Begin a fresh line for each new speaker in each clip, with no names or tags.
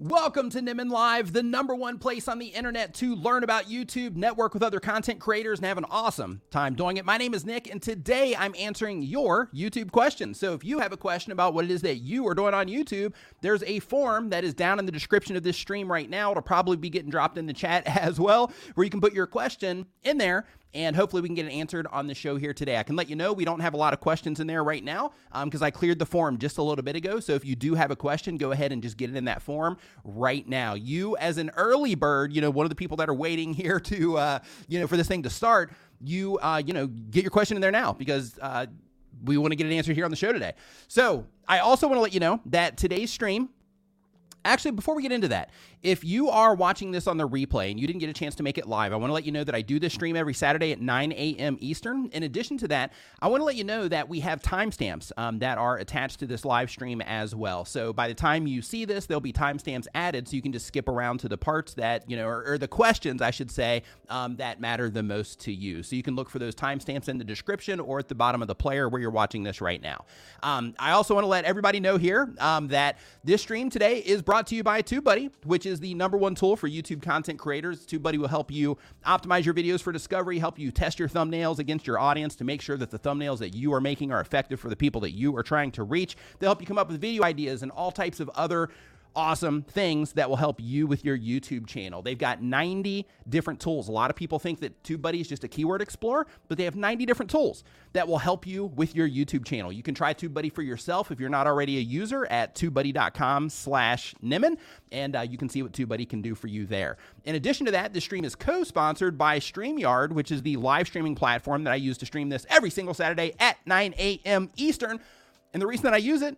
Welcome to Nimmin Live, the number one place on the internet to learn about YouTube, network with other content creators, and have an awesome time doing it. My name is Nick, and today I'm answering your YouTube questions. So if you have a question about what it is that you are doing on YouTube, there's a form that is down in the description of this stream right now. It'll probably be getting dropped in the chat as well, where you can put your question in there and hopefully we can get it answered on the show here today. I can let you know we don't have a lot of questions in there right now because um, I cleared the form just a little bit ago. So if you do have a question, go ahead and just get it in that form right now. You, as an early bird, you know, one of the people that are waiting here to, uh, you know, for this thing to start, you, uh, you know, get your question in there now because. Uh, we want to get an answer here on the show today. So, I also want to let you know that today's stream Actually, before we get into that, if you are watching this on the replay and you didn't get a chance to make it live, I want to let you know that I do this stream every Saturday at 9 a.m. Eastern. In addition to that, I want to let you know that we have timestamps um, that are attached to this live stream as well. So by the time you see this, there'll be timestamps added so you can just skip around to the parts that, you know, or, or the questions, I should say, um, that matter the most to you. So you can look for those timestamps in the description or at the bottom of the player where you're watching this right now. Um, I also want to let everybody know here um, that this stream today is brought brought to you by TubeBuddy, which is the number one tool for YouTube content creators. TubeBuddy will help you optimize your videos for discovery, help you test your thumbnails against your audience to make sure that the thumbnails that you are making are effective for the people that you are trying to reach. They'll help you come up with video ideas and all types of other awesome things that will help you with your YouTube channel. They've got 90 different tools. A lot of people think that TubeBuddy is just a keyword explorer, but they have 90 different tools that will help you with your YouTube channel. You can try TubeBuddy for yourself if you're not already a user at tubebuddy.com slash Nimmin, and uh, you can see what TubeBuddy can do for you there. In addition to that, the stream is co-sponsored by StreamYard, which is the live streaming platform that I use to stream this every single Saturday at 9 a.m. Eastern. And the reason that I use it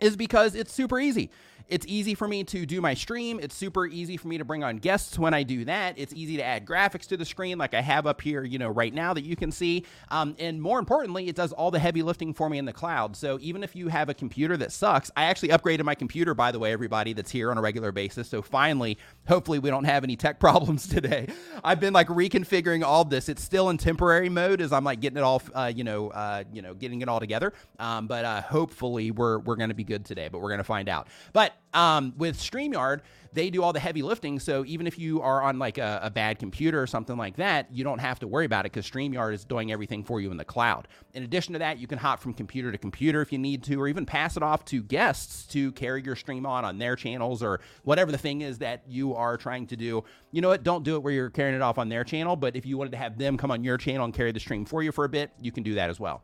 is because it's super easy. It's easy for me to do my stream. It's super easy for me to bring on guests when I do that. It's easy to add graphics to the screen like I have up here, you know, right now that you can see. Um, and more importantly, it does all the heavy lifting for me in the cloud. So even if you have a computer that sucks, I actually upgraded my computer, by the way, everybody that's here on a regular basis. So finally, hopefully we don't have any tech problems today. I've been like reconfiguring all this. It's still in temporary mode as I'm like getting it all, uh, you know, uh, you know, getting it all together. Um, but uh, hopefully we're, we're going to be good today, but we're going to find out. But um, with StreamYard, they do all the heavy lifting. So even if you are on like a, a bad computer or something like that, you don't have to worry about it because StreamYard is doing everything for you in the cloud. In addition to that, you can hop from computer to computer if you need to, or even pass it off to guests to carry your stream on on their channels or whatever the thing is that you are trying to do. You know what? Don't do it where you're carrying it off on their channel, but if you wanted to have them come on your channel and carry the stream for you for a bit, you can do that as well.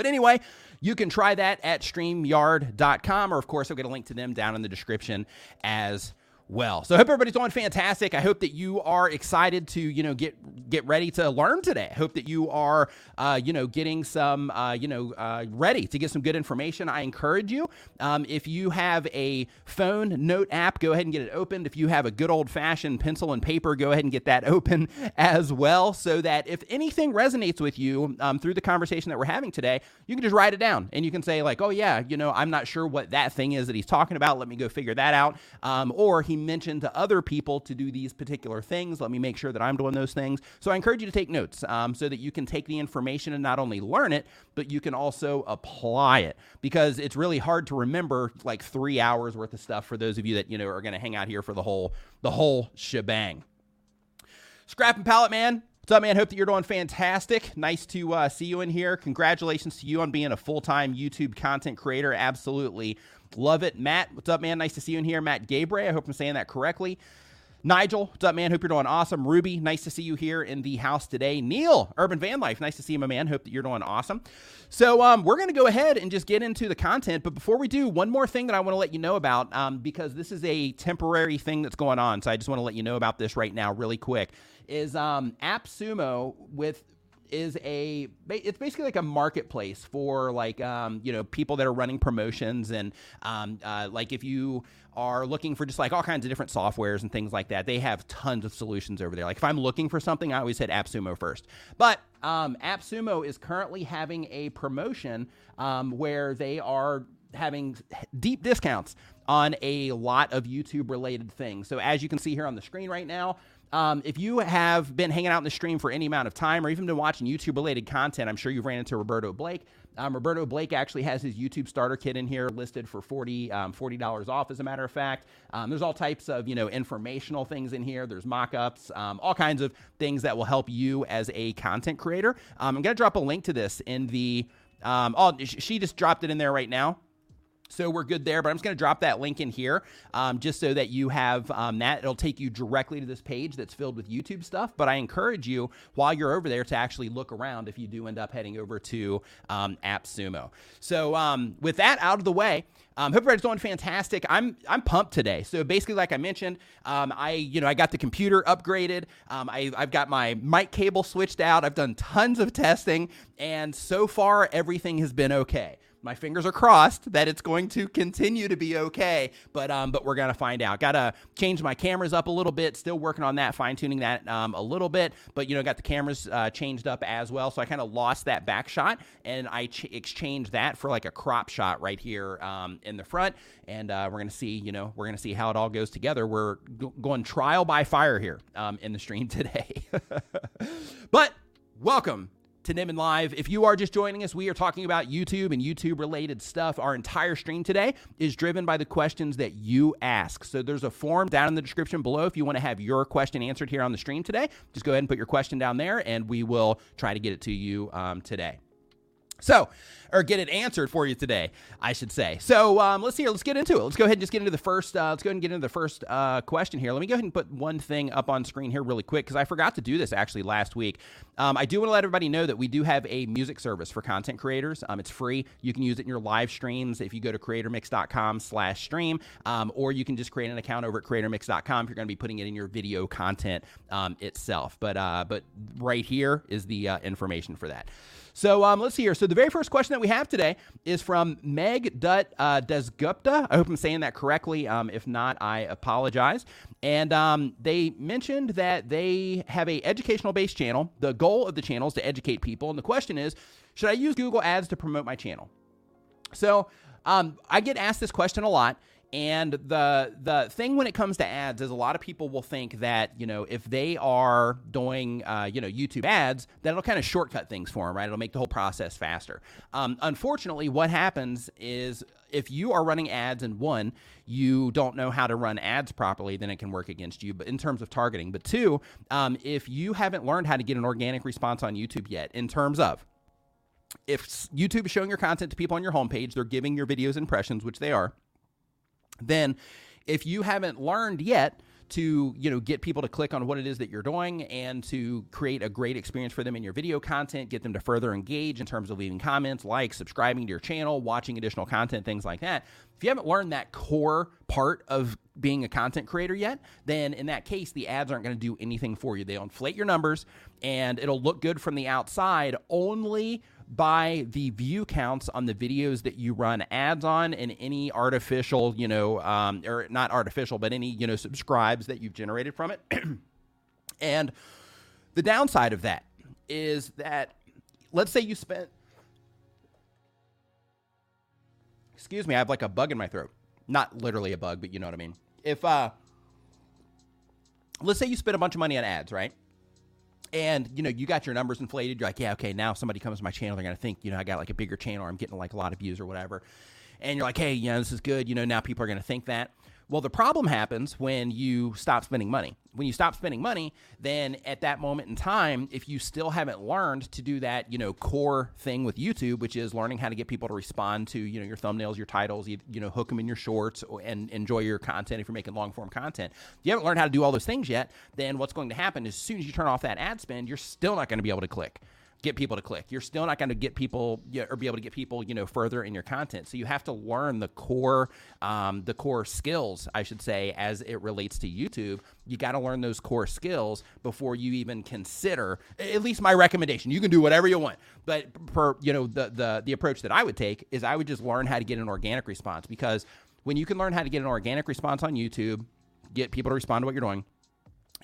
But anyway, you can try that at StreamYard.com, or of course, I'll get a link to them down in the description as well. So I hope everybody's doing fantastic. I hope that you are excited to, you know, get get ready to learn today. I hope that you are, uh, you know, getting some, uh, you know, uh, ready to get some good information. I encourage you. Um, if you have a phone note app, go ahead and get it opened. If you have a good old fashioned pencil and paper, go ahead and get that open as well, so that if anything resonates with you um, through the conversation that we're having today, you can just write it down and you can say like, oh yeah, you know, I'm not sure what that thing is that he's talking about. Let me go figure that out. Um, or he mentioned to other people to do these particular things. Let me make sure that I'm doing those things. So I encourage you to take notes um, so that you can take the information and not only learn it, but you can also apply it because it's really hard to remember like three hours worth of stuff for those of you that you know are going to hang out here for the whole the whole shebang. Scrap and pallet man, What's up, man? Hope that you're doing fantastic. Nice to uh, see you in here. Congratulations to you on being a full time YouTube content creator. Absolutely love it. Matt, what's up, man? Nice to see you in here. Matt Gabriel, I hope I'm saying that correctly. Nigel, what's up, man? Hope you're doing awesome. Ruby, nice to see you here in the house today. Neil, Urban Van Life, nice to see you, my man. Hope that you're doing awesome. So, um, we're going to go ahead and just get into the content. But before we do, one more thing that I want to let you know about, um, because this is a temporary thing that's going on. So, I just want to let you know about this right now, really quick is um, AppSumo with is a it's basically like a marketplace for like um, you know people that are running promotions and um, uh, like if you are looking for just like all kinds of different softwares and things like that they have tons of solutions over there. Like if i'm looking for something i always hit appsumo first. But um, appsumo is currently having a promotion um, where they are having deep discounts on a lot of youtube related things. So as you can see here on the screen right now um, if you have been hanging out in the stream for any amount of time or even been watching YouTube related content, I'm sure you've ran into Roberto Blake. Um, Roberto Blake actually has his YouTube starter kit in here listed for 40 um, $40 off, as a matter of fact. Um, there's all types of, you know, informational things in here. There's mock-ups, um, all kinds of things that will help you as a content creator. Um, I'm going to drop a link to this in the, um, oh, she just dropped it in there right now. So we're good there, but I'm just going to drop that link in here um, just so that you have um, that. It'll take you directly to this page that's filled with YouTube stuff. But I encourage you while you're over there to actually look around if you do end up heading over to um, AppSumo. So um, with that out of the way, um, hope everybody's doing fantastic. I'm I'm pumped today. So basically, like I mentioned, um, I you know I got the computer upgraded. Um, I I've got my mic cable switched out. I've done tons of testing, and so far everything has been okay my fingers are crossed that it's going to continue to be okay. But um, but we're gonna find out. Gotta change my cameras up a little bit. Still working on that, fine tuning that um, a little bit. But you know, got the cameras uh, changed up as well. So I kind of lost that back shot, and I ch- exchanged that for like a crop shot right here um, in the front. And uh, we're gonna see, you know, we're gonna see how it all goes together. We're g- going trial by fire here um, in the stream today. but welcome to Nimmin Live. If you are just joining us, we are talking about YouTube and YouTube related stuff. Our entire stream today is driven by the questions that you ask. So there's a form down in the description below if you want to have your question answered here on the stream today. Just go ahead and put your question down there and we will try to get it to you um, today. So, or get it answered for you today, I should say. So um, let's see here. Let's get into it. Let's go ahead and just get into the first. Uh, let's go ahead and get into the first uh, question here. Let me go ahead and put one thing up on screen here really quick because I forgot to do this actually last week. Um, I do want to let everybody know that we do have a music service for content creators. Um, it's free. You can use it in your live streams if you go to creatormix.com/stream, um, or you can just create an account over at creatormix.com if you're going to be putting it in your video content um, itself. But uh, but right here is the uh, information for that. So um, let's see here. So the very first question that we have today is from Meg Dut uh, Desgupta. I hope I'm saying that correctly. Um, if not, I apologize. And um, they mentioned that they have a educational based channel. The goal of the channel is to educate people, and the question is, should I use Google Ads to promote my channel? So um, I get asked this question a lot, and the the thing when it comes to ads is a lot of people will think that you know if they are doing uh, you know YouTube ads, that it'll kind of shortcut things for them, right? It'll make the whole process faster. Um, unfortunately, what happens is if you are running ads and one, you don't know how to run ads properly, then it can work against you. But in terms of targeting, but two, um, if you haven't learned how to get an organic response on YouTube yet, in terms of if YouTube is showing your content to people on your homepage, they're giving your videos impressions, which they are then if you haven't learned yet to you know get people to click on what it is that you're doing and to create a great experience for them in your video content get them to further engage in terms of leaving comments likes subscribing to your channel watching additional content things like that if you haven't learned that core part of being a content creator yet then in that case the ads aren't going to do anything for you. They'll inflate your numbers and it'll look good from the outside only by the view counts on the videos that you run ads on and any artificial, you know, um, or not artificial, but any, you know, subscribes that you've generated from it. and the downside of that is that let's say you spent, excuse me, I have like a bug in my throat. Not literally a bug, but you know what I mean. If, uh, let's say you spent a bunch of money on ads, right? And you know you got your numbers inflated. You're like yeah okay now somebody comes to my channel they're going to think you know i got like a bigger channel or i'm getting like a lot of views or whatever. And you're like hey you know this is good. You know now people are going to think that well, the problem happens when you stop spending money. When you stop spending money, then at that moment in time, if you still haven't learned to do that, you know, core thing with YouTube, which is learning how to get people to respond to, you know, your thumbnails, your titles, you, you know, hook them in your shorts and enjoy your content if you're making long form content. If you haven't learned how to do all those things yet, then what's going to happen is as soon as you turn off that ad spend, you're still not going to be able to click get people to click. You're still not going to get people or be able to get people, you know, further in your content. So you have to learn the core, um, the core skills, I should say, as it relates to YouTube. You got to learn those core skills before you even consider. At least my recommendation. You can do whatever you want, but for you know the the the approach that I would take is I would just learn how to get an organic response because when you can learn how to get an organic response on YouTube, get people to respond to what you're doing,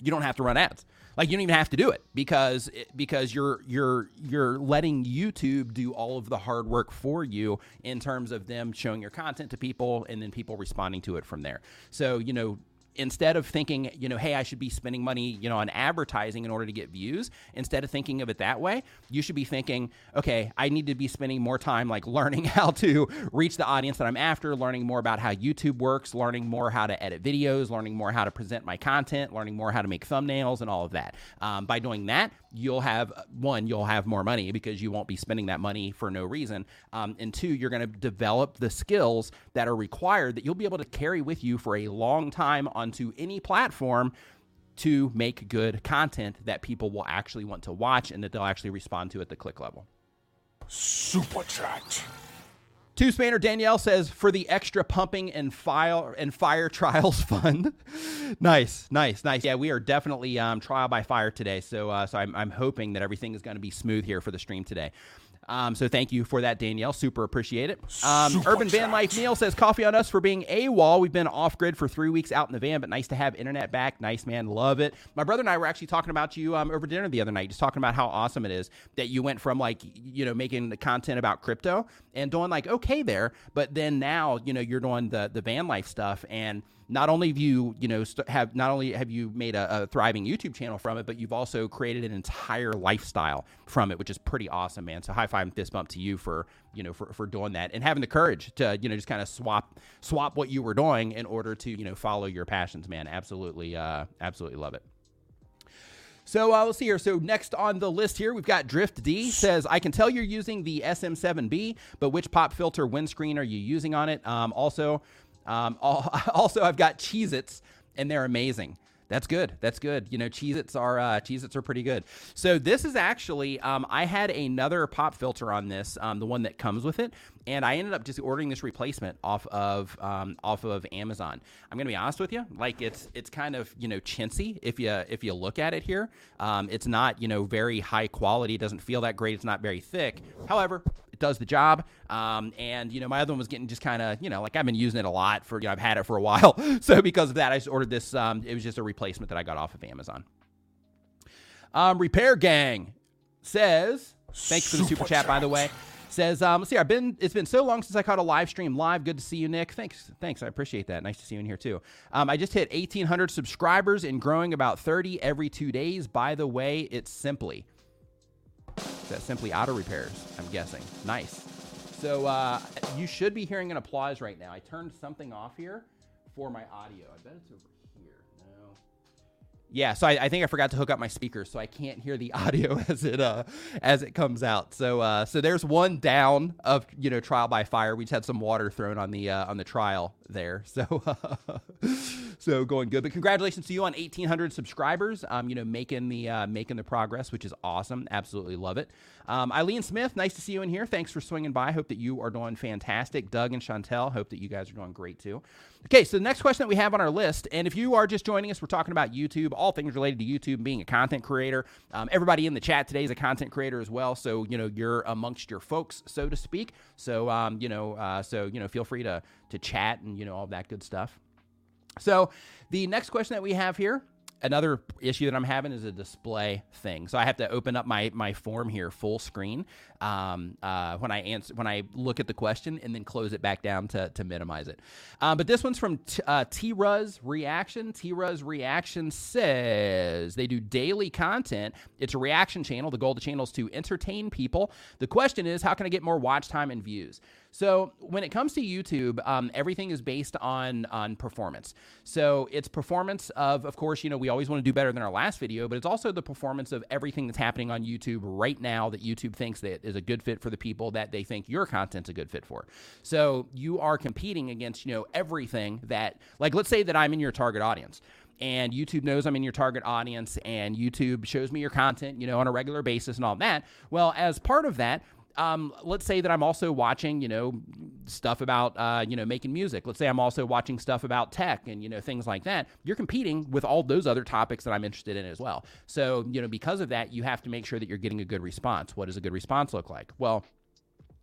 you don't have to run ads like you don't even have to do it because because you're you're you're letting YouTube do all of the hard work for you in terms of them showing your content to people and then people responding to it from there. So, you know, instead of thinking, you know, hey, I should be spending money, you know, on advertising in order to get views, instead of thinking of it that way, you should be thinking, okay, I need to be spending more time like learning how to reach the audience that I'm after, learning more about how YouTube works, learning more how to edit videos, learning more how to present my content, learning more how to make thumbnails and all of that. Um, by doing that, you'll have one, you'll have more money because you won't be spending that money for no reason. Um, and two, you're going to develop the skills that are required that you'll be able to carry with you for a long time onto any platform to make good content that people will actually want to watch and that they'll actually respond to at the click level.
Super chat.
Two Spanner Danielle says for the extra pumping and fire and fire trials fund. nice, nice, nice. Yeah, we are definitely um, trial by fire today. So, uh, so I'm, I'm hoping that everything is going to be smooth here for the stream today. Um, so thank you for that, Danielle. Super appreciate it. Um, Urban Van Life Neil says coffee on us for being AWOL. We've been off grid for three weeks out in the van, but nice to have internet back. Nice man, love it. My brother and I were actually talking about you um, over dinner the other night, just talking about how awesome it is that you went from like you know making the content about crypto and doing like okay there, but then now you know you're doing the the van life stuff and not only have you you know st- have not only have you made a, a, thriving YouTube channel from it, but you've also created an entire lifestyle from it, which is pretty awesome, man. So high five and fist bump to you for you know for, for doing that and having the courage to you know just kind of swap swap what you were doing in order to you know follow your passions, man. Absolutely, uh, absolutely love it. So uh, let's see here. So next on the list here, we've got Drift D says, I can tell you're using the SM7B, but which pop filter windscreen are you using on it? Um, also, um, also, I've got Cheez Its, and they're amazing. That's good. That's good. You know, Cheez-Its are uh, Cheez-Its are pretty good. So this is actually um, I had another pop filter on this, um, the one that comes with it, and I ended up just ordering this replacement off of um, off of Amazon. I'm gonna be honest with you, like it's it's kind of you know chintzy if you if you look at it here. Um, it's not you know very high quality. It doesn't feel that great. It's not very thick. However, does the job. Um, and you know, my other one was getting just kind of, you know, like I've been using it a lot for, you know, I've had it for a while. so because of that, I just ordered this. Um, it was just a replacement that I got off of Amazon. Um, Repair Gang says, thanks for the super, chat, by the way. Says, um, let's see, I've been, it's been so long since I caught a live stream live. Good to see you, Nick. Thanks. Thanks. I appreciate that. Nice to see you in here too. Um, I just hit 1,800 subscribers and growing about 30 every two days. By the way, it's simply. That simply auto repairs? I'm guessing. Nice. So uh, you should be hearing an applause right now. I turned something off here for my audio. I bet it's over. Yeah, so I, I, think I forgot to hook up my speakers, so I can't hear the audio as it uh, as it comes out. So uh, so there's one down of you know trial by fire. We just had some water thrown on the uh, on the trial there. So so going good. But congratulations to you on 1,800 subscribers. Um, you know, making the uh, making the progress, which is awesome. Absolutely love it. Um, Eileen Smith, nice to see you in here. Thanks for swinging by. Hope that you are doing fantastic. Doug and Chantel, hope that you guys are doing great too. Okay, so the next question that we have on our list, and if you are just joining us, we're talking about YouTube, all things related to YouTube, being a content creator. Um, everybody in the chat today is a content creator as well, so you know you're amongst your folks, so to speak. So um, you know, uh, so you know, feel free to to chat and you know all that good stuff. So the next question that we have here another issue that I'm having is a display thing. So I have to open up my my form here full screen um, uh, when I answer when I look at the question and then close it back down to, to minimize it. Uh, but this one's from T, uh, T-Ruz Reaction. T-Ruz Reaction says they do daily content. It's a reaction channel. The goal of the channel is to entertain people. The question is, how can I get more watch time and views? So when it comes to YouTube, um, everything is based on on performance. So it's performance of, of course, you know, we always want to do better than our last video, but it's also the performance of everything that's happening on YouTube right now that YouTube thinks that is a good fit for the people that they think your content's a good fit for. So you are competing against, you know, everything that, like, let's say that I'm in your target audience and YouTube knows I'm in your target audience and YouTube shows me your content, you know, on a regular basis and all that. Well, as part of that, um, let's say that I'm also watching, you know, stuff about, uh, you know, making music. Let's say I'm also watching stuff about tech and, you know, things like that. You're competing with all those other topics that I'm interested in as well. So, you know, because of that, you have to make sure that you're getting a good response. What does a good response look like? Well,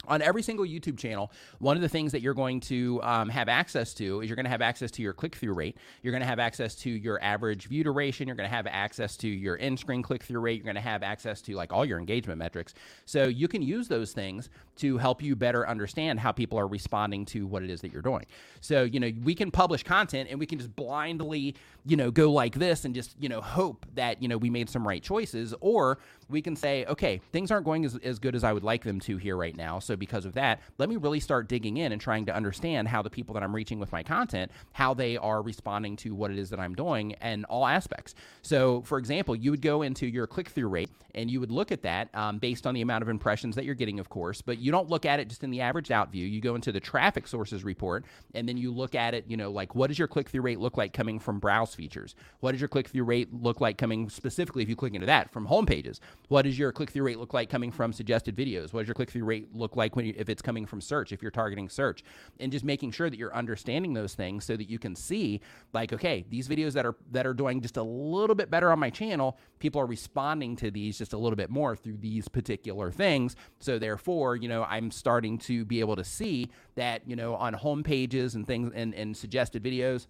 on every single YouTube channel, one of the things that you're going to um, have access to is you're going to have access to your click through rate. You're going to have access to your average view duration. You're going to have access to your in screen click through rate. You're going to have access to like all your engagement metrics. So you can use those things to help you better understand how people are responding to what it is that you're doing. So, you know, we can publish content and we can just blindly, you know, go like this and just, you know, hope that, you know, we made some right choices. Or we can say, okay, things aren't going as, as good as I would like them to here right now. So, because of that, let me really start digging in and trying to understand how the people that I'm reaching with my content, how they are responding to what it is that I'm doing and all aspects. So, for example, you would go into your click through rate and you would look at that um, based on the amount of impressions that you're getting, of course, but you don't look at it just in the average out view. You go into the traffic sources report and then you look at it, you know, like what does your click through rate look like coming from browse features? What does your click through rate look like coming specifically if you click into that from home pages? What does your click through rate look like coming from suggested videos? What does your click through rate look like when you, if it's coming from search, if you're targeting search? And just making sure that you're understanding those things so that you can see like, okay, these videos that are that are doing just a little bit better on my channel, people are responding to these just a little bit more through these particular things. So therefore, you know, I'm starting to be able to see that, you know, on home pages and things and, and suggested videos,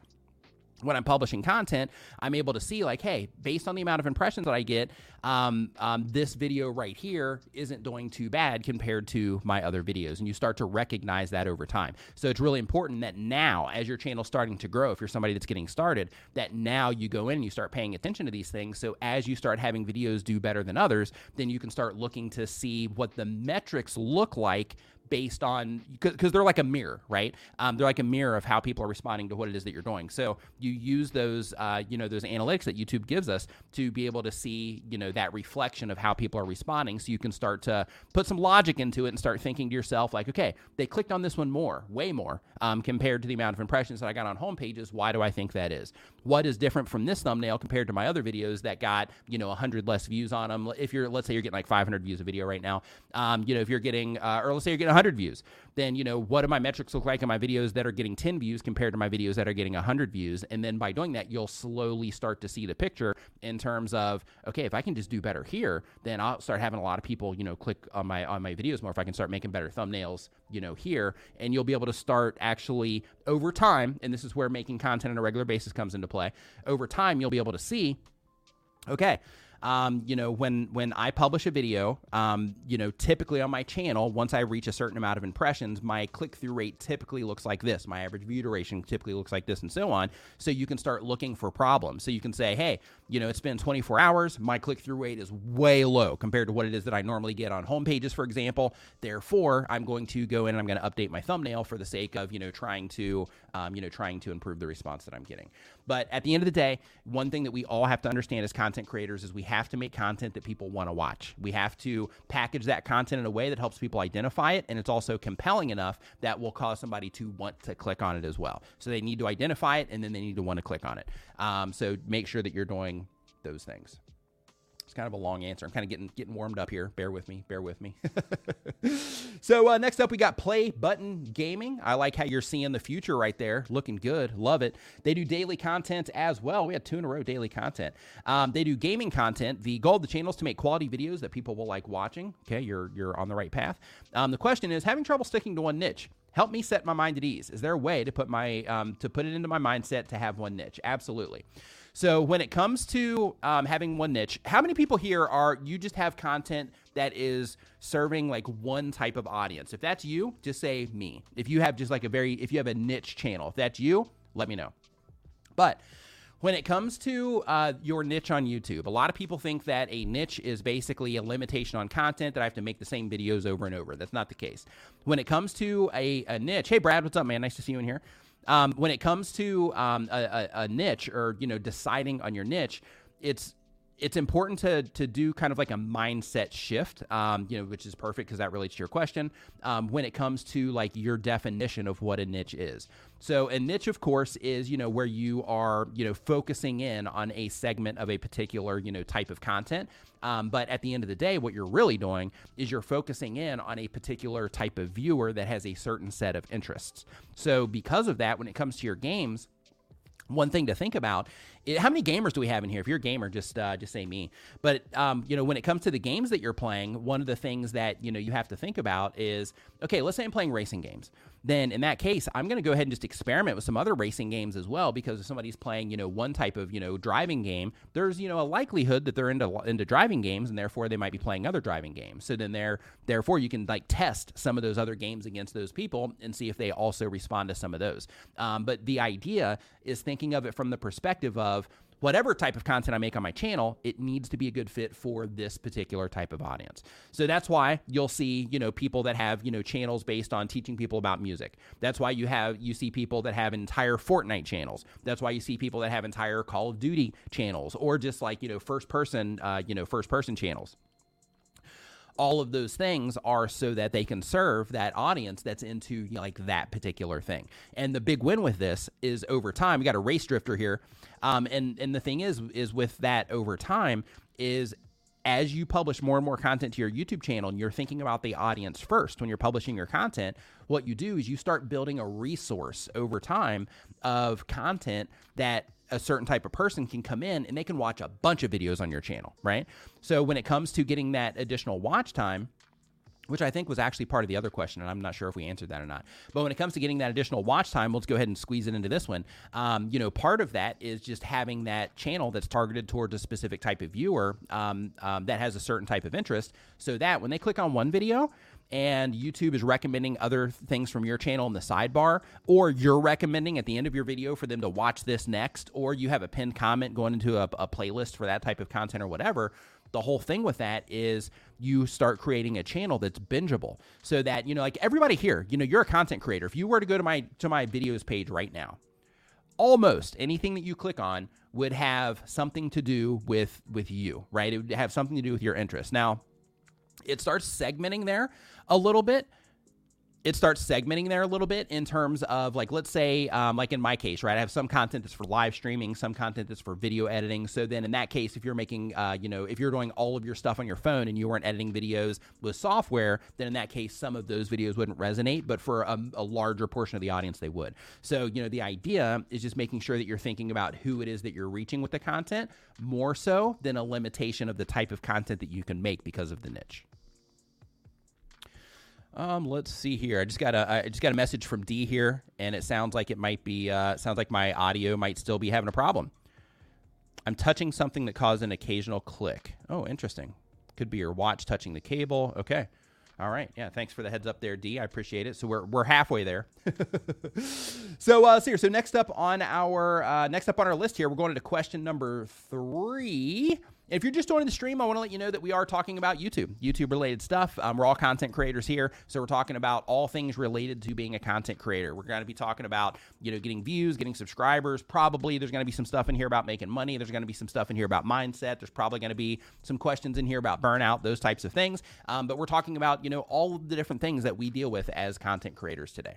when I'm publishing content, I'm able to see like, hey, based on the amount of impressions that I get, um, um, this video right here isn't doing too bad compared to my other videos, and you start to recognize that over time. So it's really important that now, as your channel's starting to grow, if you're somebody that's getting started, that now you go in and you start paying attention to these things. So as you start having videos do better than others, then you can start looking to see what the metrics look like based on because they're like a mirror, right? Um, they're like a mirror of how people are responding to what it is that you're doing. So you use those, uh, you know, those analytics that YouTube gives us to be able to see, you know, that reflection of how people are responding. So you can start to put some logic into it and start thinking to yourself, like, okay, they clicked on this one more, way more, um, compared to the amount of impressions that I got on home pages. Why do I think that is? What is different from this thumbnail compared to my other videos that got, you know, 100 less views on them? If you're, let's say you're getting like 500 views a video right now, um, you know, if you're getting, uh, or let's say you're getting 100 views, then, you know, what do my metrics look like in my videos that are getting 10 views compared to my videos that are getting 100 views? And then by doing that, you'll slowly start to see the picture in terms of, okay, if I can just do better here, then I'll start having a lot of people, you know, click on my on my videos more. If I can start making better thumbnails, you know, here, and you'll be able to start actually over time, and this is where making content on a regular basis comes into play. Over time, you'll be able to see, okay, um, you know, when when I publish a video, um, you know, typically on my channel, once I reach a certain amount of impressions, my click through rate typically looks like this. My average view duration typically looks like this, and so on. So you can start looking for problems. So you can say, hey, you know, it's been 24 hours. My click through rate is way low compared to what it is that I normally get on home pages, for example. Therefore, I'm going to go in and I'm going to update my thumbnail for the sake of you know trying to um, you know trying to improve the response that I'm getting. But at the end of the day, one thing that we all have to understand as content creators is we have to make content that people want to watch. We have to package that content in a way that helps people identify it, and it's also compelling enough that will cause somebody to want to click on it as well. So they need to identify it, and then they need to want to click on it. Um, so make sure that you're doing those things. It's kind of a long answer. I'm kind of getting getting warmed up here. Bear with me. Bear with me. so uh, next up, we got Play Button Gaming. I like how you're seeing the future right there. Looking good. Love it. They do daily content as well. We had two in a row daily content. Um, they do gaming content. The goal of the channel is to make quality videos that people will like watching. Okay, you're you're on the right path. Um, the question is having trouble sticking to one niche help me set my mind at ease. Is there a way to put my um, to put it into my mindset to have one niche? Absolutely. So when it comes to um, having one niche, how many people here are you just have content that is serving like one type of audience? If that's you, just say me. If you have just like a very if you have a niche channel, if that's you, let me know. But when it comes to uh, your niche on YouTube, a lot of people think that a niche is basically a limitation on content that I have to make the same videos over and over. That's not the case. When it comes to a, a niche, hey Brad, what's up, man? Nice to see you in here. Um, when it comes to um, a, a, a niche or you know deciding on your niche, it's it's important to to do kind of like a mindset shift, um, you know, which is perfect because that relates to your question. Um, when it comes to like your definition of what a niche is, so a niche, of course, is you know where you are you know focusing in on a segment of a particular you know type of content. Um, but at the end of the day, what you're really doing is you're focusing in on a particular type of viewer that has a certain set of interests. So because of that, when it comes to your games one thing to think about it, how many gamers do we have in here? If you're a gamer, just uh, just say me. But um, you know, when it comes to the games that you're playing, one of the things that you know you have to think about is okay. Let's say I'm playing racing games. Then in that case, I'm going to go ahead and just experiment with some other racing games as well because if somebody's playing you know one type of you know driving game, there's you know a likelihood that they're into into driving games and therefore they might be playing other driving games. So then there therefore you can like test some of those other games against those people and see if they also respond to some of those. Um, but the idea is thinking of it from the perspective of whatever type of content I make on my channel, it needs to be a good fit for this particular type of audience. So that's why you'll see, you know, people that have, you know, channels based on teaching people about music. That's why you have you see people that have entire Fortnite channels. That's why you see people that have entire Call of Duty channels or just like, you know, first person uh, you know, first person channels all of those things are so that they can serve that audience that's into you know, like that particular thing. And the big win with this is over time. We got a race drifter here, um, and and the thing is is with that over time is as you publish more and more content to your YouTube channel and you're thinking about the audience first when you're publishing your content, what you do is you start building a resource over time of content that a certain type of person can come in and they can watch a bunch of videos on your channel, right? So when it comes to getting that additional watch time, which I think was actually part of the other question, and I'm not sure if we answered that or not. But when it comes to getting that additional watch time, let's go ahead and squeeze it into this one. Um, you know, part of that is just having that channel that's targeted towards a specific type of viewer um, um, that has a certain type of interest, so that when they click on one video, and YouTube is recommending other things from your channel in the sidebar, or you're recommending at the end of your video for them to watch this next, or you have a pinned comment going into a, a playlist for that type of content or whatever, the whole thing with that is you start creating a channel that's bingeable. So that you know like everybody here you know you're a content creator. If you were to go to my to my videos page right now almost anything that you click on would have something to do with with you right? It would have something to do with your interest. Now it starts segmenting there a little bit it starts segmenting there a little bit in terms of like let's say um, like in my case right i have some content that's for live streaming some content that's for video editing. So then in that case if you're making uh, you know if you're doing all of your stuff on your phone and you weren't editing videos with software then in that case some of those videos wouldn't resonate but for a, a larger portion of the audience they would. So you know the idea is just making sure that you're thinking about who it is that you're reaching with the content more so than a limitation of the type of content that you can make because of the niche um, let's see here. I just got a I just got a message from D here, and it sounds like it might be uh, sounds like my audio might still be having a problem. I'm touching something that caused an occasional click. Oh, interesting. Could be your watch touching the cable. Okay. All right. Yeah. Thanks for the heads up there, D. I appreciate it. So we're, we're halfway there. so uh, so here. So next up on our uh, next up on our list here, we're going into question number three. If you're just joining the stream, I want to let you know that we are talking about YouTube, YouTube related stuff. Um, we're all content creators here, so we're talking about all things related to being a content creator. We're going to be talking about you know getting views, getting subscribers. Probably there's going to be some stuff in here about making money. There's going to be some stuff in here about mindset. There's probably going to be some questions in here about burnout, those types of things. Um, but we're talking about you know all of the different things that we deal with as content creators today.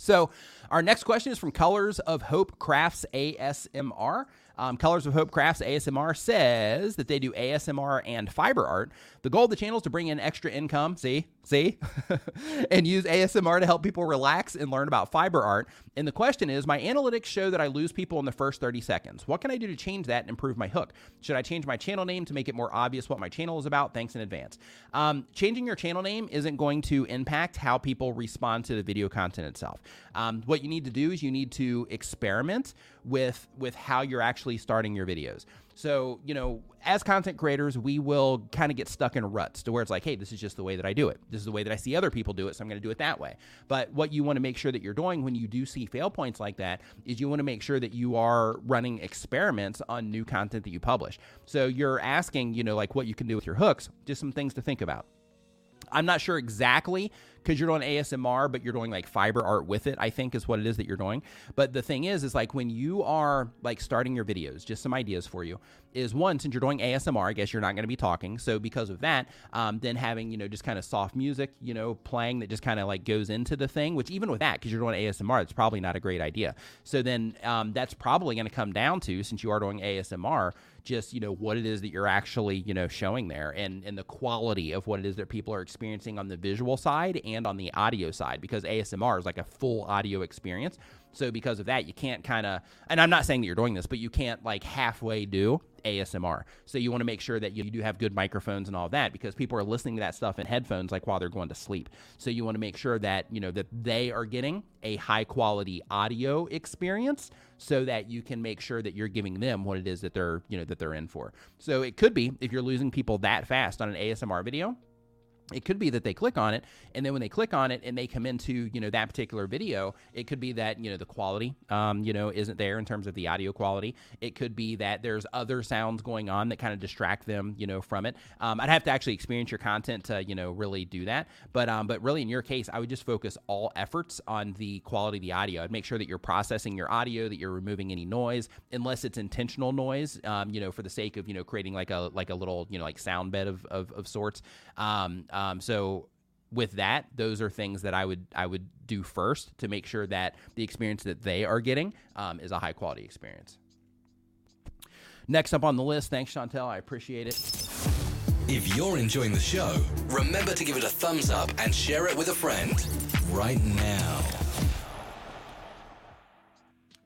So, our next question is from Colors of Hope Crafts ASMR. Um, Colors of Hope Crafts ASMR says that they do ASMR and fiber art. The goal of the channel is to bring in extra income, see, see, and use ASMR to help people relax and learn about fiber art. And the question is my analytics show that I lose people in the first 30 seconds. What can I do to change that and improve my hook? Should I change my channel name to make it more obvious what my channel is about? Thanks in advance. Um, changing your channel name isn't going to impact how people respond to the video content itself. Um, what you need to do is you need to experiment with with how you're actually starting your videos. So, you know, as content creators, we will kind of get stuck in ruts to where it's like, hey, this is just the way that I do it. This is the way that I see other people do it, so I'm going to do it that way. But what you want to make sure that you're doing when you do see fail points like that is you want to make sure that you are running experiments on new content that you publish. So you're asking, you know, like what you can do with your hooks, just some things to think about. I'm not sure exactly because you're doing ASMR, but you're doing like fiber art with it, I think is what it is that you're doing. But the thing is, is like when you are like starting your videos, just some ideas for you is one, since you're doing ASMR, I guess you're not going to be talking. So because of that, um, then having, you know, just kind of soft music, you know, playing that just kind of like goes into the thing, which even with that, because you're doing ASMR, it's probably not a great idea. So then um, that's probably going to come down to, since you are doing ASMR, just you know what it is that you're actually you know showing there and and the quality of what it is that people are experiencing on the visual side and on the audio side because ASMR is like a full audio experience. So because of that, you can't kind of, and I'm not saying that you're doing this, but you can't like halfway do ASMR. So you want to make sure that you, do have good microphones and all that because people are listening to that stuff in headphones like while they're going to sleep. So you want to make sure that, you know, that they are getting a high quality audio experience so that you can make sure that you're giving them what it is that they're, you know, that they're in for. So it could be if you're losing people that fast on an ASMR video, it could be that they click on it and then when they click on it and they come into you know that particular video it could be that you know the quality um, you know isn't there in terms of the audio quality. It could be that there's other sounds going on that kind of distract them you know from it. Um, i'd have to actually experience your content to you know really do that. But um, but really in your case i would just focus all efforts on the quality of the audio. I'd make sure that you're processing your audio that you're removing any noise unless it's intentional noise um, you know for the sake of you know creating like a like a little you know like sound bed of, of, of sorts. Um, um, so with that, those are things that I would I would do first to make sure that the experience that they are getting um, is a high quality experience. Next up on the list, thanks Chantel, I appreciate it.
If you're enjoying the show, remember to give it a thumbs up and share it with a friend right now.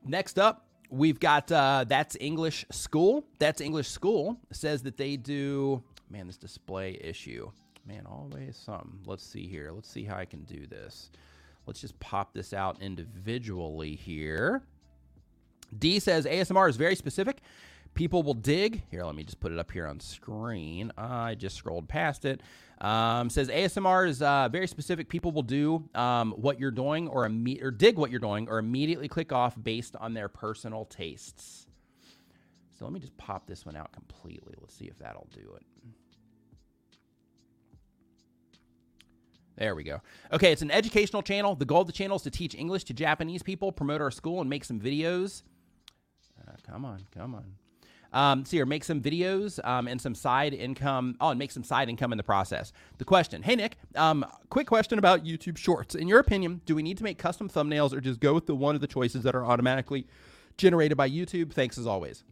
Next up, we've got uh, That's English School. That's English School says that they do, man, this display issue. Man, always something. Let's see here. Let's see how I can do this. Let's just pop this out individually here. D says ASMR is very specific. People will dig. Here, let me just put it up here on screen. I just scrolled past it. Um, says ASMR is uh, very specific. People will do um, what you're doing or, imme- or dig what you're doing or immediately click off based on their personal tastes. So let me just pop this one out completely. Let's see if that'll do it. There we go. Okay, it's an educational channel. The goal of the channel is to teach English to Japanese people, promote our school, and make some videos. Uh, come on, come on. Um, see here, make some videos um, and some side income. Oh, and make some side income in the process. The question Hey, Nick, um, quick question about YouTube Shorts. In your opinion, do we need to make custom thumbnails or just go with the one of the choices that are automatically generated by YouTube? Thanks as always.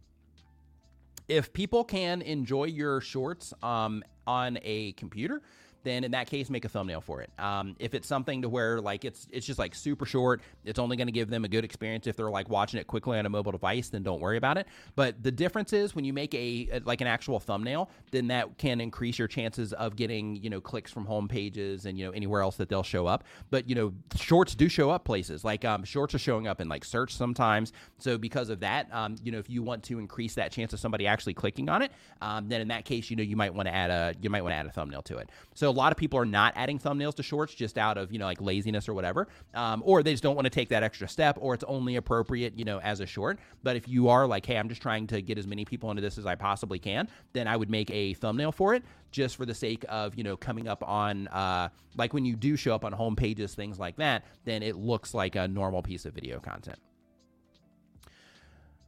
If people can enjoy your shorts um, on a computer, then in that case make a thumbnail for it. Um, if it's something to where like it's it's just like super short, it's only going to give them a good experience if they're like watching it quickly on a mobile device, then don't worry about it. But the difference is when you make a, a like an actual thumbnail, then that can increase your chances of getting you know clicks from home pages and you know anywhere else that they'll show up. But you know shorts do show up places like um, shorts are showing up in like search sometimes. So because of that, um, you know if you want to increase that chance of somebody actually clicking on it, um, then in that case you know you might want to add a you might want to add a thumbnail to it. So lot of people are not adding thumbnails to shorts just out of you know like laziness or whatever, um, or they just don't want to take that extra step, or it's only appropriate you know as a short. But if you are like, hey, I'm just trying to get as many people into this as I possibly can, then I would make a thumbnail for it just for the sake of you know coming up on uh, like when you do show up on home pages, things like that, then it looks like a normal piece of video content.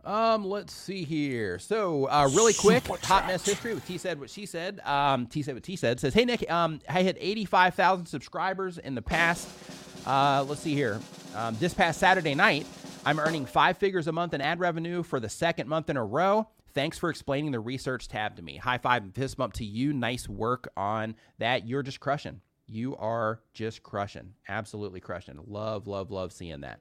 Um, let's see here. So, uh, really quick, hot mess history with T said what she said. Um, T said what T said says, "Hey Nick, um, I had eighty-five thousand subscribers in the past. Uh, let's see here. Um, this past Saturday night, I'm earning five figures a month in ad revenue for the second month in a row. Thanks for explaining the research tab to me. High five and fist bump to you. Nice work on that. You're just crushing. You are just crushing. Absolutely crushing. Love, love, love seeing that."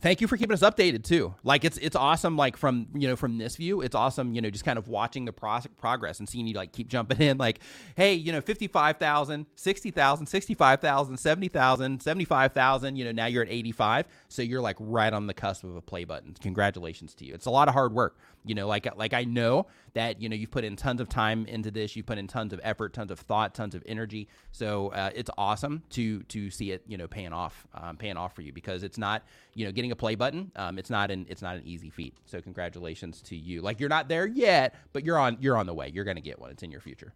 Thank you for keeping us updated too. Like it's it's awesome. Like from you know from this view, it's awesome. You know, just kind of watching the pro- progress and seeing you like keep jumping in. Like, hey, you know, 55,000, 60,000, 65,000, 70,000, 75,000. You know, now you're at 85, so you're like right on the cusp of a play button. Congratulations to you. It's a lot of hard work. You know, like like I know that you know you've put in tons of time into this. You've put in tons of effort, tons of thought, tons of energy. So uh, it's awesome to to see it you know paying off, um, paying off for you because it's not you know getting a play button. Um, it's not an it's not an easy feat. So congratulations to you. Like you're not there yet, but you're on you're on the way. You're gonna get one. It's in your future.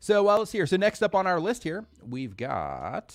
So uh, let's see here. So next up on our list here, we've got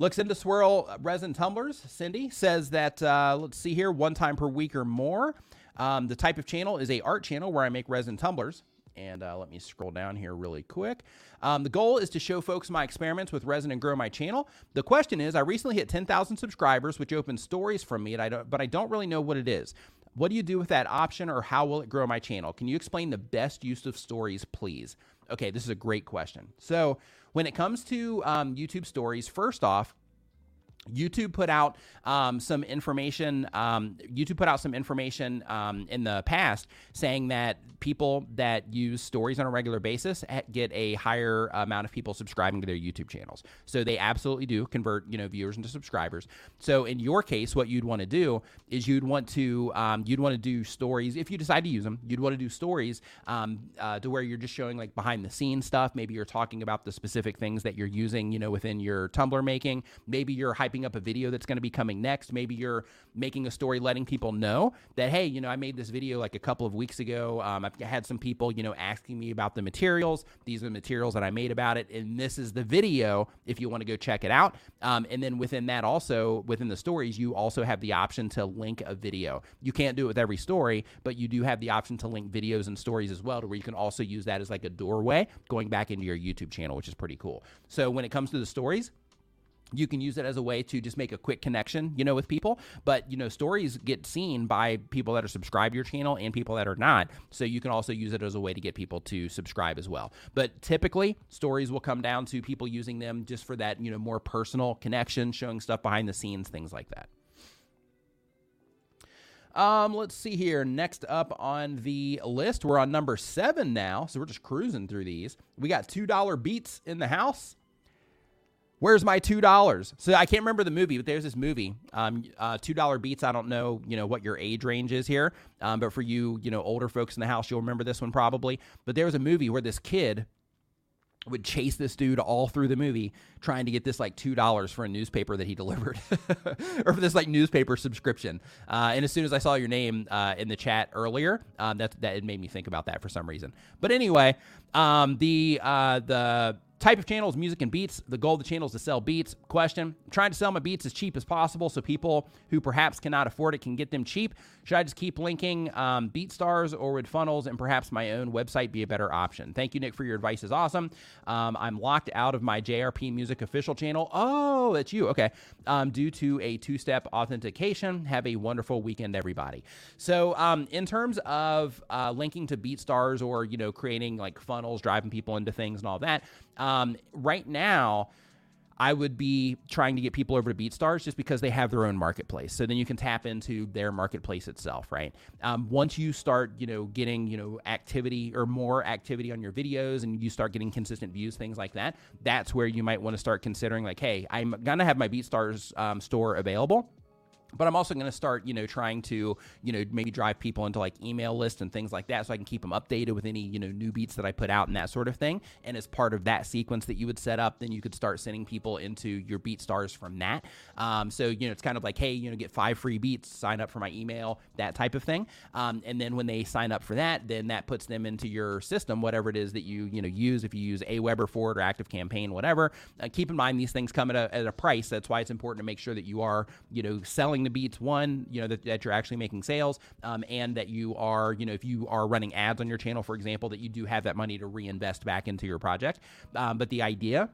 Looks into swirl resin tumblers. Cindy says that, uh, let's see here, one time per week or more. Um, the type of channel is a art channel where I make resin tumblers. And uh, let me scroll down here really quick. Um, the goal is to show folks my experiments with resin and grow my channel. The question is, I recently hit 10,000 subscribers, which opens stories from me, I but I don't really know what it is. What do you do with that option, or how will it grow my channel? Can you explain the best use of stories, please? Okay, this is a great question. So when it comes to um, YouTube stories, first off, YouTube put out um, some information. Um, YouTube put out some information um, in the past saying that people that use stories on a regular basis get a higher amount of people subscribing to their YouTube channels. So they absolutely do convert you know viewers into subscribers. So in your case, what you'd want to do is you'd want to um, you'd want to do stories if you decide to use them. You'd want to do stories um, uh, to where you're just showing like behind the scenes stuff. Maybe you're talking about the specific things that you're using you know within your tumbler making. Maybe you're up a video that's going to be coming next. Maybe you're making a story letting people know that, hey, you know, I made this video like a couple of weeks ago. Um, I've had some people, you know, asking me about the materials. These are the materials that I made about it. And this is the video if you want to go check it out. Um, and then within that, also within the stories, you also have the option to link a video. You can't do it with every story, but you do have the option to link videos and stories as well, to where you can also use that as like a doorway going back into your YouTube channel, which is pretty cool. So when it comes to the stories, you can use it as a way to just make a quick connection, you know, with people. But, you know, stories get seen by people that are subscribed to your channel and people that are not. So you can also use it as a way to get people to subscribe as well. But typically, stories will come down to people using them just for that, you know, more personal connection, showing stuff behind the scenes, things like that. Um, let's see here. Next up on the list, we're on number seven now. So we're just cruising through these. We got $2 beats in the house. Where's my two dollars? So I can't remember the movie, but there's this movie, um, uh, two dollar beats. I don't know, you know, what your age range is here, um, but for you, you know, older folks in the house, you'll remember this one probably. But there was a movie where this kid would chase this dude all through the movie trying to get this like two dollars for a newspaper that he delivered or for this like newspaper subscription uh, and as soon as i saw your name uh, in the chat earlier um, that, that it made me think about that for some reason but anyway um, the uh, the Type of channel is music and beats. The goal of the channel is to sell beats. Question I'm trying to sell my beats as cheap as possible so people who perhaps cannot afford it can get them cheap. Should I just keep linking um, BeatStars or would funnels and perhaps my own website be a better option? Thank you, Nick, for your advice. is awesome. Um, I'm locked out of my JRP Music official channel. Oh, that's you. Okay. Um, due to a two step authentication. Have a wonderful weekend, everybody. So, um, in terms of uh, linking to BeatStars or, you know, creating like funnels, driving people into things and all that, um, right now, I would be trying to get people over to BeatStars just because they have their own marketplace. So then you can tap into their marketplace itself, right? Um, once you start, you know, getting you know activity or more activity on your videos, and you start getting consistent views, things like that, that's where you might want to start considering like, hey, I'm gonna have my BeatStars um, store available but I'm also going to start, you know, trying to, you know, maybe drive people into like email lists and things like that so I can keep them updated with any, you know, new beats that I put out and that sort of thing. And as part of that sequence that you would set up, then you could start sending people into your BeatStars from that. Um, so, you know, it's kind of like, hey, you know, get five free beats, sign up for my email, that type of thing. Um, and then when they sign up for that, then that puts them into your system, whatever it is that you, you know, use. If you use Aweber for it or Active Campaign, whatever, uh, keep in mind these things come at a, at a price. That's why it's important to make sure that you are, you know, selling the beats one you know that, that you're actually making sales um, and that you are you know if you are running ads on your channel for example that you do have that money to reinvest back into your project. Um, but the idea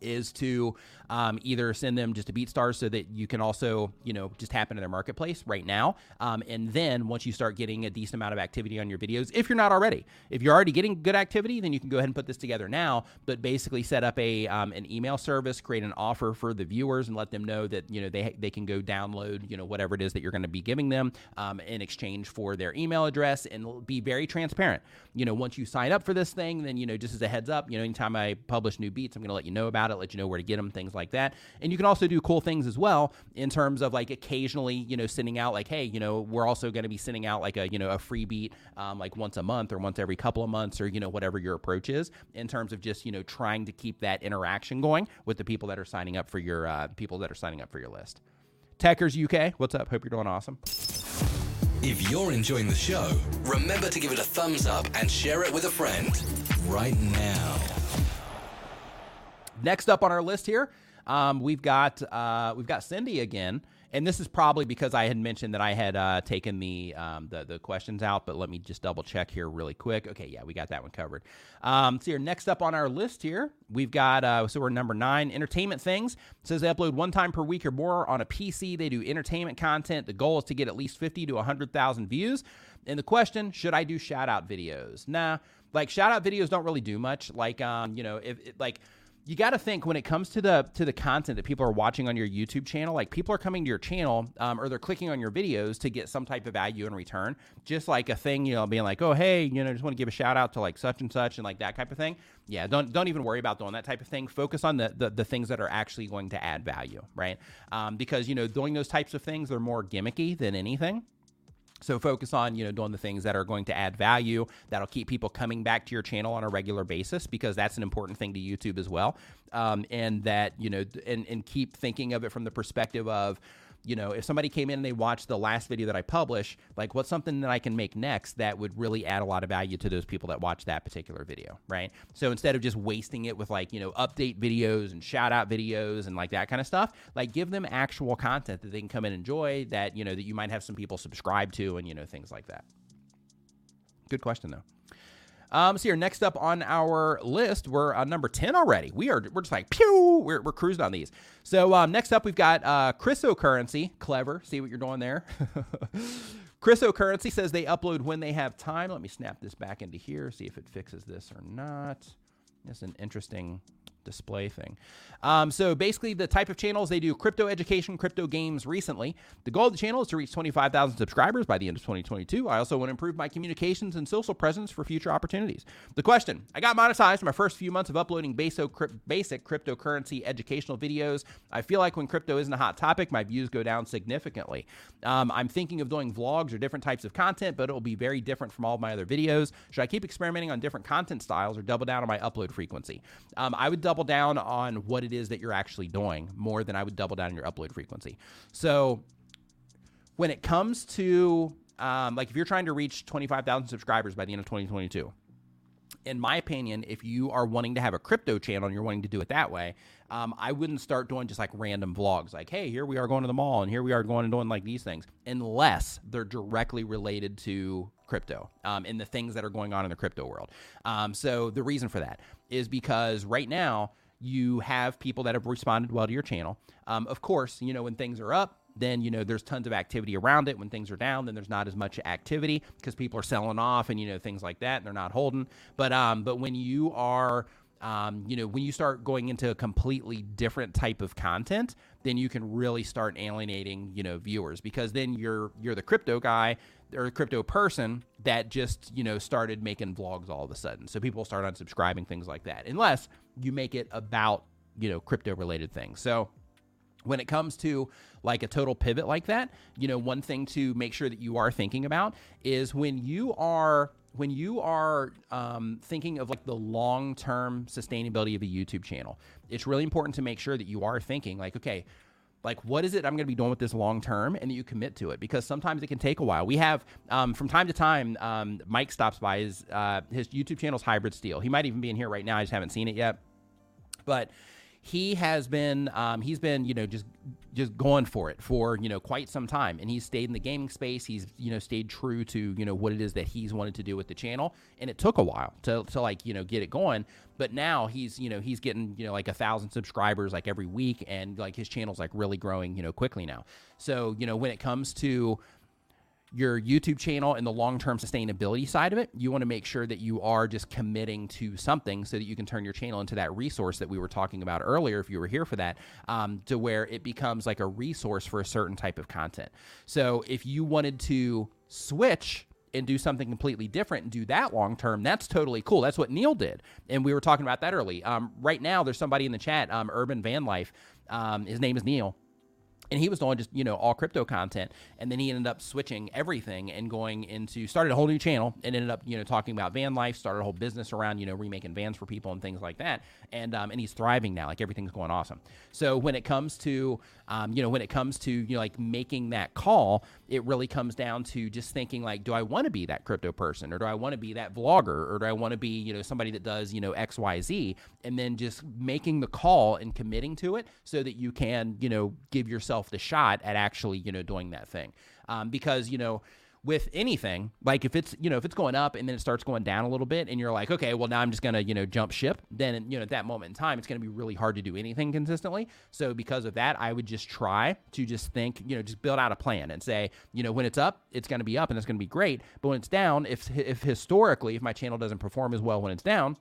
is to um, either send them just to BeatStars so that you can also, you know, just tap into their marketplace right now. Um, and then once you start getting a decent amount of activity on your videos, if you're not already, if you're already getting good activity, then you can go ahead and put this together now. But basically, set up a um, an email service, create an offer for the viewers, and let them know that you know they they can go download you know whatever it is that you're going to be giving them um, in exchange for their email address, and be very transparent. You know, once you sign up for this thing, then you know just as a heads up, you know, anytime I publish new beats, I'm going to let you know about it, let you know where to get them, things like that. And you can also do cool things as well in terms of like occasionally, you know, sending out like, hey, you know, we're also going to be sending out like a, you know, a free beat um, like once a month or once every couple of months or, you know, whatever your approach is in terms of just, you know, trying to keep that interaction going with the people that are signing up for your uh, people that are signing up for your list. Techers UK, what's up? Hope you're doing awesome.
If you're enjoying the show, remember to give it a thumbs up and share it with a friend right now.
Next up on our list here, um, we've got uh, we've got Cindy again, and this is probably because I had mentioned that I had uh, taken the, um, the, the questions out. But let me just double check here really quick. Okay, yeah, we got that one covered. Um, so here, next up on our list here, we've got uh, so we're number nine, entertainment things. It says they upload one time per week or more on a PC. They do entertainment content. The goal is to get at least fifty to hundred thousand views. And the question: Should I do shout out videos? Nah, like shout out videos don't really do much. Like um, you know, if like you got to think when it comes to the to the content that people are watching on your YouTube channel. Like people are coming to your channel, um, or they're clicking on your videos to get some type of value in return. Just like a thing, you know, being like, oh hey, you know, just want to give a shout out to like such and such and like that type of thing. Yeah, don't don't even worry about doing that type of thing. Focus on the the, the things that are actually going to add value, right? Um, because you know, doing those types of things, they're more gimmicky than anything. So focus on, you know, doing the things that are going to add value, that'll keep people coming back to your channel on a regular basis because that's an important thing to YouTube as well. Um, and that, you know, and, and keep thinking of it from the perspective of, you know, if somebody came in and they watched the last video that I publish, like what's something that I can make next that would really add a lot of value to those people that watch that particular video, right? So instead of just wasting it with like, you know, update videos and shout out videos and like that kind of stuff, like give them actual content that they can come and enjoy that, you know, that you might have some people subscribe to and, you know, things like that. Good question though. Um, so here, next up on our list, we're on number 10 already. We are, we're just like, pew, we're, we're cruising on these. So um, next up, we've got uh, Cryptocurrency. Clever. See what you're doing there? Cryptocurrency says they upload when they have time. Let me snap this back into here, see if it fixes this or not. That's an interesting display thing. Um, so basically, the type of channels they do crypto education, crypto games recently. The goal of the channel is to reach 25,000 subscribers by the end of 2022. I also want to improve my communications and social presence for future opportunities. The question I got monetized in my first few months of uploading basic, cryptocurrency educational videos. I feel like when crypto isn't a hot topic, my views go down significantly. Um, I'm thinking of doing vlogs or different types of content, but it will be very different from all my other videos. Should I keep experimenting on different content styles or double down on my upload frequency? Um, I would double down on what it is that you're actually doing more than I would double down on your upload frequency. So when it comes to um, like if you're trying to reach 25,000 subscribers by the end of 2022, in my opinion, if you are wanting to have a crypto channel and you're wanting to do it that way, um, I wouldn't start doing just like random vlogs, like, hey, here we are going to the mall and here we are going and doing like these things, unless they're directly related to crypto um, and the things that are going on in the crypto world. Um, so the reason for that is because right now, you have people that have responded well to your channel. Um, of course, you know, when things are up, then you know there's tons of activity around it. When things are down, then there's not as much activity because people are selling off and you know things like that, and they're not holding. But um, but when you are um, you know, when you start going into a completely different type of content, then you can really start alienating, you know, viewers because then you're you're the crypto guy or crypto person that just, you know, started making vlogs all of a sudden. So people start unsubscribing things like that. Unless you make it about, you know, crypto related things. So when it comes to like a total pivot like that, you know, one thing to make sure that you are thinking about is when you are when you are um, thinking of like the long term sustainability of a YouTube channel, it's really important to make sure that you are thinking like, okay, like what is it I'm going to be doing with this long term, and that you commit to it because sometimes it can take a while. We have um, from time to time, um, Mike stops by his uh, his YouTube channel's Hybrid Steel. He might even be in here right now. I just haven't seen it yet, but he has been um, he's been you know just just going for it for you know quite some time. And he's stayed in the gaming space. He's you know stayed true to you know what it is that he's wanted to do with the channel. And it took a while to, to like you know get it going. But now he's you know he's getting you know like a thousand subscribers like every week. And like his channel's like really growing you know quickly now. So you know when it comes to your YouTube channel and the long term sustainability side of it, you want to make sure that you are just committing to something so that you can turn your channel into that resource that we were talking about earlier, if you were here for that, um, to where it becomes like a resource for a certain type of content. So if you wanted to switch and do something completely different and do that long term, that's totally cool. That's what Neil did. And we were talking about that early. Um, right now, there's somebody in the chat, um, Urban Van Life. Um, his name is Neil and he was doing just you know all crypto content and then he ended up switching everything and going into started a whole new channel and ended up you know talking about van life started a whole business around you know remaking vans for people and things like that. And um, and he's thriving now like everything's going awesome. So when it comes to um, you know when it comes to you know like making that call it really comes down to just thinking like do i want to be that crypto person or do i want to be that vlogger or do i want to be you know somebody that does you know xyz and then just making the call and committing to it so that you can you know give yourself yourself the shot at actually, you know, doing that thing. Um, because, you know, with anything, like if it's, you know, if it's going up and then it starts going down a little bit and you're like, okay, well, now I'm just going to, you know, jump ship, then, you know, at that moment in time, it's going to be really hard to do anything consistently. So because of that, I would just try to just think, you know, just build out a plan and say, you know, when it's up, it's going to be up and it's going to be great. But when it's down, if, if historically, if my channel doesn't perform as well when it's down,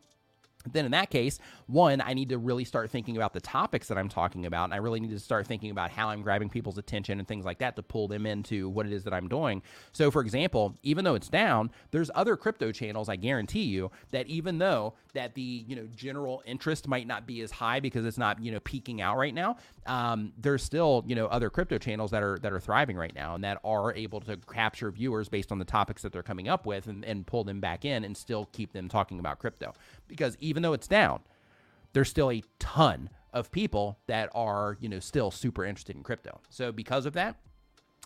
then in that case, one, I need to really start thinking about the topics that I'm talking about. And I really need to start thinking about how I'm grabbing people's attention and things like that to pull them into what it is that I'm doing. So, for example, even though it's down, there's other crypto channels, I guarantee you, that even though that the, you know, general interest might not be as high because it's not, you know, peaking out right now, um, there's still, you know, other crypto channels that are that are thriving right now and that are able to capture viewers based on the topics that they're coming up with and, and pull them back in and still keep them talking about crypto. Because even though it's down, there's still a ton of people that are, you know, still super interested in crypto. So because of that,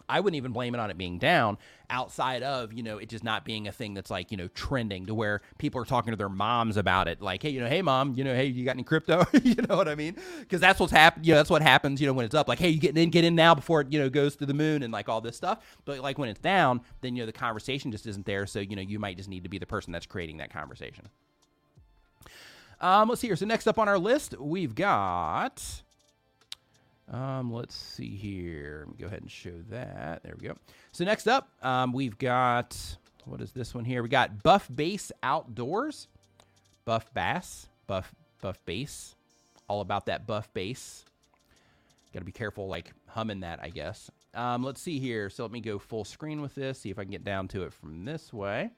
I wouldn't even blame it on it being down outside of, you know, it just not being a thing that's like, you know, trending to where people are talking to their moms about it. Like, hey, you know, hey, mom, you know, hey, you got any crypto? you know what I mean? Because that's what's happened. You know, that's what happens, you know, when it's up. Like, hey, you getting in, get in now before it, you know, goes to the moon and like all this stuff. But like when it's down, then, you know, the conversation just isn't there. So, you know, you might just need to be the person that's creating that conversation. Um, let's see here. So next up on our list, we've got. Um, let's see here. Go ahead and show that. There we go. So next up, um, we've got what is this one here? We got Buff Bass Outdoors, Buff Bass, Buff Buff Bass, all about that Buff Bass. Got to be careful, like humming that, I guess. Um, let's see here. So let me go full screen with this. See if I can get down to it from this way.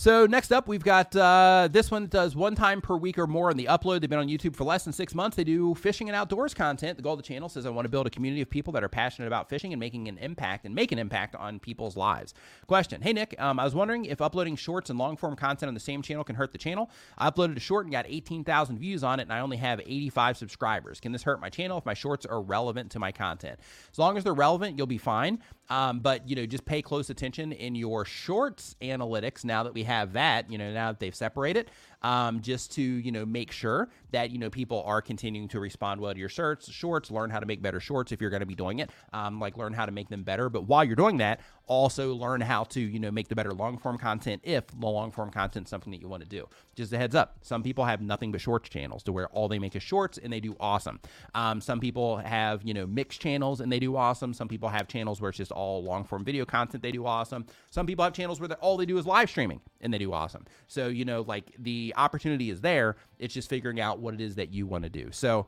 So next up, we've got uh, this one does one time per week or more on the upload. They've been on YouTube for less than six months. They do fishing and outdoors content. The goal of the channel says I want to build a community of people that are passionate about fishing and making an impact and make an impact on people's lives. Question: Hey Nick, um, I was wondering if uploading shorts and long form content on the same channel can hurt the channel. I uploaded a short and got 18,000 views on it, and I only have 85 subscribers. Can this hurt my channel if my shorts are relevant to my content? As long as they're relevant, you'll be fine. Um, but you know, just pay close attention in your shorts analytics. Now that we have that, you know, now that they've separated, um, just to you know make sure that you know people are continuing to respond well to your shirts, shorts. Learn how to make better shorts if you're going to be doing it. Um, like learn how to make them better. But while you're doing that, also learn how to you know make the better long form content if long form content is something that you want to do. Just a heads up, some people have nothing but shorts channels to where all they make is shorts and they do awesome. Um, some people have you know mixed channels and they do awesome. Some people have channels where it's just all long form video content. They do awesome. Some people have channels where all they do is live streaming and they do awesome. So you know like the opportunity is there. It's just figuring out what it is that you want to do. So,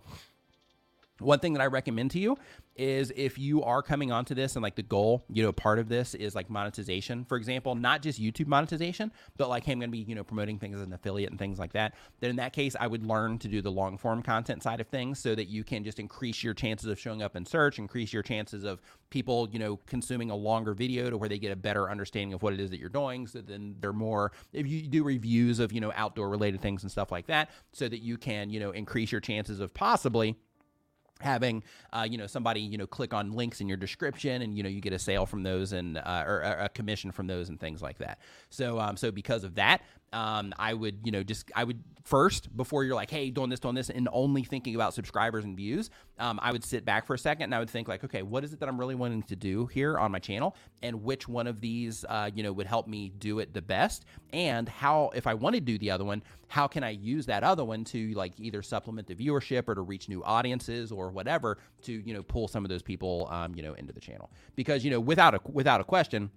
one thing that I recommend to you is if you are coming onto this and like the goal, you know, part of this is like monetization, for example, not just YouTube monetization, but like, hey, I'm going to be, you know, promoting things as an affiliate and things like that. Then in that case, I would learn to do the long form content side of things so that you can just increase your chances of showing up in search, increase your chances of people, you know, consuming a longer video to where they get a better understanding of what it is that you're doing. So then they're more, if you do reviews of, you know, outdoor related things and stuff like that, so that you can, you know, increase your chances of possibly having uh, you know somebody you know click on links in your description and you know you get a sale from those and uh, or, a commission from those and things like that. So um, so because of that um, I would, you know, just I would first before you're like, hey, doing this, doing this, and only thinking about subscribers and views. Um, I would sit back for a second and I would think like, okay, what is it that I'm really wanting to do here on my channel, and which one of these, uh, you know, would help me do it the best, and how if I want to do the other one, how can I use that other one to like either supplement the viewership or to reach new audiences or whatever to you know pull some of those people, um, you know, into the channel because you know without a without a question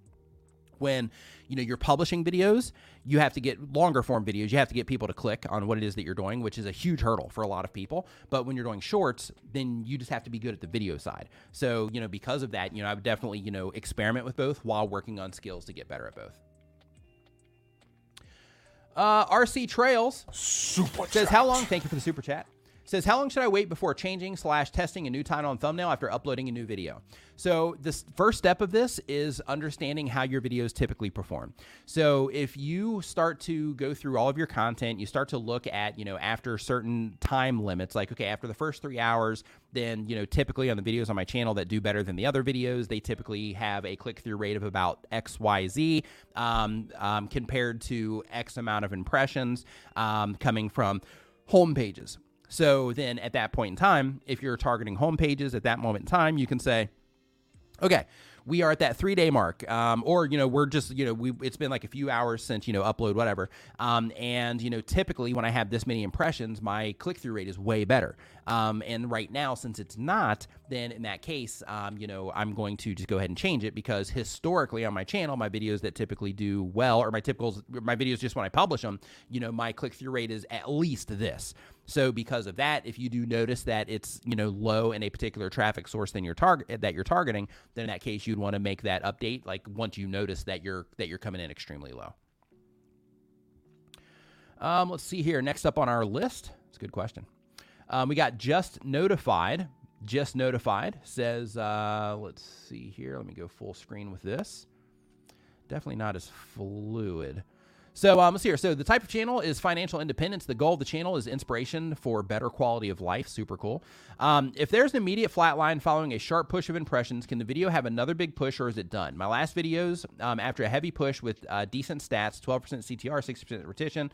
when you know you're publishing videos you have to get longer form videos. You have to get people to click on what it is that you're doing which is a huge hurdle for a lot of people. But when you're doing shorts then you just have to be good at the video side. So you know because of that you know i would definitely you know experiment with both while working on skills to get better at both. Uh, rc trails
Super
says
chat.
how long? Thank you for the super chat says how long should i wait before changing slash testing a new title and thumbnail after uploading a new video? So this first step of this is understanding how your videos typically perform. So if you start to go through all of your content you start to look at you know after certain time limits like okay after the first three hours then you know typically on the videos on my channel that do better than the other videos they typically have a click-through rate of about xyz um, um, compared to x amount of impressions um, coming from home pages so then at that point in time, if you're targeting home pages at that moment in time, you can say, okay, we are at that three day mark, um, or you know we're just you know we it's been like a few hours since you know upload whatever, um, and you know typically when I have this many impressions, my click through rate is way better. Um, and right now, since it's not, then in that case, um, you know, I'm going to just go ahead and change it because historically on my channel, my videos that typically do well, or my typicals, my videos just when I publish them, you know, my click through rate is at least this. So because of that, if you do notice that it's you know low in a particular traffic source than your target that you're targeting, then in that case you'd want to make that update like once you notice that you're that you're coming in extremely low. Um, let's see here. Next up on our list, it's a good question. Um, we got just notified. Just notified says, uh, let's see here. Let me go full screen with this. Definitely not as fluid. So um, let's see here. So the type of channel is financial independence. The goal of the channel is inspiration for better quality of life. Super cool. Um, if there's an immediate flat line following a sharp push of impressions, can the video have another big push or is it done? My last videos, um, after a heavy push with uh, decent stats, 12% CTR, 60% retention,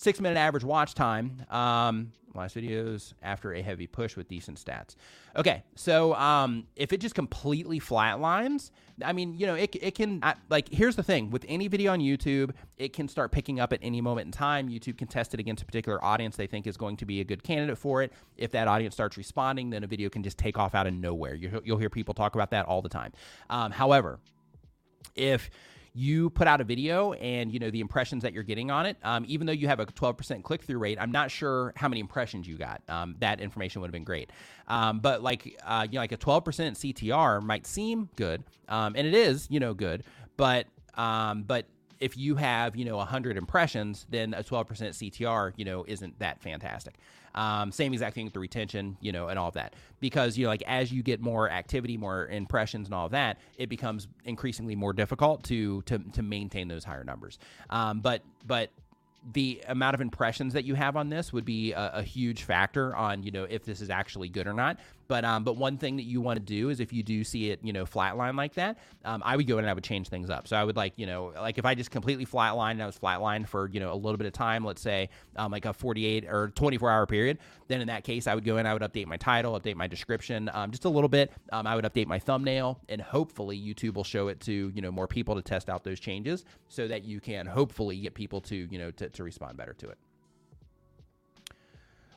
six minute average watch time. Um, last videos after a heavy push with decent stats. Okay, so um, if it just completely flatlines, I mean, you know, it, it can, I, like, here's the thing with any video on YouTube, it can start picking up at any moment in time. YouTube can test it against a particular audience they think is going to be a good candidate for it. If that audience starts responding, then a video can just take off out of nowhere. You, will hear people talk about that all the time. Um, however, if you put out a video and you know the impressions that you're getting on it um, even though you have a 12% click-through rate i'm not sure how many impressions you got. Um, that information would have been great. Um, but like uh, you know like a 12% ctr might seem good um, and it is you know good but um, but if you have you know 100 impressions then a 12% ctr you know isn't that fantastic um, same exact thing with the retention, you know, and all of that. Because, you know, like as you get more activity, more impressions and all of that, it becomes increasingly more difficult to to, to maintain those higher numbers. Um, but but the amount of impressions that you have on this would be a, a, huge factor on you know if this is actually good or not. But um, but one thing that you want to do is if you do see it you know flatline like that, um, I would go in and I would change things up. So I would like you know like if I just completely flatline and I was flatlined for you know a little bit of time, let's say um, like a 48 or 24 hour period, then in that case I would go in, I would update my title, update my description, um, just a little bit. Um, I would update my thumbnail, and hopefully YouTube will show it to you know more people to test out those changes, so that you can hopefully get people to you know to, to respond better to it.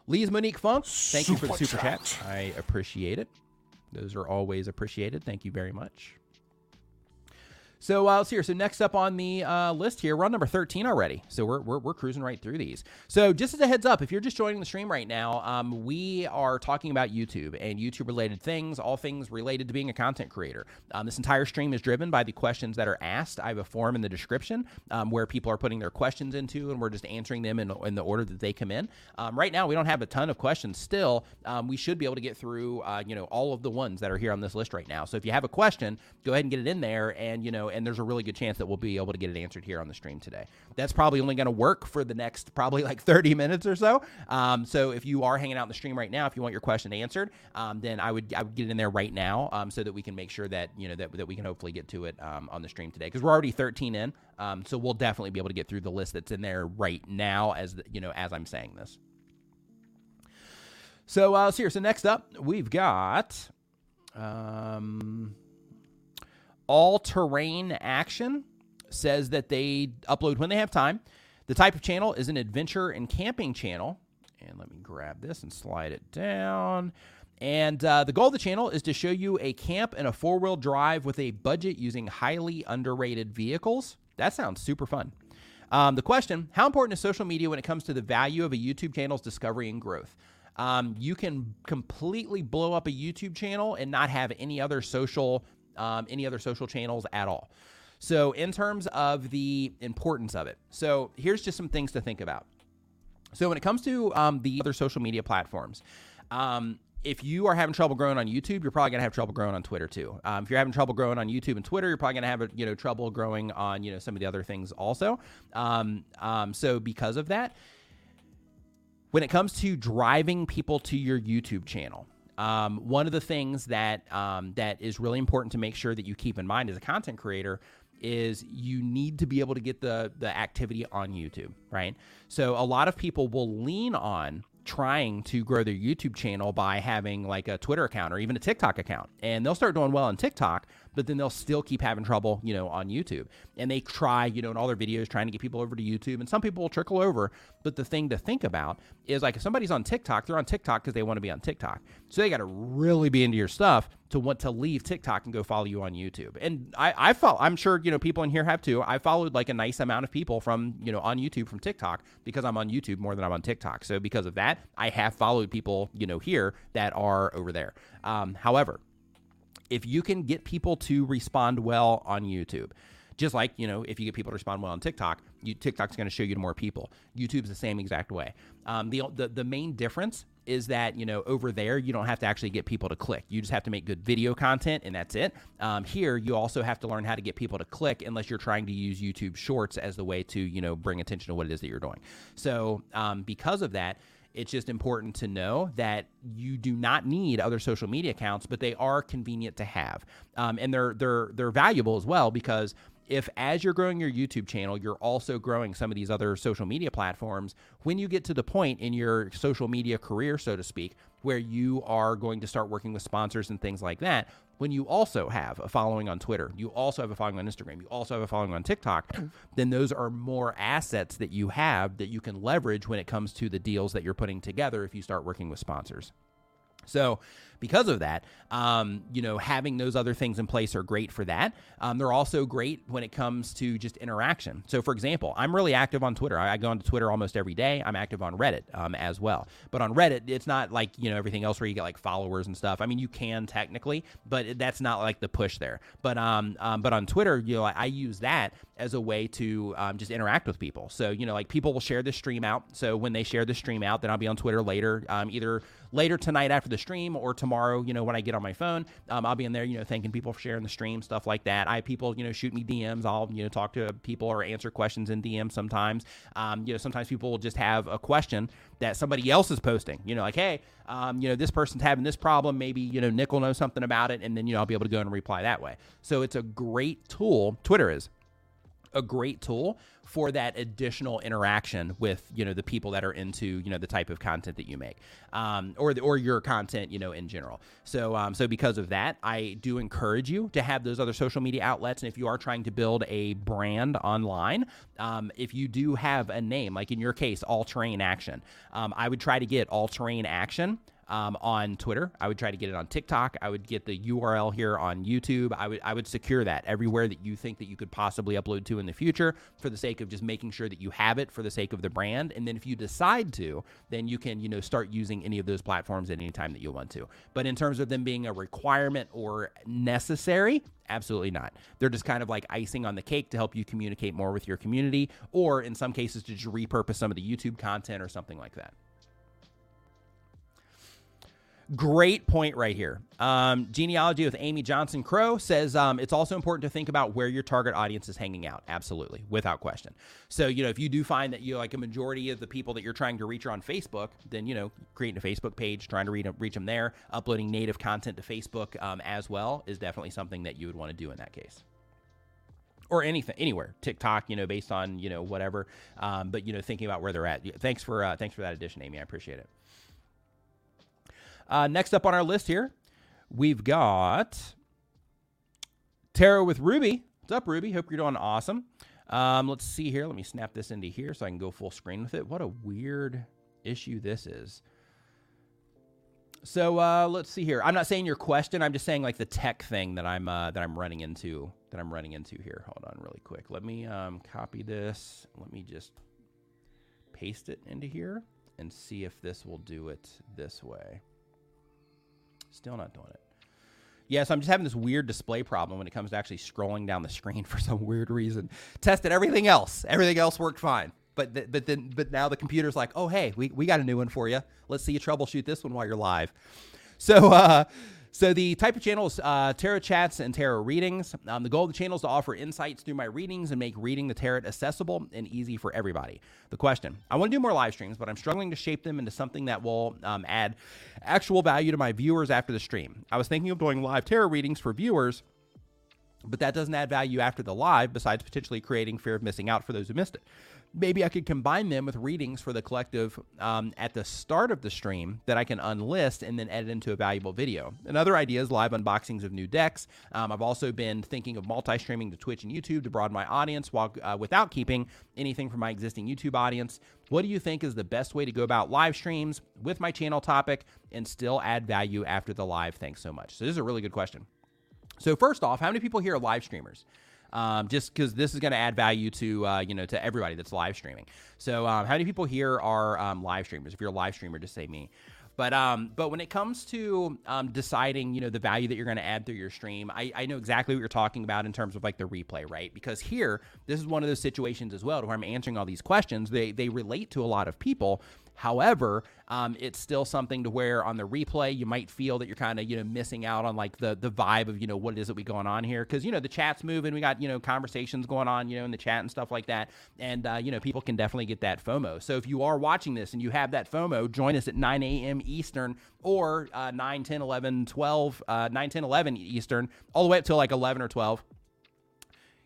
Lee's Monique Funk, thank super you for the super chat. chat. I appreciate it. Those are always appreciated. Thank you very much. So uh, let's see here. So next up on the uh, list here, we're on number 13 already. So we're, we're, we're, cruising right through these. So just as a heads up, if you're just joining the stream right now, um, we are talking about YouTube and YouTube related things, all things related to being a content creator. Um, this entire stream is driven by the questions that are asked. I have a form in the description um, where people are putting their questions into, and we're just answering them in, in the order that they come in. Um, right now, we don't have a ton of questions still. Um, we should be able to get through, uh, you know, all of the ones that are here on this list right now. So if you have a question, go ahead and get it in there, and you know, and there's a really good chance that we'll be able to get it answered here on the stream today. That's probably only going to work for the next probably like 30 minutes or so. Um, so if you are hanging out in the stream right now, if you want your question answered, um, then I would I would get it in there right now um, so that we can make sure that you know that, that we can hopefully get to it um, on the stream today because we're already 13 in. Um, so we'll definitely be able to get through the list that's in there right now as the, you know as I'm saying this. So uh, let's here. So next up, we've got um, all terrain action says that they upload when they have time. The type of channel is an adventure and camping channel. And let me grab this and slide it down. And uh, the goal of the channel is to show you a camp and a four wheel drive with a budget using highly underrated vehicles. That sounds super fun. Um, the question How important is social media when it comes to the value of a YouTube channel's discovery and growth? Um, you can completely blow up a YouTube channel and not have any other social um, any other social channels at all. So, in terms of the importance of it, so here's just some things to think about. So, when it comes to um, the other social media platforms, um, if you are having trouble growing on YouTube, you're probably gonna have trouble growing on Twitter too. Um, if you're having trouble growing on YouTube and Twitter, you're probably gonna have you know trouble growing on you know some of the other things also. Um, um, so because of that, when it comes to driving people to your YouTube channel, um, one of the things that um, that is really important to make sure that you keep in mind as a content creator is you need to be able to get the the activity on YouTube, right? So a lot of people will lean on trying to grow their YouTube channel by having like a Twitter account or even a TikTok account. And they'll start doing well on TikTok, but then they'll still keep having trouble, you know, on YouTube. And they try, you know, in all their videos trying to get people over to YouTube. And some people will trickle over. But the thing to think about is like if somebody's on TikTok, they're on TikTok because they want to be on TikTok. So they got to really be into your stuff to want to leave TikTok and go follow you on YouTube. And I, I follow, I'm sure, you know, people in here have too. I followed like a nice amount of people from, you know, on YouTube from TikTok because I'm on YouTube more than I'm on TikTok. So because of that, I have followed people, you know, here that are over there. Um, however, if you can get people to respond well on YouTube, just like you know, if you get people to respond well on TikTok, you, TikTok's going to show you to more people. YouTube's the same exact way. Um, the, the the main difference is that you know over there you don't have to actually get people to click. You just have to make good video content, and that's it. Um, here you also have to learn how to get people to click, unless you're trying to use YouTube Shorts as the way to you know bring attention to what it is that you're doing. So um, because of that it's just important to know that you do not need other social media accounts, but they are convenient to have, um, and they're they're they're valuable as well because if as you're growing your YouTube channel, you're also growing some of these other social media platforms, when you get to the point in your social media career, so to speak, where you are going to start working with sponsors and things like that, when you also have a following on Twitter, you also have a following on Instagram, you also have a following on TikTok, then those are more assets that you have that you can leverage when it comes to the deals that you're putting together if you start working with sponsors. So, because of that, um, you know, having those other things in place are great for that. Um, they're also great when it comes to just interaction. So, for example, I'm really active on Twitter. I, I go onto Twitter almost every day. I'm active on Reddit um, as well. But on Reddit, it's not like you know everything else where you get like followers and stuff. I mean, you can technically, but that's not like the push there. But um, um but on Twitter, you know, I, I use that as a way to um, just interact with people. So, you know, like people will share the stream out. So when they share the stream out, then I'll be on Twitter later, um, either later tonight after the stream or tomorrow, you know, when I get on my phone, um, I'll be in there, you know, thanking people for sharing the stream, stuff like that. I have people, you know, shoot me DMs. I'll, you know, talk to people or answer questions in DMs sometimes. Um, you know, sometimes people will just have a question that somebody else is posting, you know, like, hey, um, you know, this person's having this problem. Maybe, you know, Nick will know something about it. And then, you know, I'll be able to go and reply that way. So it's a great tool. Twitter is a great tool for that additional interaction with you know the people that are into you know the type of content that you make um, or the, or your content you know in general. So um, so because of that I do encourage you to have those other social media outlets. And if you are trying to build a brand online um, if you do have a name like in your case all terrain action um, I would try to get all terrain action um, on Twitter. I would try to get it on TikTok. I would get the URL here on YouTube. I would I would secure that everywhere that you think that you could possibly upload to in the future for the sake of just making sure that you have it for the sake of the brand. And then if you decide to, then you can you know start using any of those platforms at any time that you want to. But in terms of them being a requirement or necessary, Absolutely not. They're just kind of like icing on the cake to help you communicate more with your community, or in some cases, to just repurpose some of the YouTube content or something like that. Great point right here. Um, genealogy with Amy Johnson Crow says um, it's also important to think about where your target audience is hanging out. Absolutely, without question. So you know, if you do find that you like a majority of the people that you're trying to reach are on Facebook, then you know, creating a Facebook page, trying to reach, reach them there, uploading native content to Facebook um, as well is definitely something that you would want to do in that case or anything anywhere tiktok you know based on you know whatever um, but you know thinking about where they're at thanks for uh, thanks for that addition amy i appreciate it uh, next up on our list here, we've got Tarot with Ruby. What's up, Ruby? Hope you're doing awesome. Um, let's see here. Let me snap this into here so I can go full screen with it. What a weird issue this is. So uh, let's see here. I'm not saying your question. I'm just saying like the tech thing that I'm uh, that I'm running into that I'm running into here. Hold on, really quick. Let me um, copy this. Let me just paste it into here and see if this will do it this way. Still not doing it. Yeah, so I'm just having this weird display problem when it comes to actually scrolling down the screen for some weird reason. Tested everything else. Everything else worked fine. But th- but then but now the computer's like, "Oh, hey, we, we got a new one for you. Let's see you troubleshoot this one while you're live." So uh so the type of channel is uh, tarot chats and tarot readings. Um, the goal of the channel is to offer insights through my readings and make reading the tarot accessible and easy for everybody. The question: I want to do more live streams, but I'm struggling to shape them into something that will um, add actual value to my viewers after the stream. I was thinking of doing live tarot readings for viewers but that doesn't add value after the live besides potentially creating fear of missing out for those who missed it. Maybe I could combine them with readings for the collective um, at the start of the stream that I can unlist and then edit into a valuable video. Another idea is live unboxings of new decks. Um, I've also been thinking of multi-streaming to Twitch and YouTube to broaden my audience while uh, without keeping anything from my existing YouTube audience. What do you think is the best way to go about live streams with my channel topic and still add value after the live? Thanks so much. So this is a really good question. So first off, how many people here are live streamers? Um, just because this is going to add value to uh, you know to everybody that's live streaming. So, um, how many people here are um, live streamers? If you're a live streamer, just say me. But um, but when it comes to um, deciding, you know, the value that you're going to add through your stream, I, I know exactly what you're talking about in terms of like the replay, right? Because here, this is one of those situations as well, where I'm answering all these questions. They they relate to a lot of people, However, um, it's still something to where on the replay you might feel that you're kind of you know missing out on like the the vibe of you know what is it we going on here because you know the chat's moving, we got you know conversations going on you know in the chat and stuff like that, and uh, you know people can definitely get that FOMO. So if you are watching this and you have that FOMO, join us at 9 a.m. Eastern or uh, 9, 10, 11, 12, uh, 9, 10, 11 Eastern, all the way up till like 11 or 12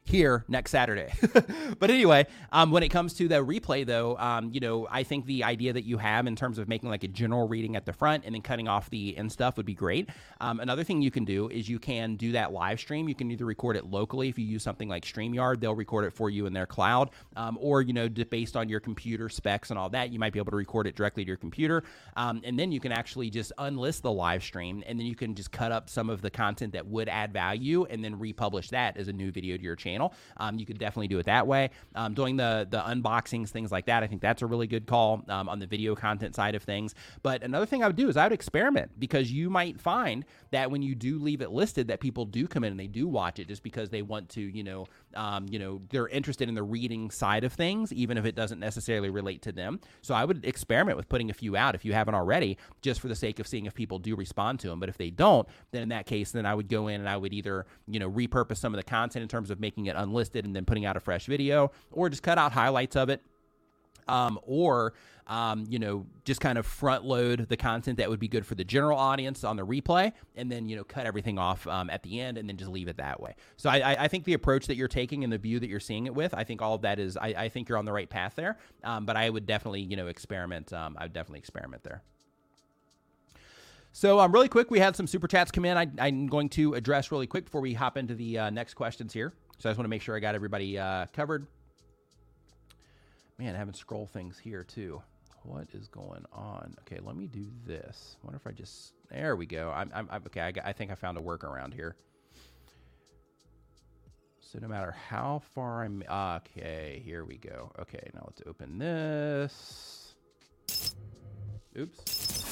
here next Saturday. but anyway, um, when it comes to the replay, though, um, you know, I think the idea that you have in terms of making like a general reading at the front and then cutting off the end stuff would be great. Um, another thing you can do is you can do that live stream. You can either record it locally if you use something like StreamYard, they'll record it for you in their cloud, um, or you know, based on your computer specs and all that, you might be able to record it directly to your computer, um, and then you can actually just unlist the live stream, and then you can just cut up some of the content that would add value, and then republish that as a new video to your channel channel. Um, you could definitely do it that way. Um, doing the the unboxings, things like that, I think that's a really good call um, on the video content side of things. But another thing I would do is I would experiment because you might find that when you do leave it listed, that people do come in and they do watch it just because they want to, you know, um, you know, they're interested in the reading side of things, even if it doesn't necessarily relate to them. So I would experiment with putting a few out if you haven't already, just for the sake of seeing if people do respond to them. But if they don't, then in that case, then I would go in and I would either, you know, repurpose some of the content in terms of making it unlisted and then putting out a fresh video, or just cut out highlights of it, um, or um, you know, just kind of front load the content that would be good for the general audience on the replay, and then you know cut everything off um, at the end, and then just leave it that way. So I, I, think the approach that you're taking and the view that you're seeing it with, I think all of that is, I, I think you're on the right path there. Um, but I would definitely you know experiment. Um, I would definitely experiment there. So, um, really quick, we had some super chats come in. I, am going to address really quick before we hop into the uh, next questions here. So, I just want to make sure I got everybody uh, covered. Man, having scroll things here too. What is going on? Okay, let me do this. I wonder if I just there we go. I'm, I'm, I'm okay. I, got, I think I found a workaround here. So no matter how far I'm okay, here we go. Okay, now let's open this. Oops.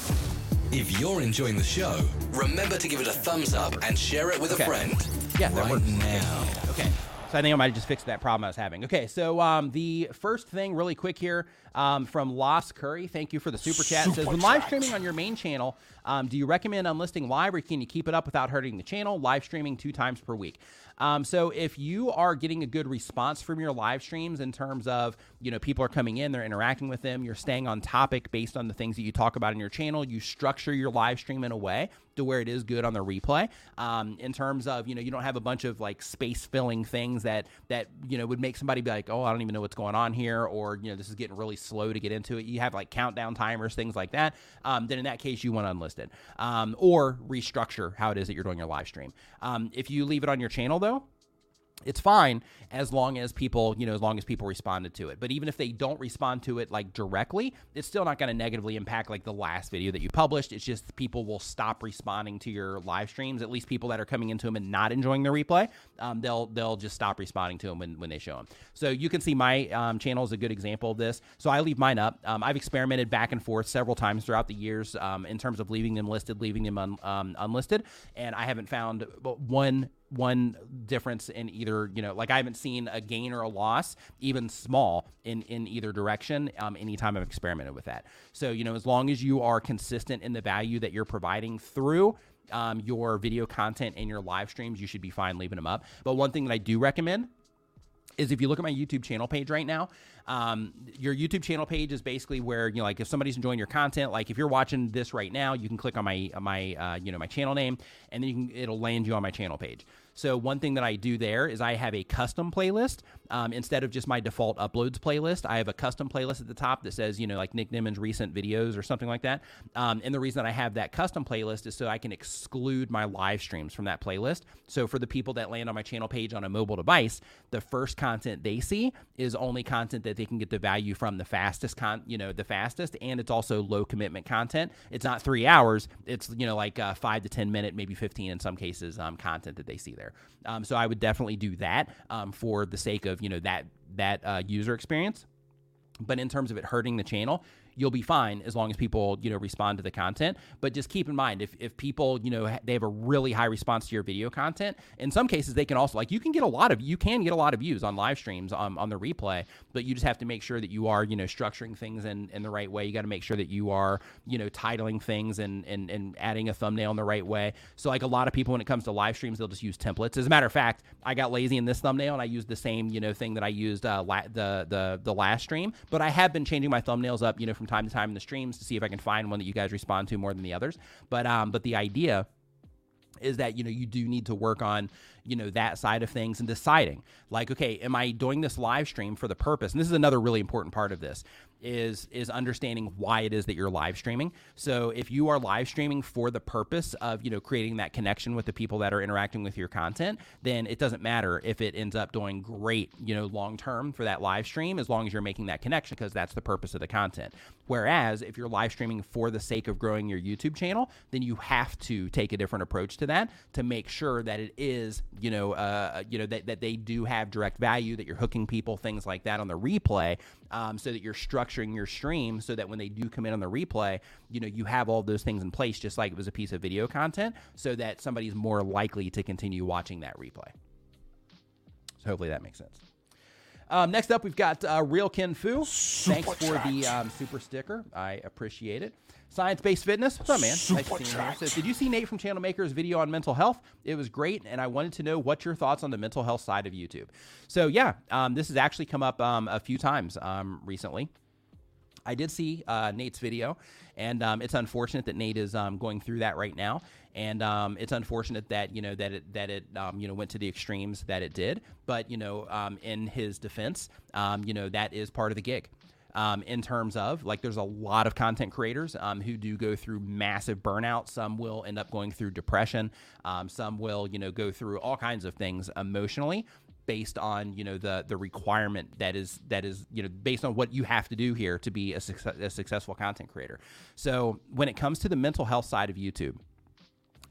If you're enjoying the show, remember to give it a thumbs up and share it with
okay.
a friend.
Yeah, that
right now.
Okay. So I think I might have just fixed that problem I was having. Okay, so um, the first thing, really quick here, um, from Lost Curry. Thank you for the super chat.
Super
says when live streaming on your main channel, um, do you recommend unlisting live, or can you keep it up without hurting the channel? Live streaming two times per week. Um, so if you are getting a good response from your live streams in terms of, you know, people are coming in, they're interacting with them, you're staying on topic based on the things that you talk about in your channel, you structure your live stream in a way to where it is good on the replay. Um, in terms of, you know, you don't have a bunch of like space filling things that that you know would make somebody be like, oh, I don't even know what's going on here, or you know, this is getting really slow to get into it. You have like countdown timers, things like that. Um, then in that case, you want to unlist it um, or restructure how it is that you're doing your live stream. Um, if you leave it on your channel though, it's fine as long as people, you know, as long as people responded to it. But even if they don't respond to it like directly, it's still not going to negatively impact like the last video that you published. It's just people will stop responding to your live streams. At least people that are coming into them and not enjoying the replay, um, they'll they'll just stop responding to them when, when they show them. So you can see my um, channel is a good example of this. So I leave mine up. Um, I've experimented back and forth several times throughout the years um, in terms of leaving them listed, leaving them un, um, unlisted, and I haven't found one one difference in either you know like i haven't seen a gain or a loss even small in in either direction um, anytime i've experimented with that. So you know as long as you are consistent in the value that you're providing through um, your video content and your live streams you should be fine leaving them up. But one thing that i do recommend is if you look at my YouTube channel page right now, um, your YouTube channel page is basically where you know, like if somebody's enjoying your content, like if you're watching this right now, you can click on my my uh, you know my channel name, and then you can it'll land you on my channel page. So one thing that I do there is I have a custom playlist um, instead of just my default uploads playlist. I have a custom playlist at the top that says you know like Nick Nimmin's recent videos or something like that. Um, and the reason that I have that custom playlist is so I can exclude my live streams from that playlist. So for the people that land on my channel page on a mobile device, the first content they see is only content that they can get the value from the fastest con, you know, the fastest, and it's also low commitment content. It's not three hours. It's you know like uh, five to ten minute, maybe fifteen in some cases, um, content that they see there. Um, so I would definitely do that um, for the sake of you know that that uh, user experience. But in terms of it hurting the channel, you'll be fine as long as people you know respond to the content. But just keep in mind if, if people you know they have a really high response to your video content in some cases they can also like you can get a lot of you can get a lot of views on live streams on, on the replay but you just have to make sure that you are you know structuring things in, in the right way. You got to make sure that you are you know titling things and, and and adding a thumbnail in the right way. So like a lot of people when it comes to live streams they'll just use templates. As a matter of fact i got lazy in this thumbnail and i used the same you know thing that i used uh, la- the the the last stream but i have been changing my thumbnails up you know from from time to time in the streams to see if I can find one that you guys respond to more than the others. But um, but the idea is that you know you do need to work on you know that side of things and deciding like okay am i doing this live stream for the purpose and this is another really important part of this is is understanding why it is that you're live streaming. So if you are live streaming for the purpose of you know creating that connection with the people that are interacting with your content, then it doesn't matter if it ends up doing great you know long term for that live stream as long as you're making that connection because that's the purpose of the content. Whereas if you're live streaming for the sake of growing your YouTube channel, then you have to take a different approach to that to make sure that it is you know uh, you know that, that they do have direct value that you're hooking people things like that on the replay um, so that you're structuring your stream so that when they do come in on the replay, you know, you have all those things in place just like it was a piece of video content so that somebody's more likely to continue watching that replay. So hopefully that makes sense. Um, next up, we've got uh, Real Ken Fu.
Super
Thanks for the um, super sticker. I appreciate it. Science Based Fitness. What's up, man?
Super
nice
chat.
Says, Did you see Nate from Channel Maker's video on mental health? It was great, and I wanted to know what your thoughts on the mental health side of YouTube. So, yeah, um, this has actually come up um, a few times um, recently. I did see uh, Nate's video, and um, it's unfortunate that Nate is um, going through that right now. And um, it's unfortunate that you know that it that it um, you know went to the extremes that it did. But you know, um, in his defense, um, you know that is part of the gig. Um, in terms of like, there's a lot of content creators um, who do go through massive burnout. Some will end up going through depression. Some will, you know, go through all kinds of things emotionally based on you know the the requirement that is that is you know based on what you have to do here to be a, success, a successful content creator. So when it comes to the mental health side of YouTube,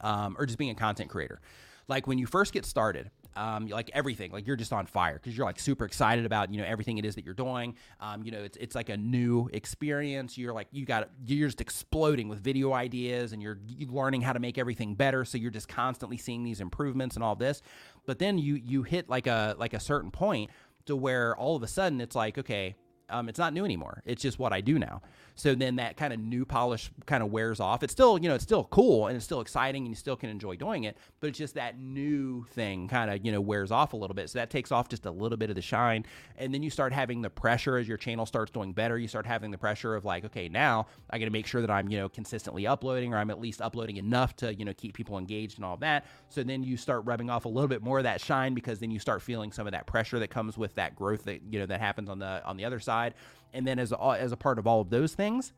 um, or just being a content creator, like when you first get started. Um, like everything, like you're just on fire because you're like super excited about you know everything it is that you're doing. Um, you know, it's it's like a new experience. You're like you got you're just exploding with video ideas and you're learning how to make everything better. So you're just constantly seeing these improvements and all this. But then you you hit like a like a certain point to where all of a sudden it's like okay, um, it's not new anymore. It's just what I do now. So then that kind of new polish kind of wears off. It's still, you know, it's still cool and it's still exciting and you still can enjoy doing it, but it's just that new thing kind of, you know, wears off a little bit. So that takes off just a little bit of the shine. And then you start having the pressure as your channel starts doing better. You start having the pressure of like, okay, now I got to make sure that I'm, you know, consistently uploading or I'm at least uploading enough to, you know, keep people engaged and all that. So then you start rubbing off a little bit more of that shine because then you start feeling some of that pressure that comes with that growth that, you know, that happens on the on the other side. And then as a, as a part of all of those things,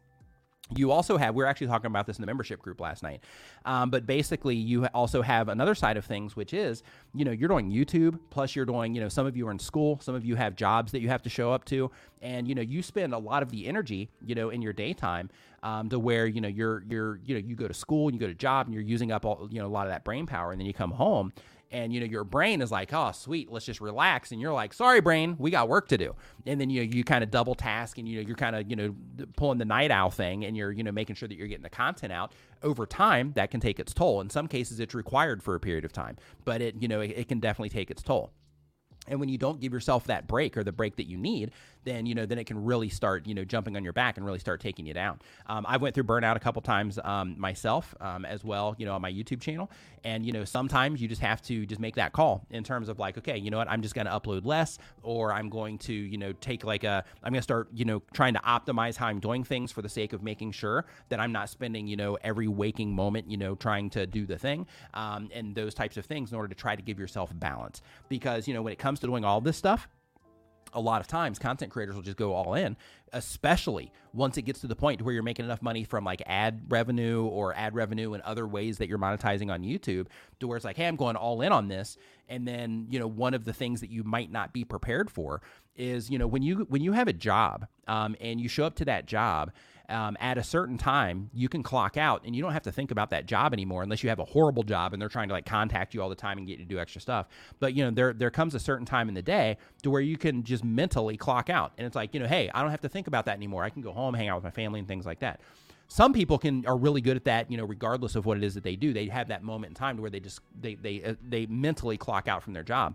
you also have, we are actually talking about this in the membership group last night, um, but basically you also have another side of things, which is, you know, you're doing YouTube, plus you're doing, you know, some of you are in school, some of you have jobs that you have to show up to, and, you know, you spend a lot of the energy, you know, in your daytime um, to where, you know, you're, you're, you know, you go to school and you go to job and you're using up all, you know, a lot of that brain power, and then you come home and you know your brain is like oh sweet let's just relax and you're like sorry brain we got work to do. And then you know, you kind of double task and you know you're kind of you know pulling the night owl thing and you're you know making sure that you're getting the content out. Over time that can take its toll. In some cases it's required for a period of time but it you know it, it can definitely take its toll. And when you don't give yourself that break or the break that you need then you know then it can really start you know jumping on your back and really start taking you down. Um, i went through burnout a couple times um, myself um, as well you know on my youtube channel. And you know sometimes you just have to just make that call in terms of like okay you know what? I'm just going to upload less or i'm going to you know take like a i'm going to start you know trying to optimize how i'm doing things for the sake of making sure that i'm not spending you know every waking moment you know trying to do the thing um, and those types of things in order to try to give yourself balance. Because you know when it comes to doing all this stuff a lot of times content creators will just go all in especially once it gets to the point where you're making enough money from like ad revenue or ad revenue and other ways that you're monetizing on YouTube to where it's like hey I'm going all in on this. And then you know one of the things that you might not be prepared for is you know when you when you have a job um, and you show up to that job um, at a certain time, you can clock out and you don't have to think about that job anymore unless you have a horrible job and they're trying to like contact you all the time and get you to do extra stuff. But you know, there there comes a certain time in the day to where you can just mentally clock out. And it's like, you know, hey, I don't have to think about that anymore. I can go home, hang out with my family and things like that some people can are really good at that you know regardless of what it is that they do they have that moment in time to where they just they they uh, they mentally clock out from their job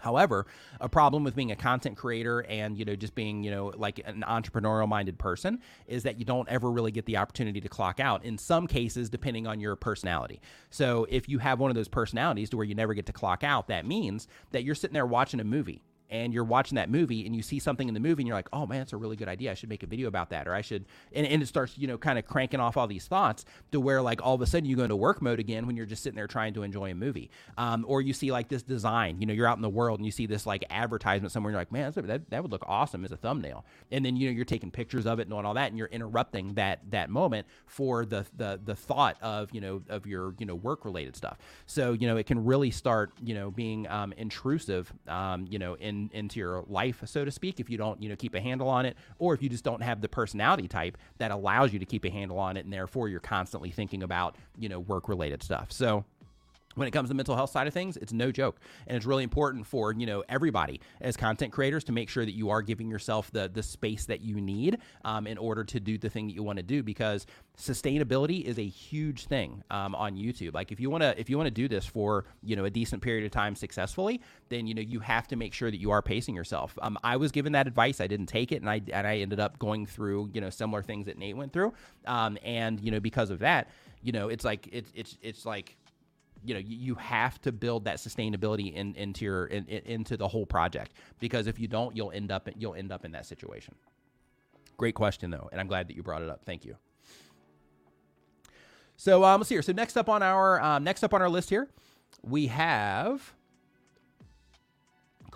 However, a problem with being a content creator and you know just being you know like an entrepreneurial minded person is that you don't ever really get the opportunity to clock out. In some cases, depending on your personality. So if you have one of those personalities to where you never get to clock out, that means that you're sitting there watching a movie and you're watching that movie and you see something in the movie and you're like, oh man, that's a really good idea. I should make a video about that. Or I should, and, and it starts, you know, kind of cranking off all these thoughts to where like all of a sudden you go into work mode again when you're just sitting there trying to enjoy a movie. Um, or you see like this design, you know, you're out in the world and you see this like advertisement somewhere and you're like, man, that, that would look awesome as a thumbnail. And then, you know, you're taking pictures of it and all that and you're interrupting that, that moment for the, the, the thought of, you know, of your, you know, work related stuff. So, you know, it can really start, you know, being um, intrusive, um, you know, in, into your life life, so to speak, if you don't, you know, keep a handle on it, or if you just don't have the personality type that allows you to keep a handle on it, and therefore you're constantly thinking about, you know, work related stuff. So, when it comes to the mental health side of things, it's no joke. And it's really important for, you know, everybody as content creators to make sure that you are giving yourself the the space that you need um, in order to do the thing that you want to do because sustainability is a huge thing um, on YouTube. Like if you want to if you want to do this for, you know, a decent period of time successfully, then you know, you have to make sure that you are pacing yourself. Um, I was given that advice, I didn't take it and I and I ended up going through, you know, similar things that Nate went through. Um, and you know, because of that, you know, it's like it's it's it's like you know you have to build that sustainability in, into your in, in, into the whole project because if you don't you'll end up you'll end up in that situation. Great question though and i'm glad that you brought it up. Thank you. So um, let's see here. So next up on our um, next up on our list here we have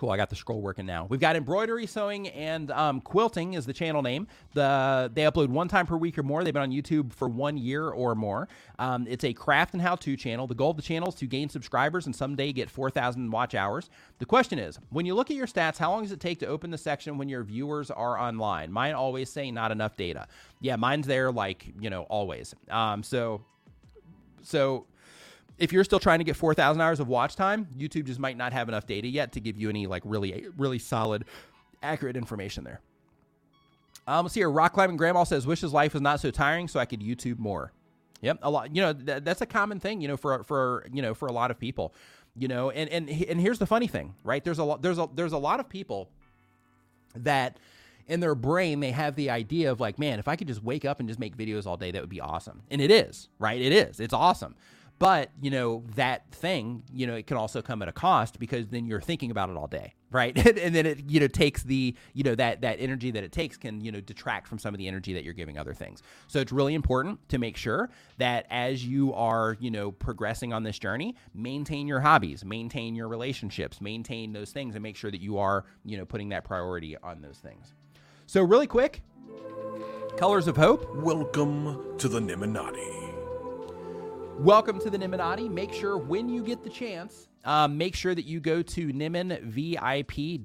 Cool. I got the scroll working now. We've got embroidery, sewing, and um, quilting is the channel name. The they upload one time per week or more. They've been on YouTube for one year or more. Um, it's a craft and how-to channel. The goal of the channel is to gain subscribers and someday get 4,000 watch hours. The question is, when you look at your stats, how long does it take to open the section when your viewers are online? Mine always say not enough data. Yeah, mine's there like you know always. Um, so so if you're still trying to get 4,000 hours of watch time, YouTube just might not have enough data yet to give you any like really, really solid, accurate information there. Um, let's see here. Rock climbing grandma says, "Wishes life was not so tiring, so I could YouTube more." Yep, a lot. You know, th- that's a common thing. You know, for for you know for a lot of people. You know, and and and here's the funny thing, right? There's a lot. There's a there's a lot of people that in their brain they have the idea of like, man, if I could just wake up and just make videos all day, that would be awesome. And it is, right? It is. It's awesome. But, you know, that thing, you know, it can also come at a cost because then you're thinking about it all day, right? and then it, you know, takes the, you know, that that energy that it takes can, you know, detract from some of the energy that you're giving other things. So it's really important to make sure that as you are, you know, progressing on this journey, maintain your hobbies, maintain your relationships, maintain those things and make sure that you are, you know, putting that priority on those things. So really quick, Colors of Hope.
Welcome to the Nimminati.
Welcome to the Nimminati. Make sure when you get the chance, um, make sure that you go to nimminvip.com.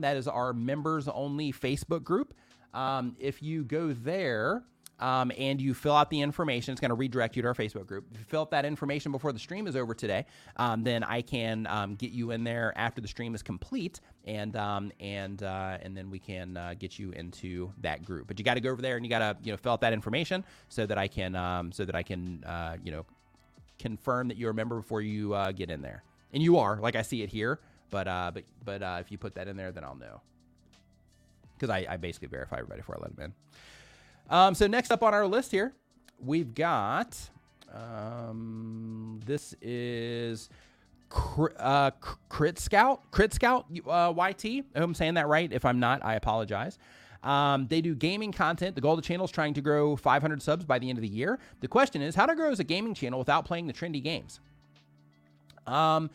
That is our members only Facebook group. Um, if you go there, um, and you fill out the information. It's going to redirect you to our Facebook group. If you fill out that information before the stream is over today, um, then I can um, get you in there after the stream is complete, and um, and uh, and then we can uh, get you into that group. But you got to go over there and you got to you know fill out that information so that I can um, so that I can uh, you know confirm that you're a member before you uh, get in there. And you are, like I see it here. But uh, but but uh, if you put that in there, then I'll know because I, I basically verify everybody before I let them in. Um, so next up on our list here, we've got um, this is uh, Crit Scout, Crit Scout uh, YT. I hope I'm saying that right. If I'm not, I apologize. Um, they do gaming content. The goal of the channel is trying to grow 500 subs by the end of the year. The question is, how to grow as a gaming channel without playing the trendy games? Um,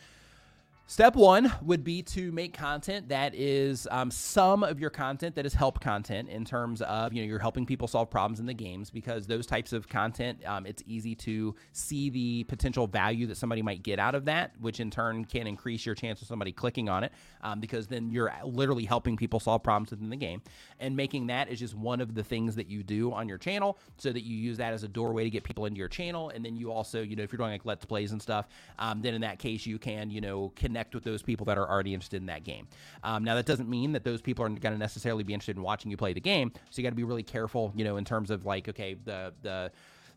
Step one would be to make content that is um, some of your content that is help content in terms of you know you're helping people solve problems in the games because those types of content um, it's easy to see the potential value that somebody might get out of that, which in turn can increase your chance of somebody clicking on it um, because then you're literally helping people solve problems within the game. And making that is just one of the things that you do on your channel so that you use that as a doorway to get people into your channel. And then you also you know if you're doing like let's plays and stuff um, then in that case you can you know connect connect with those people that are already interested in that game. Um, now, that doesn't mean that those people are going to necessarily be interested in watching you play the game. So you got to be really careful, you know, in terms of like, okay, the the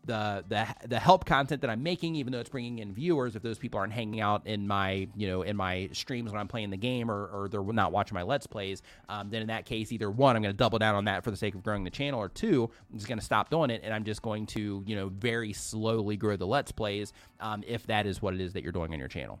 the the the help content that I'm making, even though it's bringing in viewers, if those people aren't hanging out in my you know in my streams when I'm playing the game, or, or they're not watching my let's plays, um, then in that case, either one, I'm going to double down on that for the sake of growing the channel, or two, I'm just going to stop doing it, and I'm just going to you know very slowly grow the let's plays um, if that is what it is that you're doing on your channel.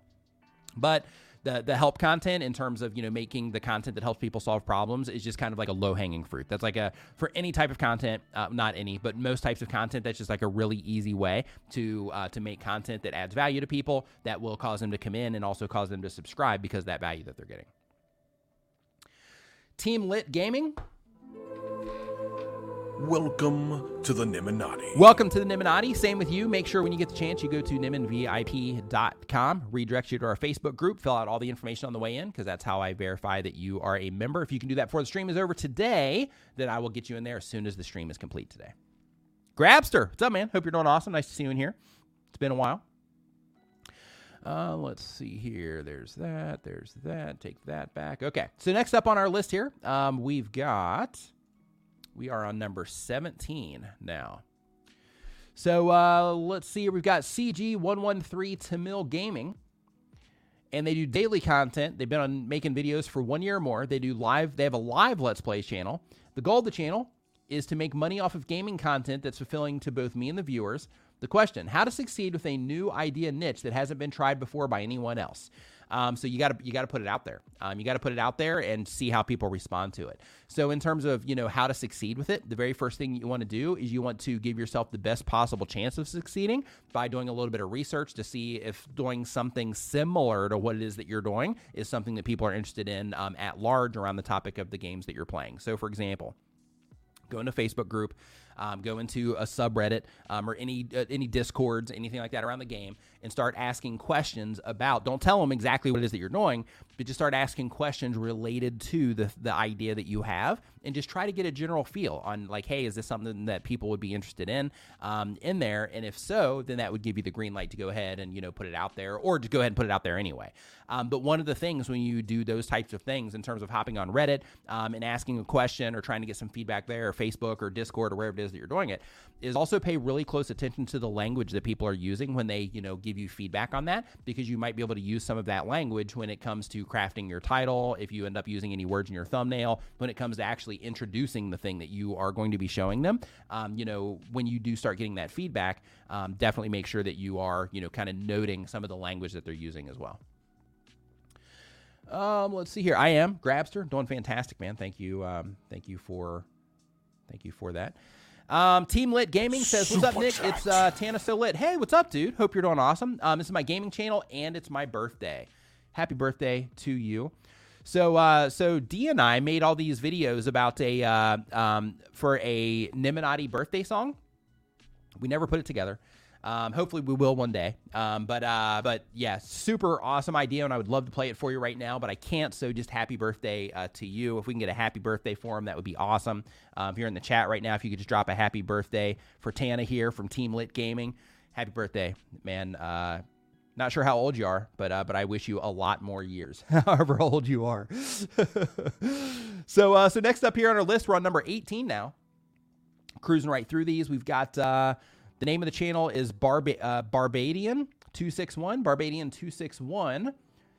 But the the help content in terms of you know making the content that helps people solve problems is just kind of like a low hanging fruit. That's like a for any type of content, uh, not any, but most types of content. That's just like a really easy way to uh, to make content that adds value to people that will cause them to come in and also cause them to subscribe because that value that they're getting. Team Lit Gaming
Welcome to the Nimminati.
Welcome to the Nimminati. Same with you. Make sure when you get the chance, you go to nimminvip.com, redirects you to our Facebook group, fill out all the information on the way in, because that's how I verify that you are a member. If you can do that before the stream is over today, then I will get you in there as soon as the stream is complete today. Grabster, what's up, man? Hope you're doing awesome. Nice to see you in here. It's been a while. Uh, let's see here. There's that. There's that. Take that back. Okay. So next up on our list here, um, we've got we are on number 17 now. So uh, let's see. We've got CG113 Tamil Gaming. And they do daily content. They've been on making videos for one year or more. They do live, they have a live Let's Play channel. The goal of the channel is to make money off of gaming content that's fulfilling to both me and the viewers. The question how to succeed with a new idea niche that hasn't been tried before by anyone else. Um, so you got to you got to put it out there. Um, you got to put it out there and see how people respond to it. So in terms of you know how to succeed with it, the very first thing you want to do is you want to give yourself the best possible chance of succeeding by doing a little bit of research to see if doing something similar to what it is that you're doing is something that people are interested in um, at large around the topic of the games that you're playing. So for example, go into Facebook group, um, go into a subreddit um, or any uh, any discords, anything like that around the game, and start asking questions about. Don't tell them exactly what it is that you're doing, but just start asking questions related to the the idea that you have, and just try to get a general feel on like, hey, is this something that people would be interested in um, in there? And if so, then that would give you the green light to go ahead and you know put it out there, or to go ahead and put it out there anyway. Um, but one of the things when you do those types of things in terms of hopping on Reddit um, and asking a question or trying to get some feedback there, or Facebook or Discord or wherever is that you're doing it, is also pay really close attention to the language that people are using when they you know give you feedback on that because you might be able to use some of that language when it comes to crafting your title if you end up using any words in your thumbnail when it comes to actually introducing the thing that you are going to be showing them um, you know when you do start getting that feedback um, definitely make sure that you are you know kind of noting some of the language that they're using as well um, let's see here. I am Grabster, doing fantastic, man. Thank you. Um, thank you for, thank you for that. Um, Team Lit Gaming says, "What's up, Nick? It's uh, Tana So Lit. Hey, what's up, dude? Hope you're doing awesome. Um, this is my gaming channel, and it's my birthday. Happy birthday to you." So, uh, so D and I made all these videos about a uh, um, for a Nimminati birthday song. We never put it together. Um, hopefully, we will one day. Um, but uh, but yeah, super awesome idea, and I would love to play it for you right now, but I can't. So just happy birthday uh, to you. If we can get a happy birthday for him, that would be awesome. Um, if you're in the chat right now, if you could just drop a happy birthday for Tana here from Team Lit Gaming, happy birthday, man. Uh, not sure how old you are, but uh, but I wish you a lot more years, however old you are. so uh, so next up here on our list, we're on number 18 now. Cruising right through these, we've got uh, the name of the channel is Barba- uh, Barbadian 261. Barbadian 261.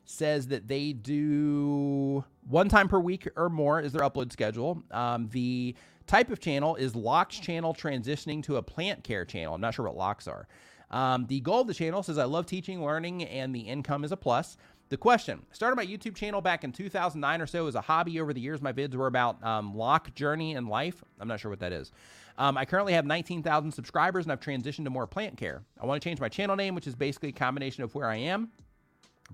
says that they do one time per week or more is their upload schedule. Um, the type of channel is Locks channel transitioning to a plant care channel. I'm not sure what locks are. Um, the goal of the channel says I love teaching, learning, and the income is a plus. The question started my YouTube channel back in 2009 or so as a hobby. Over the years, my vids were about um, lock journey and life. I'm not sure what that is. Um, I currently have 19,000 subscribers and I've transitioned to more plant care. I want to change my channel name, which is basically a combination of where I am,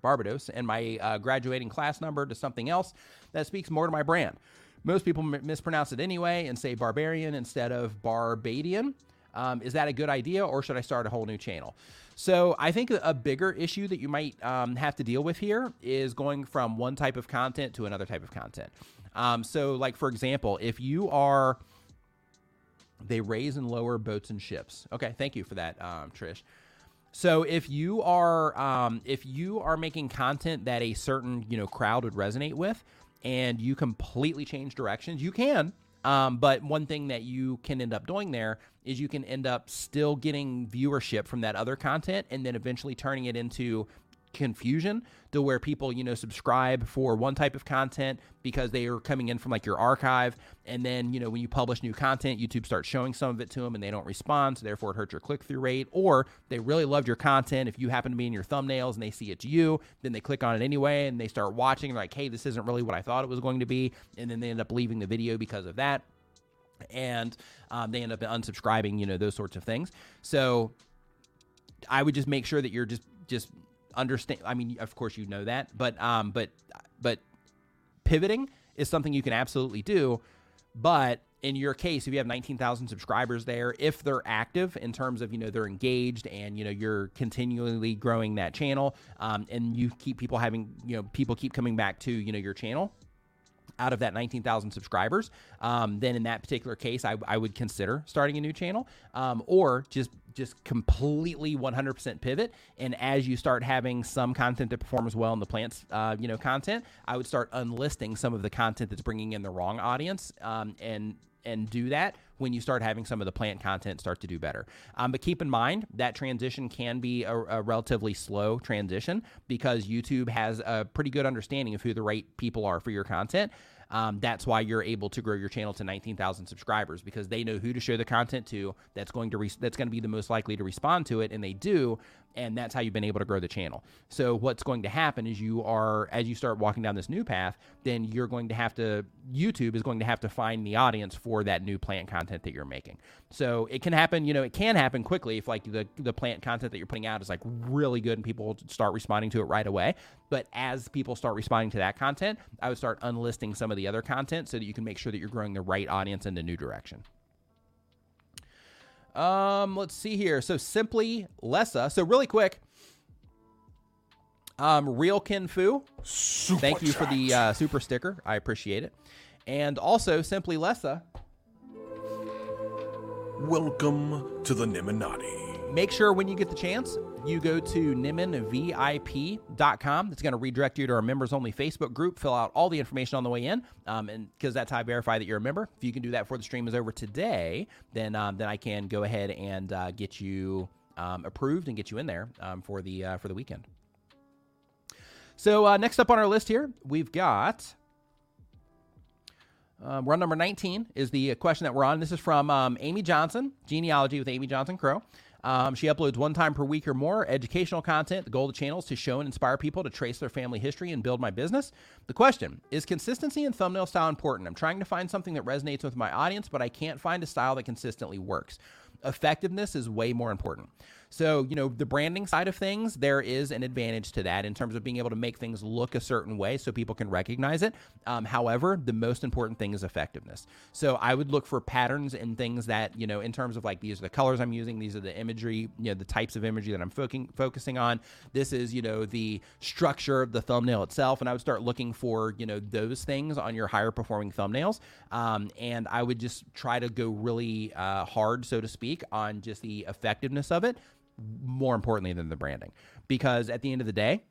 Barbados, and my uh, graduating class number to something else that speaks more to my brand. Most people m- mispronounce it anyway and say barbarian instead of Barbadian. Um, is that a good idea, or should I start a whole new channel? So I think a bigger issue that you might um, have to deal with here is going from one type of content to another type of content. Um, so, like for example, if you are they raise and lower boats and ships. Okay, thank you for that, um, Trish. So if you are um, if you are making content that a certain you know crowd would resonate with, and you completely change directions, you can. Um, but one thing that you can end up doing there is you can end up still getting viewership from that other content, and then eventually turning it into confusion to where people you know subscribe for one type of content because they are coming in from like your archive. And then you know when you publish new content youtube starts showing some of it to them and they don't respond so therefore it hurts your click-through rate. Or they really loved your content. If you happen to be in your thumbnails and they see it's you then they click on it anyway and they start watching like hey this isn't really what i thought it was going to be. And then they end up leaving the video because of that. And um, they end up unsubscribing you know those sorts of things. So i would just make sure that you're just just understand. I mean, of course, you know that, but um, but but pivoting is something you can absolutely do. But in your case, if you have 19,000 subscribers there, if they're active in terms of, you know, they're engaged and, you know, you're continually growing that channel um, and you keep people having, you know, people keep coming back to, you know, your channel, out of that 19,000 subscribers, um, then in that particular case, I, I, would consider starting a new channel um, or just just completely 100% pivot. And as you start having some content that performs well in the plants, uh, you know, content, I would start unlisting some of the content that's bringing in the wrong audience um, and and do that when you start having some of the plant content start to do better. Um, but keep in mind that transition can be a, a, relatively slow transition because YouTube has a pretty good understanding of who the right people are for your content. Um, that's why you're able to grow your channel to 19,000 subscribers because they know who to show the content to. That's going to re- that's going to be the most likely to respond to it, and they do. And that's how you've been able to grow the channel. So what's going to happen is you are as you start walking down this new path, then you're going to have to YouTube is going to have to find the audience for that new plant content that you're making. So it can happen, you know, it can happen quickly if like the the plant content that you're putting out is like really good and people start responding to it right away. But as people start responding to that content, I would start unlisting some of the other content so that you can make sure that you're growing the right audience in the new direction. Um, let's see here. So simply Lessa. So really quick. Um, Real Kin Fu. Super thank you for the uh, super sticker. I appreciate it. And also Simply Lessa.
Welcome to the Nimminati
make sure when you get the chance, you go to nimminvip.com. It's going to redirect you to our members only Facebook group. Fill out all the information on the way in, um, and because that's how I verify that you're a member. If you can do that before the stream is over today, then um, then I can go ahead and uh, get you um, approved and get you in there um, for the uh, for the weekend. So uh, next up on our list here, we've got. Um, run number 19 is the question that we're on. This is from um, Amy Johnson, Genealogy with Amy Johnson Crow. Um, she uploads one time per week or more educational content. The goal of the channel is to show and inspire people to trace their family history and build my business. The question is consistency in thumbnail style important? I'm trying to find something that resonates with my audience, but I can't find a style that consistently works. Effectiveness is way more important. So, you know, the branding side of things, there is an advantage to that in terms of being able to make things look a certain way so people can recognize it. Um, however, the most important thing is effectiveness. So, I would look for patterns and things that, you know, in terms of like these are the colors I'm using, these are the imagery, you know, the types of imagery that I'm fo- focusing on. This is, you know, the structure of the thumbnail itself. And I would start looking for, you know, those things on your higher performing thumbnails. Um, and I would just try to go really uh, hard, so to speak, on just the effectiveness of it more importantly than the branding. Because at the end of the day,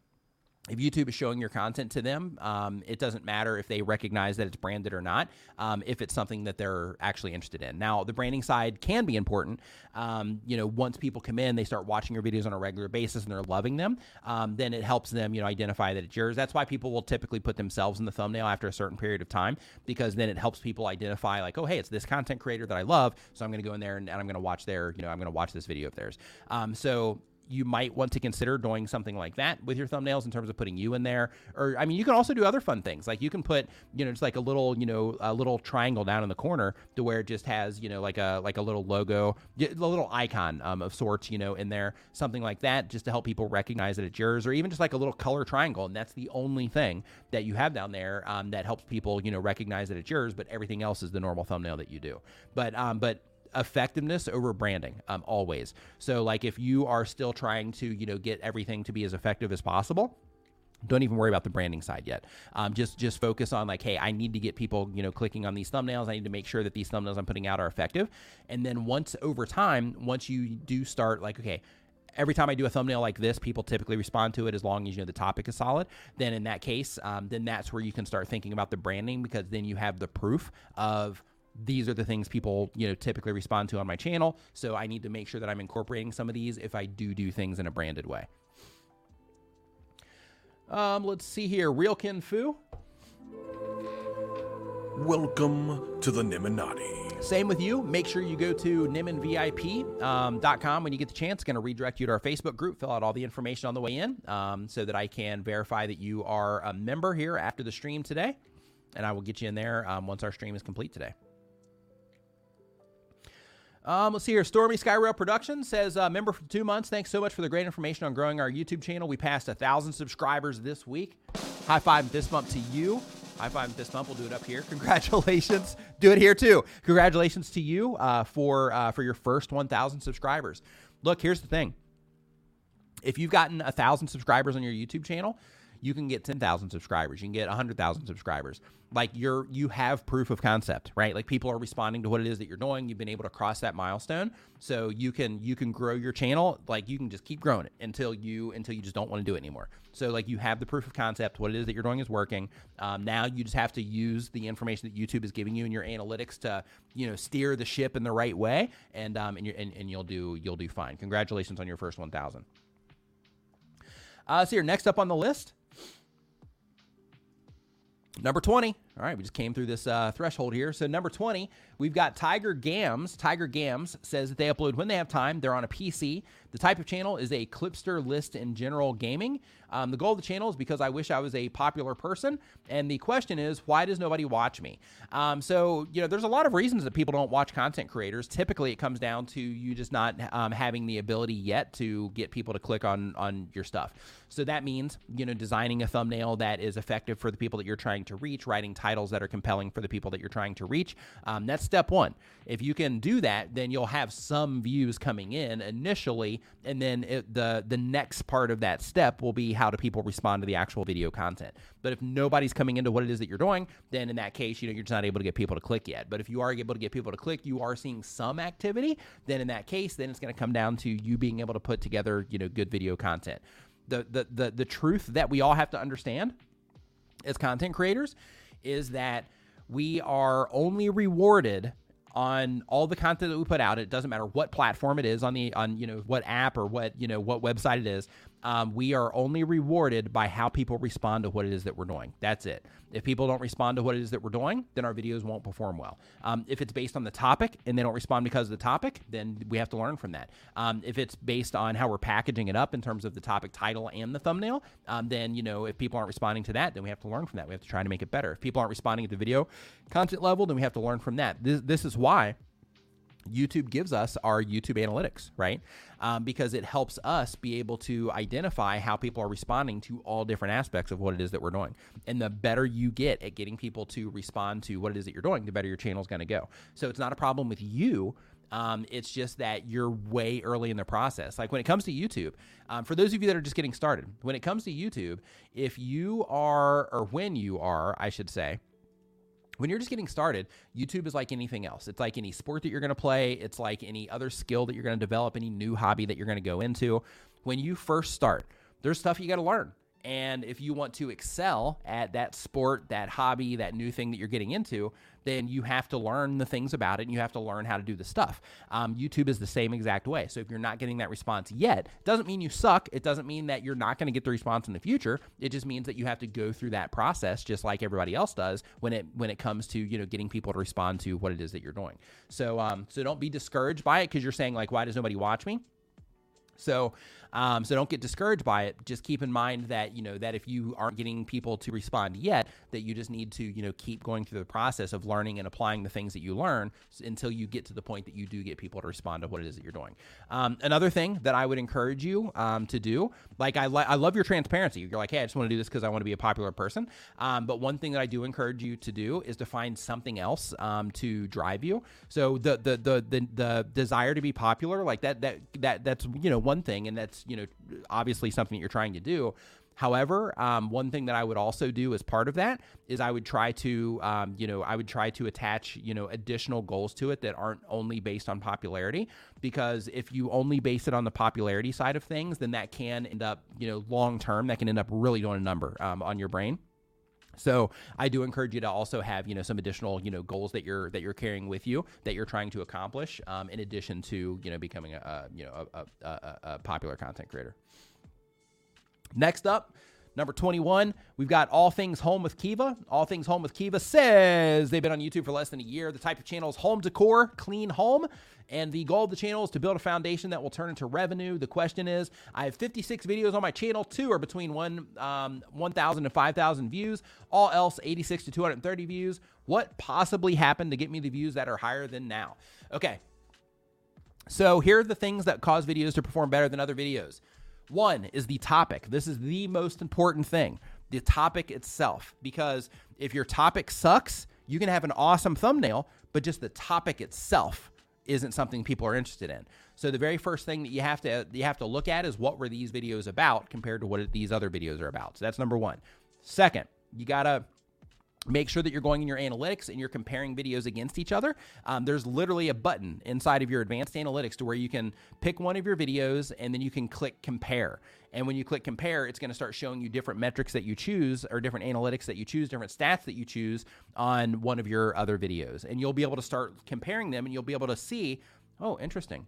if YouTube is showing your content to them, um, it doesn't matter if they recognize that it's branded or not, um, if it's something that they're actually interested in. Now, the branding side can be important. Um, you know, once people come in, they start watching your videos on a regular basis and they're loving them, um, then it helps them, you know, identify that it's yours. That's why people will typically put themselves in the thumbnail after a certain period of time, because then it helps people identify, like, oh, hey, it's this content creator that I love, so I'm going to go in there and, and I'm going to watch their, you know, I'm going to watch this video of theirs. Um, so, you might want to consider doing something like that with your thumbnails in terms of putting you in there. Or, I mean, you can also do other fun things. Like you can put, you know, just like a little, you know, a little triangle down in the corner to where it just has, you know, like a like a little logo, a little icon um, of sorts, you know, in there, something like that, just to help people recognize that it's yours, or even just like a little color triangle, and that's the only thing that you have down there um, that helps people, you know, recognize that it's yours. But everything else is the normal thumbnail that you do. But um, but effectiveness over branding um, always so like if you are still trying to you know get everything to be as effective as possible don't even worry about the branding side yet. Um, just just focus on like, hey, I need to get people you know clicking on these thumbnails. I need to make sure that these thumbnails I'm putting out are effective. And then once over time, once you do start like, okay, every time I do a thumbnail like this, people typically respond to it as long as you know the topic is solid. Then in that case, um, then that's where you can start thinking about the branding because then you have the proof of these are the things people you know typically respond to on my channel so i need to make sure that i'm incorporating some of these if i do do things in a branded way um, let's see here realkin fu
Welcome to the Nimminati.
Same with you. Make sure you go to nimminvip.com um, when you get the chance. Going to redirect you to our Facebook group. Fill out all the information on the way in um, so that I can verify that you are a member here after the stream today. And I will get you in there um, once our stream is complete today. Um, let's see here. Stormy Skyrail Productions says, uh, member for two months. Thanks so much for the great information on growing our YouTube channel. We passed a thousand subscribers this week. High five this bump to you. High five this bump. We'll do it up here. Congratulations. do it here too. Congratulations to you uh, for uh, for your first 1,000 subscribers. Look, here's the thing. If you've gotten a thousand subscribers on your YouTube channel, you can get 10,000 subscribers. You can get 100,000 subscribers. Like you're you have proof of concept, right? Like people are responding to what it is that you're doing. You've been able to cross that milestone. So you can you can grow your channel, like you can just keep growing it until you until you just don't want to do it anymore. So like you have the proof of concept, what it is that you're doing is working. Um, now you just have to use the information that YouTube is giving you in your analytics to, you know, steer the ship in the right way and um and you and, and you'll do you'll do fine. Congratulations on your first 1000. Uh, so here, next up on the list, Number 20. All right, we just came through this uh, threshold here. So, number 20, we've got Tiger Gams. Tiger Gams says that they upload when they have time. They're on a PC. The type of channel is a Clipster list in general gaming. Um, the goal of the channel is because I wish I was a popular person. And the question is, why does nobody watch me? Um, so, you know, there's a lot of reasons that people don't watch content creators. Typically, it comes down to you just not um, having the ability yet to get people to click on, on your stuff. So, that means, you know, designing a thumbnail that is effective for the people that you're trying to reach, writing that are compelling for the people that you're trying to reach. Um, that's step one. If you can do that, then you'll have some views coming in initially, and then it, the the next part of that step will be how do people respond to the actual video content. But if nobody's coming into what it is that you're doing, then in that case, you know, you're just not able to get people to click yet. But if you are able to get people to click, you are seeing some activity, then in that case, then it's going to come down to you being able to put together, you know, good video content. The, the the the truth that we all have to understand as content creators is that we are only rewarded on all the content that we put out. It doesn't matter what platform it is on the on you know what app or what you know what website it is. Um, we are only rewarded by how people respond to what it is that we're doing. That's it. If people don't respond to what it is that we're doing, then our videos won't perform well. Um, if it's based on the topic and they don't respond because of the topic, then we have to learn from that. Um, if it's based on how we're packaging it up in terms of the topic title and the thumbnail, um, then you know if people aren't responding to that, then we have to learn from that. We have to try to make it better. If people aren't responding at the video content level, then we have to learn from that. This, this is why YouTube gives us our YouTube analytics, right? Um, because it helps us be able to identify how people are responding to all different aspects of what it is that we're doing. And the better you get at getting people to respond to what it is that you're doing, the better your channel is going to go. So it's not a problem with you. Um, it's just that you're way early in the process. Like when it comes to YouTube, um, for those of you that are just getting started, when it comes to YouTube, if you are, or when you are, I should say, when you're just getting started, YouTube is like anything else. It's like any sport that you're going to play, it's like any other skill that you're going to develop, any new hobby that you're going to go into. When you first start, there's stuff you got to learn. And if you want to excel at that sport, that hobby, that new thing that you're getting into, then you have to learn the things about it and you have to learn how to do the stuff. Um, YouTube is the same exact way. So if you're not getting that response yet, it doesn't mean you suck. It doesn't mean that you're not going to get the response in the future. It just means that you have to go through that process just like everybody else does when it when it comes to you know getting people to respond to what it is that you're doing. So um, so don't be discouraged by it because you're saying like why does nobody watch me? So, um, so don't get discouraged by it. Just keep in mind that you know that if you aren't getting people to respond yet, that you just need to you know keep going through the process of learning and applying the things that you learn until you get to the point that you do get people to respond to what it is that you're doing. Um, another thing that I would encourage you um, to do, like I, I love your transparency. You're like, hey, I just want to do this because I want to be a popular person. Um, but one thing that I do encourage you to do is to find something else um, to drive you. So the, the the the the desire to be popular, like that that that that's you know one thing, and that's you know obviously something that you're trying to do. However, um, one thing that I would also do as part of that is I would try to, um, you know, I would try to attach, you know, additional goals to it that aren't only based on popularity. Because if you only base it on the popularity side of things, then that can end up, you know, long term, that can end up really doing a number um, on your brain. So I do encourage you to also have you know some additional you know goals that you're that you're carrying with you that you're trying to accomplish um, in addition to you know becoming a, a you know a, a, a popular content creator. Next up, Number 21, we've got All Things Home with Kiva. All Things Home with Kiva says they've been on YouTube for less than a year. The type of channel is home decor, clean home. And the goal of the channel is to build a foundation that will turn into revenue. The question is I have 56 videos on my channel. Two are between one, um, 1,000 and 5,000 views. All else, 86 to 230 views. What possibly happened to get me the views that are higher than now? Okay. So here are the things that cause videos to perform better than other videos. One is the topic. This is the most important thing the topic itself. Because if your topic sucks, you can have an awesome thumbnail, but just the topic itself isn't something people are interested in. So the very first thing that you have to you have to look at is what were these videos about compared to what these other videos are about. So that's number 1. Second, you got to Make sure that you're going in your analytics and you're comparing videos against each other. Um, there's literally a button inside of your advanced analytics to where you can pick one of your videos and then you can click compare. And when you click compare, it's going to start showing you different metrics that you choose or different analytics that you choose, different stats that you choose on one of your other videos. And you'll be able to start comparing them and you'll be able to see, oh, interesting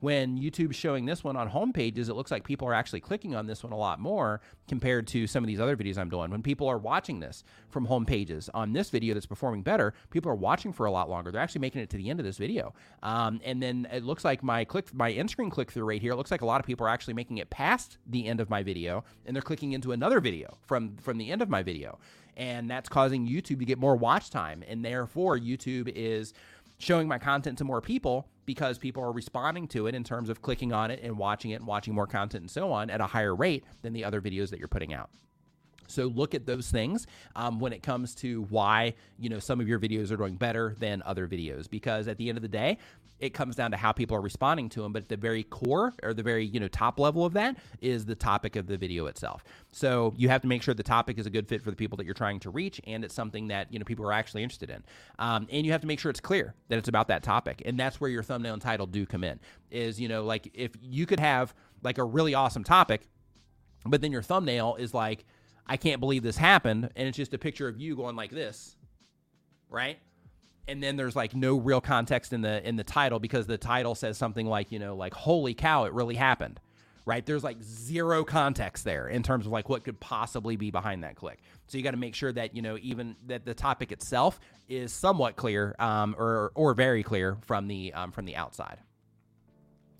when YouTube's showing this one on home pages, it looks like people are actually clicking on this one a lot more compared to some of these other videos I'm doing. When people are watching this from home pages on this video that's performing better, people are watching for a lot longer. They're actually making it to the end of this video. Um, and then it looks like my click, my in screen click through rate here, it looks like a lot of people are actually making it past the end of my video and they're clicking into another video from, from the end of my video. And that's causing YouTube to get more watch time. And therefore, YouTube is showing my content to more people because people are responding to it in terms of clicking on it and watching it and watching more content and so on at a higher rate than the other videos that you're putting out. So look at those things um, when it comes to why you know some of your videos are doing better than other videos because at the end of the day, it comes down to how people are responding to them. But at the very core or the very you know top level of that is the topic of the video itself. So you have to make sure the topic is a good fit for the people that you're trying to reach, and it's something that you know people are actually interested in. Um, and you have to make sure it's clear that it's about that topic, and that's where your thumbnail and title do come in. Is you know like if you could have like a really awesome topic, but then your thumbnail is like I can't believe this happened, and it's just a picture of you going like this, right? And then there's like no real context in the in the title because the title says something like you know like holy cow it really happened right? There's like zero context there in terms of like what could possibly be behind that click. So you got to make sure that you know even that the topic itself is somewhat clear um, or or very clear from the um, from the outside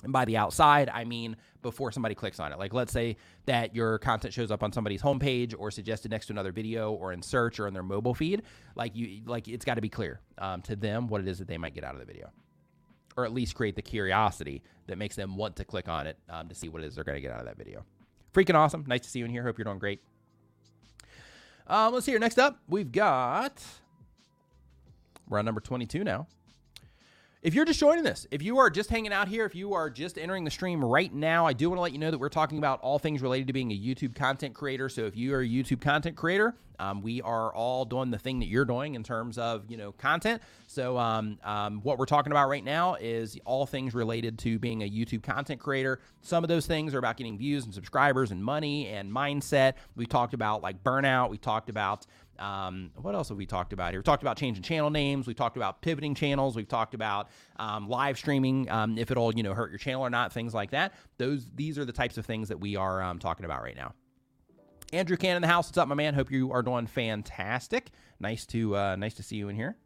and by the outside, I mean before somebody clicks on it. Like, let's say that your content shows up on somebody's homepage or suggested next to another video or in search or in their mobile feed. Like, you, like it's got to be clear um, to them what it is that they might get out of the video, or at least create the curiosity that makes them want to click on it um, to see what it is they're going to get out of that video. Freaking awesome! Nice to see you in here. Hope you're doing great. Um, let's see here. Next up, we've got we're on number 22 now. If you're just joining this, if you are just hanging out here, if you are just entering the stream right now, I do want to let you know that we're talking about all things related to being a YouTube content creator. So if you are a YouTube content creator, um, we are all doing the thing that you're doing in terms of you know content. So um, um, what we're talking about right now is all things related to being a YouTube content creator. Some of those things are about getting views and subscribers and money and mindset. We talked about like burnout. We talked about um, what else have we talked about here? We talked about changing channel names. We talked about pivoting channels. We've talked about um, live streaming, um, if it'll you know hurt your channel or not, things like that. Those these are the types of things that we are um, talking about right now. Andrew Can in the house. What's up, my man? Hope you are doing fantastic. Nice to uh, nice to see you in here.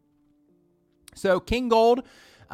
So King Gold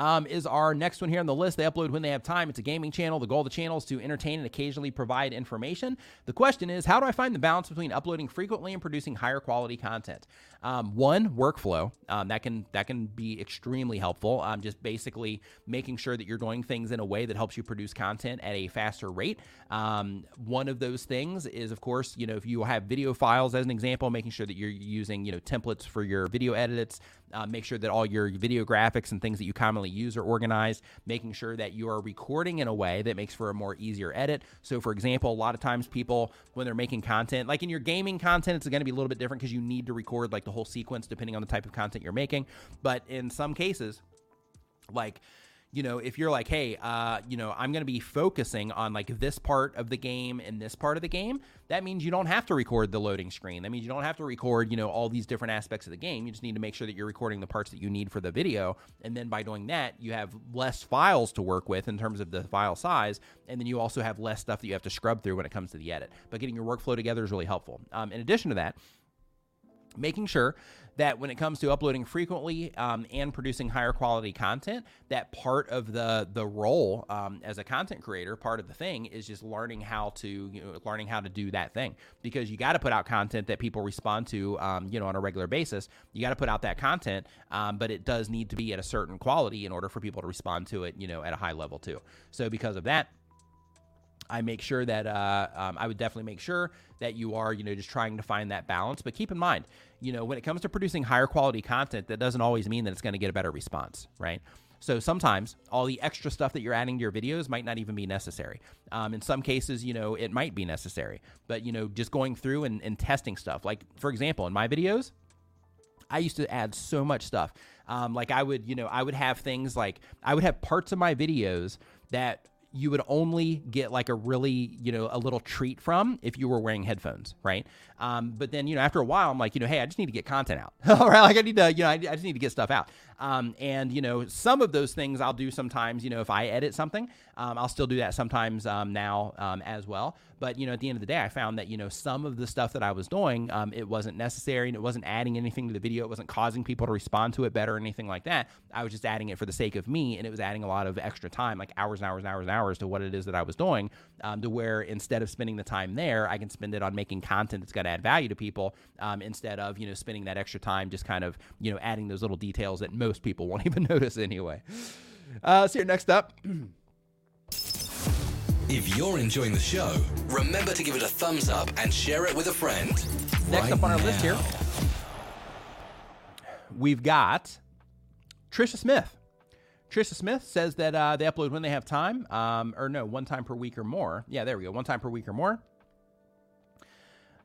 um, is our next one here on the list. They upload when they have time. It's a gaming channel. The goal of the channel is to entertain and occasionally provide information. The question is, how do I find the balance between uploading frequently and producing higher quality content? Um, one, workflow. Um, that can that can be extremely helpful. Um, just basically making sure that you're doing things in a way that helps you produce content at a faster rate. Um, one of those things is, of course, you know, if you have video files as an example, making sure that you're using you know templates for your video edits. Uh, make sure that all your video graphics and things that you commonly use are organized. Making sure that you are recording in a way that makes for a more easier edit. So, for example, a lot of times people when they're making content, like in your gaming content, it's going to be a little bit different because you need to record like the whole sequence depending on the type of content you're making. But in some cases, like you know, if you're like, hey, uh, you know, I'm going to be focusing on like this part of the game and this part of the game, that means you don't have to record the loading screen. That means you don't have to record, you know, all these different aspects of the game. You just need to make sure that you're recording the parts that you need for the video. And then by doing that, you have less files to work with in terms of the file size. And then you also have less stuff that you have to scrub through when it comes to the edit. But getting your workflow together is really helpful. Um, in addition to that, making sure that when it comes to uploading frequently um, and producing higher quality content, that part of the the role um, as a content creator, part of the thing is just learning how to you know learning how to do that thing because you got to put out content that people respond to um, you know on a regular basis. You got to put out that content, um, but it does need to be at a certain quality in order for people to respond to it you know at a high level too. So because of that I make sure that uh, um, I would definitely make sure that you are, you know, just trying to find that balance. But keep in mind, you know, when it comes to producing higher quality content, that doesn't always mean that it's going to get a better response, right? So sometimes all the extra stuff that you're adding to your videos might not even be necessary. Um, in some cases, you know, it might be necessary. But, you know, just going through and, and testing stuff. Like, for example, in my videos, I used to add so much stuff. Um, like I would, you know, I would have things like I would have parts of my videos that you would only get like a really, you know, a little treat from if you were wearing headphones, right? Um, but then, you know, after a while, I'm like, you know, hey, I just need to get content out. All right. Like I need to, you know, I, I just need to get stuff out. Um, and, you know, some of those things I'll do sometimes, you know, if I edit something, um, I'll still do that sometimes um, now um, as well. But, you know, at the end of the day, I found that, you know, some of the stuff that I was doing, um, it wasn't necessary and it wasn't adding anything to the video. It wasn't causing people to respond to it better or anything like that. I was just adding it for the sake of me and it was adding a lot of extra time, like hours and hours and hours and hours to what it is that I was doing, um, to where instead of spending the time there, I can spend it on making content that's going to add value to people instead of, you know, spending that extra time just kind of, you know, adding those little details that most people won't even notice anyway. Uh, so here, next up.
If you're enjoying the show, remember to give it a thumbs up and share it with a friend.
Next
right
up on our
now.
list here, we've got Trisha Smith. Trisha Smith says that uh, they upload when they have time, um, or no, one time per week or more. Yeah, there we go, one time per week or more.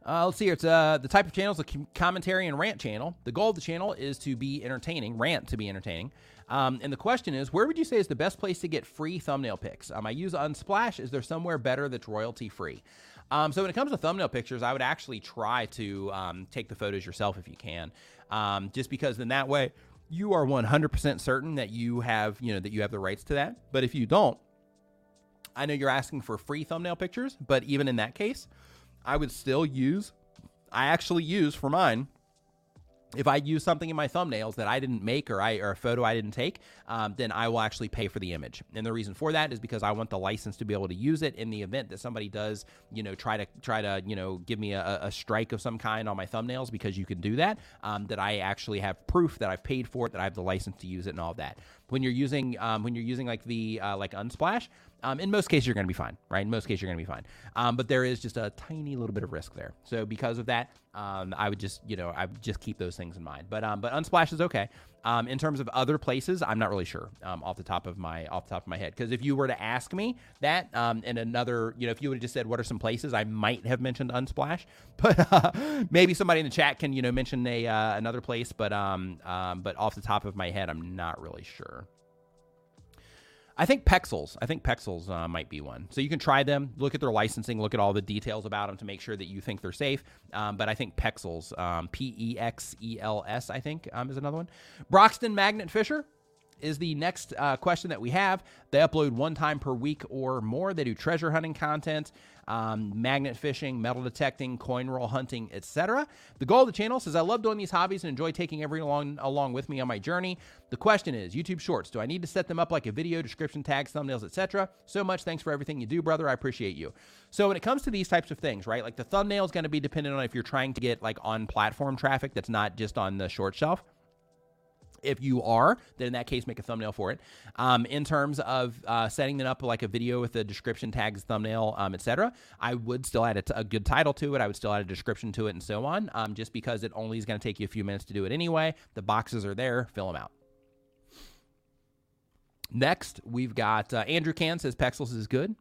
Uh, let's see here. It's uh, the type of channel is a commentary and rant channel. The goal of the channel is to be entertaining, rant to be entertaining. Um, and the question is, where would you say is the best place to get free thumbnail pics? Um, I use Unsplash. Is there somewhere better that's royalty free? Um, so when it comes to thumbnail pictures, I would actually try to um, take the photos yourself if you can, um, just because then that way you are 100% certain that you have, you know, that you have the rights to that. But if you don't, I know you're asking for free thumbnail pictures, but even in that case, I would still use, I actually use for mine. If I use something in my thumbnails that I didn't make or I or a photo I didn't take, um, then I will actually pay for the image. And the reason for that is because I want the license to be able to use it in the event that somebody does, you know, try to try to you know give me a, a strike of some kind on my thumbnails because you can do that. Um, that I actually have proof that I've paid for it, that I have the license to use it, and all that. when you're using um, when you're using like the uh, like Unsplash, um, in most cases you're going to be fine, right? In most cases you're going to be fine. Um, but there is just a tiny little bit of risk there. So because of that, um, I would just you know I would just keep those things in mind. But um, but Unsplash is okay. Um, in terms of other places, I'm not really sure um, off the top of my off the top of my head. Because if you were to ask me that, um, in another, you know, if you would have just said what are some places, I might have mentioned Unsplash. But uh, maybe somebody in the chat can you know mention a uh, another place. But um, um, but off the top of my head, I'm not really sure. I think Pexels. I think Pexels uh, might be one. So you can try them, look at their licensing, look at all the details about them to make sure that you think they're safe. Um, but I think Pexels, um, P E X E L S, I think um, is another one. Broxton Magnet Fisher is the next uh, question that we have. They upload one time per week or more. They do treasure hunting content, um, magnet fishing, metal detecting, coin roll hunting, etc. The goal of the channel says I love doing these hobbies and enjoy taking everyone along, with me on my journey. The question is YouTube Shorts. Do I need to set them up like a video, description, tags, thumbnails, etc.? So much thanks for everything you do, brother. I appreciate you. So when it comes to these types of things, right? Like the thumbnail is going to be dependent on if you're trying to get like on platform traffic that's not just on the short shelf if you are, then in that case, make a thumbnail for it. Um, in terms of uh, setting it up like a video with a description, tags, thumbnail, um, etc., I would still add a, t- a good title to it. I would still add a description to it, and so on. Um, just because it only is going to take you a few minutes to do it anyway. The boxes are there. Fill them out. Next, we've got uh, Andrew Can says Pexels is good.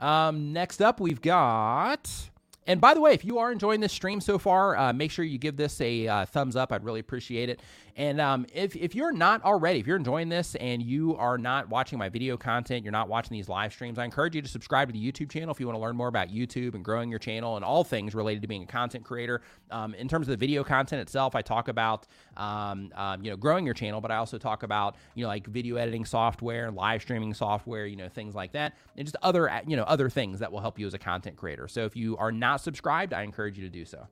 Um, next up, we've got and by the way, if you are enjoying this stream so far, uh, make sure you give this a uh, thumbs up. I'd really appreciate it. And um, if, if you're not already, if you're enjoying this and you are not watching my video content, you're not watching these live streams, I encourage you to subscribe to the YouTube channel if you want to learn more about YouTube and growing your channel and all things related to being a content creator. Um, in terms of the video content itself, I talk about um, um, you know growing your channel, but I also talk about you know like video editing software, live streaming software, you know things like that, and just other you know other things that will help you as a content creator. So if you are not subscribed, I encourage you to do so.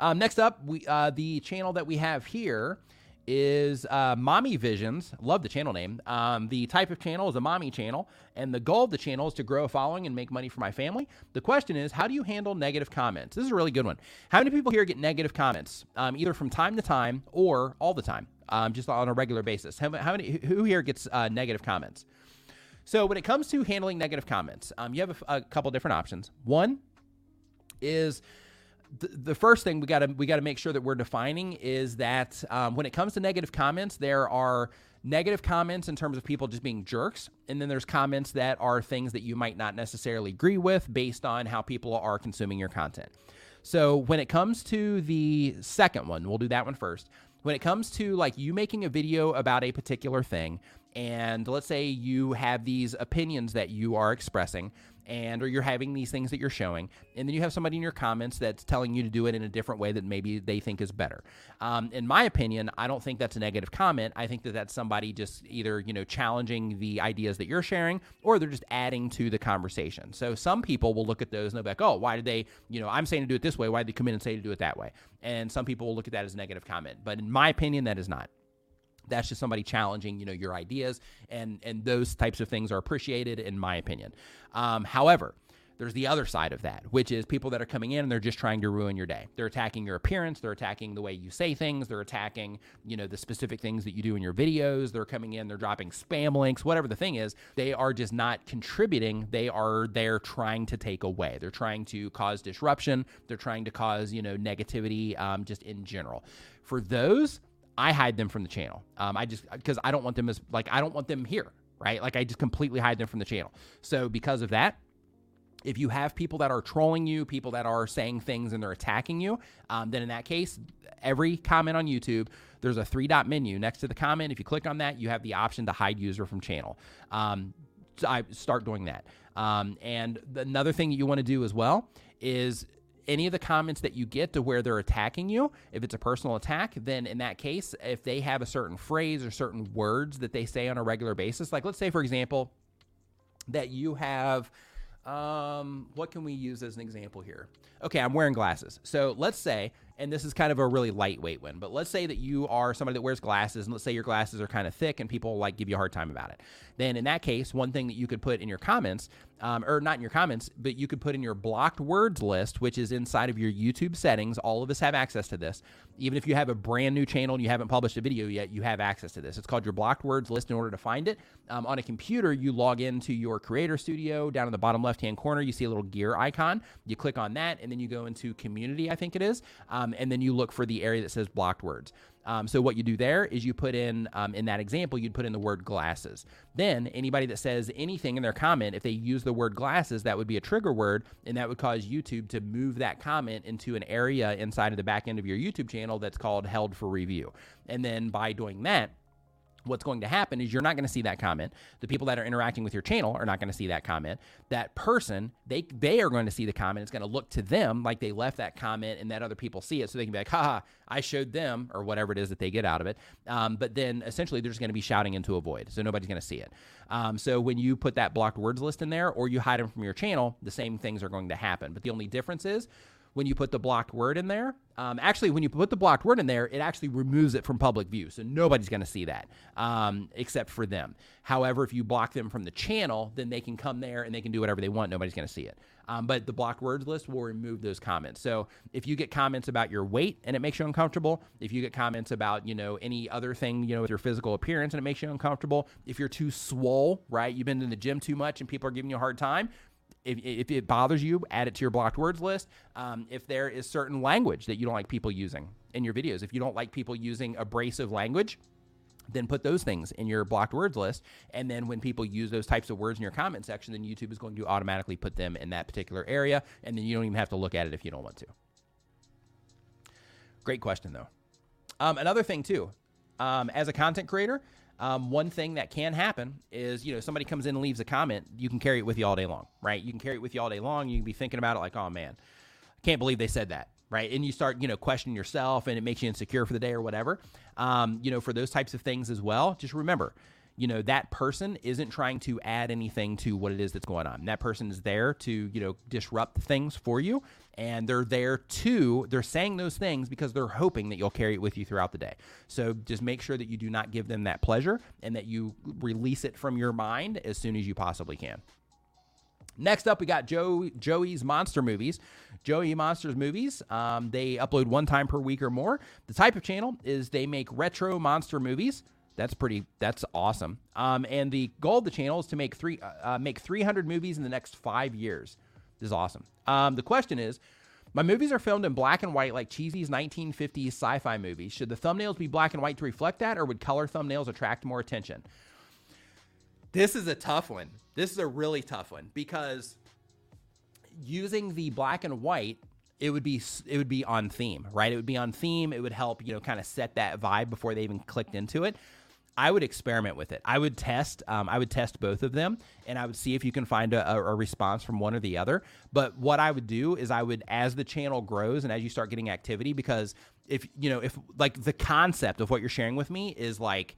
Um, next up, we uh, the channel that we have here is uh, Mommy Visions. Love the channel name. Um, the type of channel is a mommy channel, and the goal of the channel is to grow a following and make money for my family. The question is, how do you handle negative comments? This is a really good one. How many people here get negative comments, um, either from time to time or all the time, um, just on a regular basis? How, how many? Who here gets uh, negative comments? So when it comes to handling negative comments, um, you have a, a couple different options. One is the, first thing we got to we got to make sure that we're defining is that um, when it comes to negative comments, there are negative comments in terms of people just being jerks, and then there's comments that are things that you might not necessarily agree with based on how people are consuming your content. So when it comes to the second one, we'll do that one first. When it comes to like you making a video about a particular thing, and let's say you have these opinions that you are expressing and or you're having these things that you're showing and then you have somebody in your comments that's telling you to do it in a different way that maybe they think is better. Um, in my opinion i don't think that's a negative comment. I think that that's somebody just either you know challenging the ideas that you're sharing or they're just adding to the conversation. So some people will look at those and they'll be like oh why did they you know i'm saying to do it this way. Why did they come in and say to do it that way? And some people will look at that as a negative comment. But in my opinion that is not that's just somebody challenging you know your ideas and and those types of things are appreciated in my opinion um, however there's the other side of that, which is people that are coming in and they're just trying to ruin your day. They're attacking your appearance, they're attacking the way you say things, they're attacking, you know, the specific things that you do in your videos. They're coming in, they're dropping spam links, whatever the thing is. They are just not contributing. They are there trying to take away. They're trying to cause disruption. They're trying to cause, you know, negativity um, just in general. For those, I hide them from the channel. Um, I just because I don't want them as like I don't want them here, right? Like I just completely hide them from the channel. So because of that, if you have people that are trolling you, people that are saying things and they're attacking you, um, then in that case, every comment on YouTube, there's a three dot menu next to the comment. If you click on that, you have the option to hide user from channel. Um, I start doing that. Um, and another thing you want to do as well is any of the comments that you get to where they're attacking you, if it's a personal attack, then in that case, if they have a certain phrase or certain words that they say on a regular basis, like let's say, for example, that you have, um, what can we use as an example here? Okay, I'm wearing glasses. So let's say and this is kind of a really lightweight one. But let's say that you are somebody that wears glasses, and let's say your glasses are kind of thick, and people like give you a hard time about it. Then in that case, one thing that you could put in your comments, um, or not in your comments, but you could put in your blocked words list, which is inside of your YouTube settings. All of us have access to this. Even if you have a brand new channel and you haven't published a video yet, you have access to this. It's called your blocked words list. In order to find it um, on a computer, you log into your Creator Studio. Down in the bottom left hand corner, you see a little gear icon. You click on that, and then you go into Community. I think it is. Um, um, and then you look for the area that says blocked words. Um, so what you do there is you put in um, in that example you'd put in the word glasses. Then anybody that says anything in their comment, if they use the word glasses, that would be a trigger word, and that would cause YouTube to move that comment into an area inside of the back end of your YouTube channel that's called held for review. And then by doing that, what's going to happen is you're not going to see that comment. The people that are interacting with your channel are not going to see that comment. That person they they are going to see the comment. It's going to look to them like they left that comment and that other people see it. So they can be like haha i showed them or whatever it is that they get out of it. Um, but then essentially they're just going to be shouting into a void. So nobody's going to see it. Um, so when you put that blocked words list in there or you hide them from your channel the same things are going to happen. But the only difference is when you put the blocked word in there. Um, actually, when you put the blocked word in there, it actually removes it from public view. So nobody's going to see that um, except for them. However, if you block them from the channel, then they can come there and they can do whatever they want. Nobody's going to see it. Um, but the blocked words list will remove those comments. So if you get comments about your weight and it makes you uncomfortable, if you get comments about, you know, any other thing, you know, with your physical appearance and it makes you uncomfortable, if you're too swole, right? You've been in the gym too much and people are giving you a hard time, if, if it bothers you, add it to your blocked words list. Um, if there is certain language that you don't like people using in your videos, if you don't like people using abrasive language, then put those things in your blocked words list. And then when people use those types of words in your comment section, then YouTube is going to automatically put them in that particular area. And then you don't even have to look at it if you don't want to. Great question, though. Um, another thing, too, um, as a content creator, um, one thing that can happen is, you know, somebody comes in and leaves a comment, you can carry it with you all day long, right? You can carry it with you all day long. You can be thinking about it like, oh man, I can't believe they said that, right? And you start, you know, questioning yourself and it makes you insecure for the day or whatever. Um, you know, for those types of things as well, just remember, you know that person isn't trying to add anything to what it is that's going on that person is there to you know disrupt things for you and they're there to they're saying those things because they're hoping that you'll carry it with you throughout the day so just make sure that you do not give them that pleasure and that you release it from your mind as soon as you possibly can Next up, we got Joe Joey's Monster Movies. Joey Monsters Movies. Um, they upload one time per week or more. The type of channel is they make retro monster movies. That's pretty. That's awesome. Um, and the goal of the channel is to make three uh, uh make 300 movies in the next five years. This is awesome. Um, the question is, my movies are filmed in black and white like cheesy 1950s sci-fi movies. Should the thumbnails be black and white to reflect that, or would color thumbnails attract more attention? This is a tough one. This is a really tough one because using the black and white it would be it would be on theme, right? It would be on theme. It would help, you know, kind of set that vibe before they even clicked into it. I would experiment with it. I would test. Um, I would test both of them, and I would see if you can find a, a, response from one or the other. But what I would do is I would, as the channel grows and as you start getting activity, because if you know, if like the concept of what you're sharing with me is like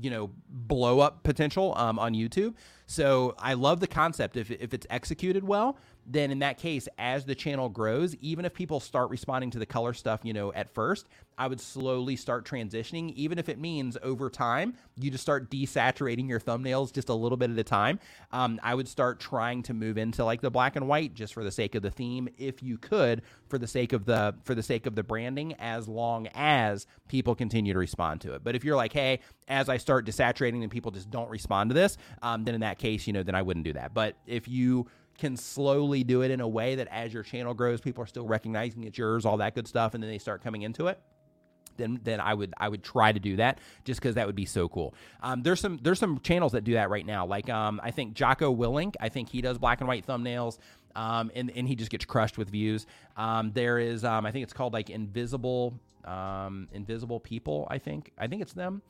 you know blow up potential um, on YouTube. So I love the concept if if it's executed well then in that case, as the channel grows, even if people start responding to the color stuff, you know, at first, I would slowly start transitioning, even if it means over time, you just start desaturating your thumbnails just a little bit at a time. Um, I would start trying to move into like the black and white just for the sake of the theme, if you could, for the sake of the for the sake of the branding, as long as people continue to respond to it. But if you're like, hey, as I start desaturating and people just don't respond to this, um, then in that case, you know, then I wouldn't do that. But if you can slowly do it in a way that as your channel grows, people are still recognizing it's yours, all that good stuff, and then they start coming into it then then I would I would try to do that just because that would be so cool. Um, there's some there's some channels that do that right now. Like um, I think Jocko Willink, I think he does black and white thumbnails. Um, and, and he just gets crushed with views. Um, there is um, I think it's called like Invisible um, Invisible People. I think I think it's them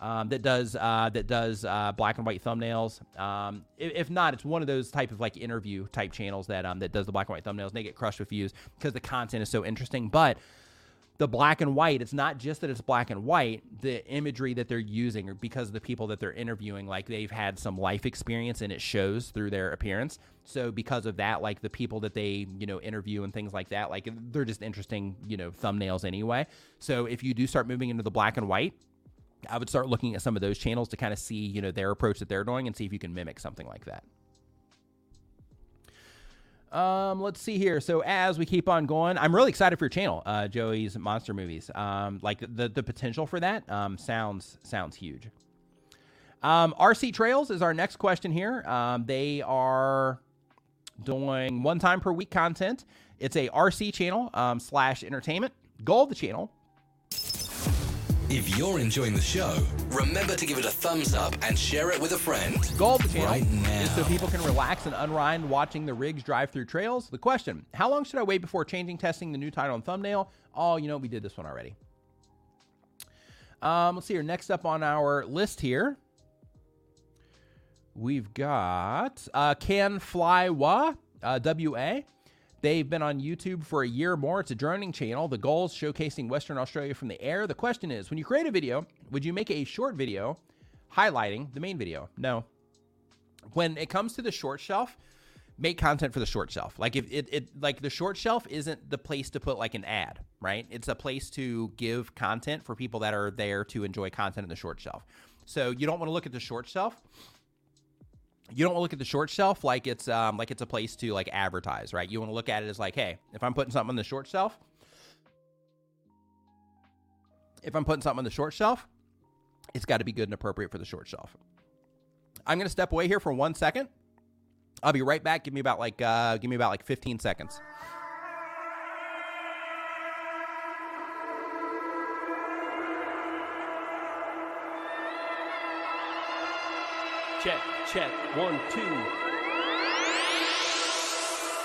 um, that does uh, that does uh, black and white thumbnails. Um, if, if, not, it's one of those type of like interview type channels that um, that does the black and white thumbnails. And they get crushed with views because the content is so interesting. But the black and white, it's not just that it's black and white, the imagery that they're using, because the people that they're interviewing, like they've had some life experience and it shows through their appearance. So because of that, like the people that they, you know, interview and things like that, like they're just interesting, you know, thumbnails anyway. So if you do start moving into the black and white, I would start looking at some of those channels to kind of see, you know, their approach that they're doing and see if you can mimic something like that. Um, let's see here. So as we keep on going, I'm really excited for your channel, uh, Joey's monster movies. Um, like the the potential for that um, sounds sounds huge. Um, RC Trails is our next question here. Um, they are doing one time per week content. It's a RC channel um, slash entertainment. Goal of the channel
If you're enjoying the show, remember to give it a thumbs up and share it with a friend.
Goal of the channel
Right now.
is so people can relax and unwind watching the rigs drive through trails. The question: How long should I wait before changing, testing the new title and thumbnail? Oh, you know we did this one already. Um, let's see here. Next up on our list here, we've got uh, Can Fly Wa uh, WA. They've been on YouTube for a year or more. It's a droning channel. The goal is showcasing Western Australia from the air. The question is when you create a video, would you make a short video highlighting the main video? No. When it comes to the short shelf, make content for the short shelf. Like if it, it like the short shelf isn't the place to put like an ad, right? It's a place to give content for people that are there to enjoy content in the short shelf. So you don't want to look at the short shelf you don't look at the short shelf like it's um, like it's a place to like advertise, right? You want to look at it as like, hey, if I'm putting something on the short shelf, if I'm putting something on the short shelf, it's got to be good and appropriate for the short shelf. I'm gonna step away here for one second. I'll be right back. Give me about like uh, give me about like 15 seconds.
Check, check, one, two.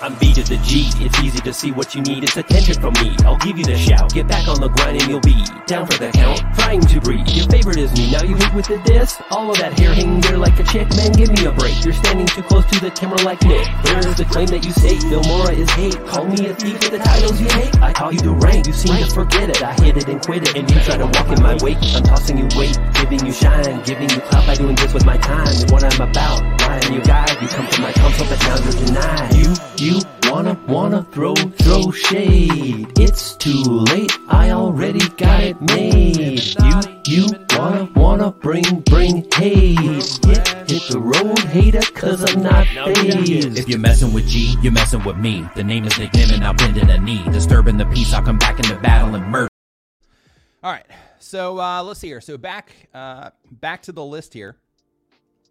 I'm B to the G, it's easy to see what you need, it's attention from me. I'll give you the shout, get back on the grind and you'll be down for the count, trying to breathe. Your favorite is me, now you hate with the diss. All of that hair hanging there like a chick, man, give me a break. You're standing too close to the camera like Nick. Where's the claim that you say Filmora is hate? Call me a thief for the titles you hate. I taught you to rank, you seem to forget it. I hit it and quit it, and you try to walk in my wake. I'm tossing you weight, giving you shine, giving you clout by doing this with my time. And what I'm about, am your guide. You come to my console, but now you're denied. You, you wanna, wanna throw, throw shade. It's too late, I already got it made. You, you wanna, wanna bring, bring hate. Hit, hit the road, hater, cause I'm not phased.
If you're messing with G, you're messing with me. The name is Nick Nim and I'll bend in a knee. Disturbing the peace, I'll come back into battle and murder.
All right. So uh, let's see here. So back uh, back to the list here.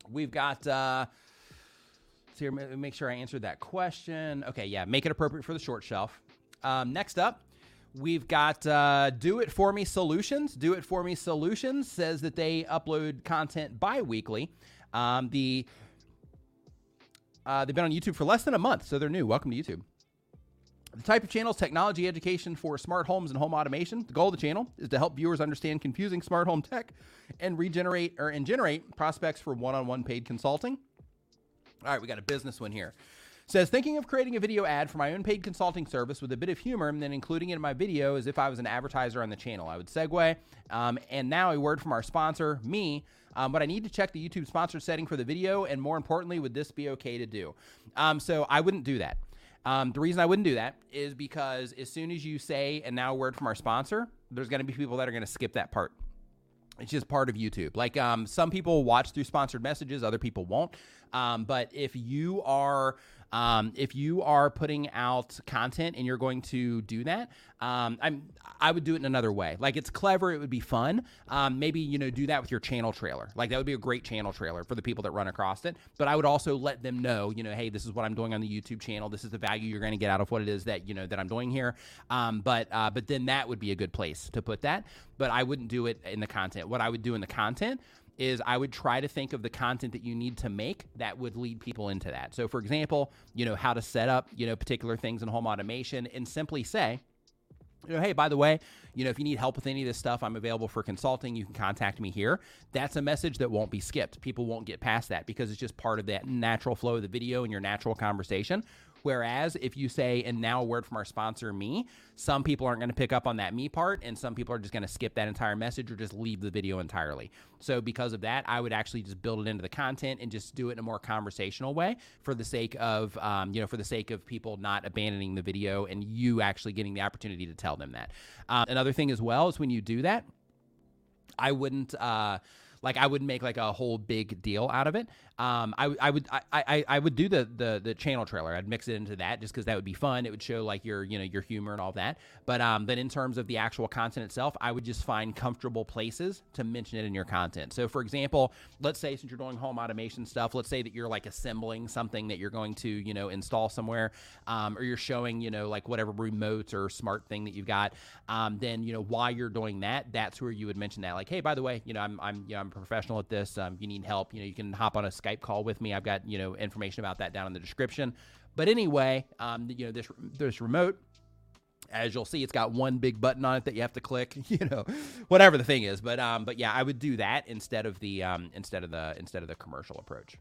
We've got. Uh, let's see here. Make sure I answered that question. Okay. Yeah. Make it appropriate for the short shelf. Um, next up, we've got uh, Do It For Me Solutions. Do It For Me Solutions says that they upload content bi-weekly. Um, the uh, they've been on YouTube for less than a month, so they're new. Welcome to YouTube. The type of channel is technology education for smart homes and home automation. The goal of the channel is to help viewers understand confusing smart home tech and regenerate or and generate prospects for one-on-one paid consulting. All right, we got a business one here. Says thinking of creating a video ad for my own paid consulting service with a bit of humor and then including it in my video as if I was an advertiser on the channel. I would segue. Um, and now a word from our sponsor, me. Um, but I need to check the YouTube sponsor setting for the video, and more importantly, would this be okay to do? Um, so I wouldn't do that. Um, the reason I wouldn't do that is because as soon as you say, and now a word from our sponsor, there's going to be people that are going to skip that part. It's just part of YouTube. Like um, some people watch through sponsored messages, other people won't. Um, but if you are um, if you are putting out content and you're going to do that, um, I'm I would do it in another way. Like it's clever, it would be fun. Um, maybe you know do that with your channel trailer. Like that would be a great channel trailer for the people that run across it. But I would also let them know, you know, hey, this is what I'm doing on the YouTube channel. This is the value you're going to get out of what it is that you know that I'm doing here. Um, but uh, but then that would be a good place to put that. But I wouldn't do it in the content. What I would do in the content is I would try to think of the content that you need to make that would lead people into that. So for example, you know, how to set up, you know, particular things in home automation and simply say, you know, hey, by the way, you know, if you need help with any of this stuff, I'm available for consulting. You can contact me here. That's a message that won't be skipped. People won't get past that because it's just part of that natural flow of the video and your natural conversation. Whereas if you say, and now a word from our sponsor, me, some people aren't going to pick up on that me part, and some people are just going to skip that entire message or just leave the video entirely. So, because of that, I would actually just build it into the content and just do it in a more conversational way for the sake of, um, you know, for the sake of people not abandoning the video and you actually getting the opportunity to tell them that. Um, another thing as well is when you do that, I wouldn't. Uh, like I would make like a whole big deal out of it. Um, I, I would I, I, I would do the, the the channel trailer. I'd mix it into that just because that would be fun. It would show like your you know your humor and all that. But um, but in terms of the actual content itself, I would just find comfortable places to mention it in your content. So for example, let's say since you're doing home automation stuff, let's say that you're like assembling something that you're going to you know install somewhere, um, or you're showing you know like whatever remote or smart thing that you've got. Um, then you know while you're doing that, that's where you would mention that like, hey, by the way, you know I'm I'm you know I'm a professional at this. Um, you need help, you know you can hop on a Skype call with me. I've got you know information about that down in the description. But anyway, um, you know this this remote as you'll see, it's got one big button on it that you have to click. You know, whatever the thing is. But um, but yeah, I would do that instead of the um, instead of the instead of the commercial approach.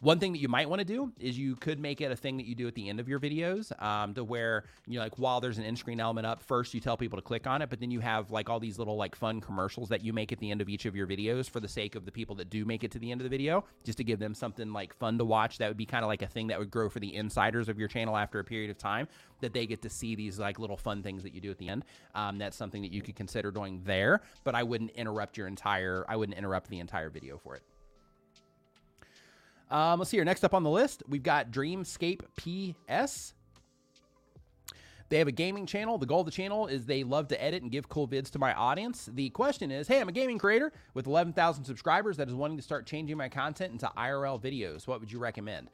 One thing that you might want to do is you could make it a thing that you do at the end of your videos, um, to where you know, like while there's an end screen element up, first you tell people to click on it, but then you have like all these little like fun commercials that you make at the end of each of your videos for the sake of the people that do make it to the end of the video, just to give them something like fun to watch. That would be kind of like a thing that would grow for the insiders of your channel after a period of time that they get to see these like little fun things that you do at the end. Um, that's something that you could consider doing there, but I wouldn't interrupt your entire. I wouldn't interrupt the entire video for it. Um, let's see here. Next up on the list, we've got Dreamscape PS. They have a gaming channel. The goal of the channel is they love to edit and give cool vids to my audience. The question is Hey, I'm a gaming creator with 11,000 subscribers that is wanting to start changing my content into IRL videos. What would you recommend?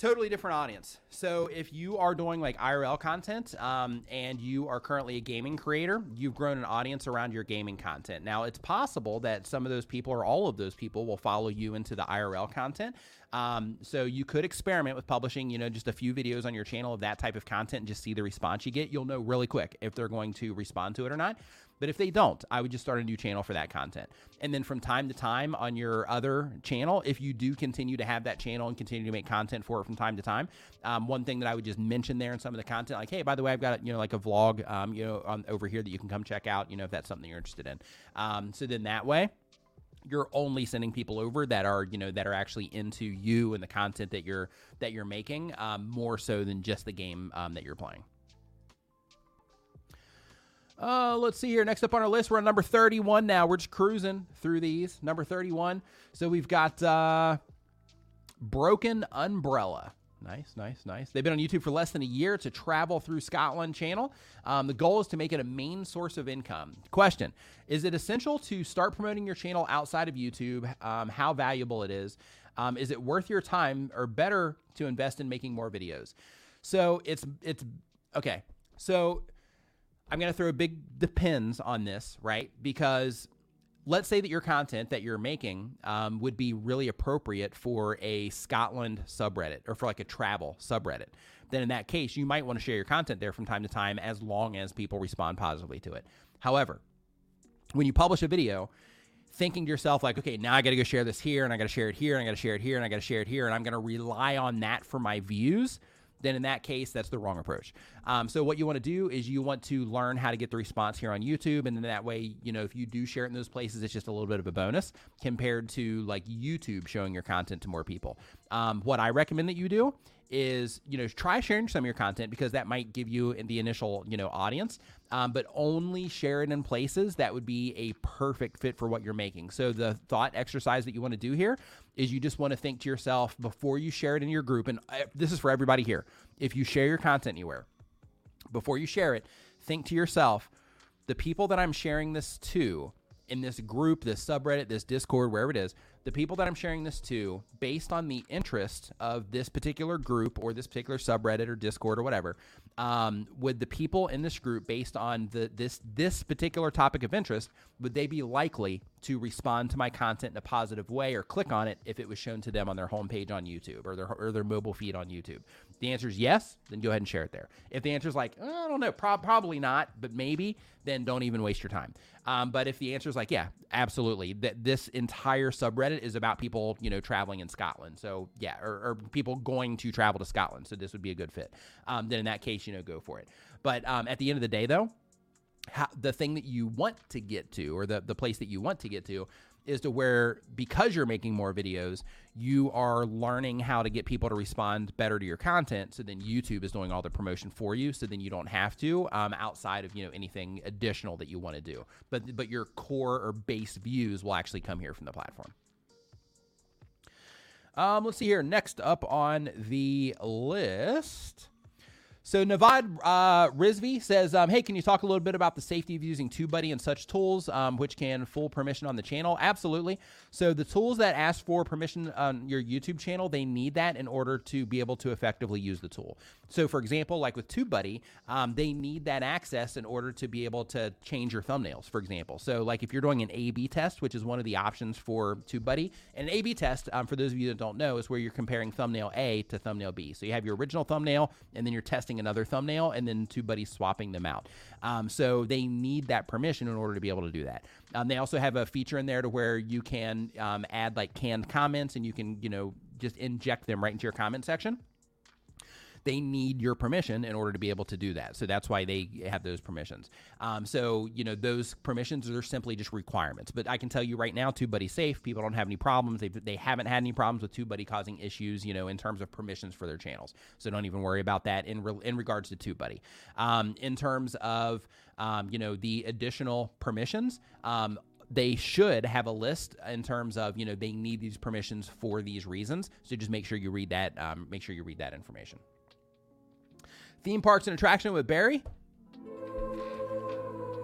Totally different audience. So if you are doing like IRL content um, and you are currently a gaming creator, you've grown an audience around your gaming content. Now it's possible that some of those people or all of those people will follow you into the IRL content. Um, so you could experiment with publishing, you know, just a few videos on your channel of that type of content and just see the response you get. You'll know really quick if they're going to respond to it or not. But if they don't, I would just start a new channel for that content. And then from time to time on your other channel, if you do continue to have that channel and continue to make content for it from time to time, um, one thing that I would just mention there in some of the content, like, hey, by the way, I've got you know like a vlog, um, you know, on over here that you can come check out, you know, if that's something you're interested in. Um, so then that way you're only sending people over that are you know that are actually into you and the content that you're that you're making um, more so than just the game um, that you're playing uh, let's see here. Next up on our list, we're on number 31 now. We're just cruising through these. Number 31. So we've got uh, Broken Umbrella. Nice, nice, nice. They've been on YouTube for less than a year. It's a travel through Scotland channel. Um, the goal is to make it a main source of income. Question Is it essential to start promoting your channel outside of YouTube? Um, how valuable it is? Um, is it worth your time or better to invest in making more videos? So it's, it's, okay. So I'm going to throw a big depends on this, right? Because let's say that your content that you're making um, would be really appropriate for a Scotland subreddit or for like a travel subreddit. Then in that case, you might want to share your content there from time to time as long as people respond positively to it. However, when you publish a video, thinking to yourself like, okay, now I got to go share this here, and I got to share it here, and I got to share it here, and I got to share it here, and I'm to rely on that for my views then in that case, that's the wrong approach. Um, so what you want to do is you want to learn how to get the response here on YouTube, and then that way, you know, if you do share it in those places, it's just a little bit of a bonus compared to like YouTube showing your content to more people. Um, what I recommend that you do is you know try sharing some of your content because that might give you the initial you know audience um, but only share it in places that would be a perfect fit for what you're making. So the thought exercise that you want to do here is you just want to think to yourself before you share it in your group and uh, this is for everybody here if you share your content anywhere before you share it think to yourself the people that i'm sharing this to in this group this subreddit this discord wherever it is the people that I'm sharing this to, based on the interest of this particular group or this particular subreddit or Discord or whatever, um, would the people in this group, based on the this this particular topic of interest, would they be likely to respond to my content in a positive way or click on it if it was shown to them on their homepage on YouTube or their or their mobile feed on YouTube? The answer is yes, then go ahead and share it there. If the answer is like, "Uh, I don't know, prob- probably not, but maybe, then don't even waste your time. Um, but if the answer is like, yeah, absolutely, that this entire subreddit is about people, you know, traveling in Scotland. So yeah, or, or people going to travel to Scotland. So this would be a good fit. Um, then in that case, you know, go for it. But um, at the end of the day, though, how, the thing that you want to get to, or the the place that you want to get to, is to where because you're making more videos, you are learning how to get people to respond better to your content. So then YouTube is doing all the promotion for you. So then you don't have to um, outside of you know anything additional that you want to do. But but your core or base views will actually come here from the platform. Um, let's see here. Next up on the list. So Navad uh, Rizvi says, um, "Hey, can you talk a little bit about the safety of using TubeBuddy and such tools, um, which can full permission on the channel?" Absolutely. So the tools that ask for permission on your YouTube channel, they need that in order to be able to effectively use the tool. So, for example, like with TubeBuddy, um, they need that access in order to be able to change your thumbnails. For example, so like if you're doing an A/B test, which is one of the options for TubeBuddy, an A/B test, um, for those of you that don't know, is where you're comparing thumbnail A to thumbnail B. So you have your original thumbnail, and then you're testing another thumbnail, and then TubeBuddy swapping them out. Um, so they need that permission in order to be able to do that. Um, they also have a feature in there to where you can um, add like canned comments, and you can you know just inject them right into your comment section they need your permission in order to be able to do that. So that's why they have those permissions. Um, so you know those permissions are simply just requirements. But I can tell you right now, TubeBuddy safe. People don't have any problems. They they haven't had any problems with TubeBuddy causing issues. You know in terms of permissions for their channels. So don't even worry about that in re- in regards to TubeBuddy. Um, in terms of um, you know the additional permissions. Um, they should have a list in terms of you know they need these permissions for these reasons so just make sure you read that um, make sure you read that information theme parks and attraction with barry?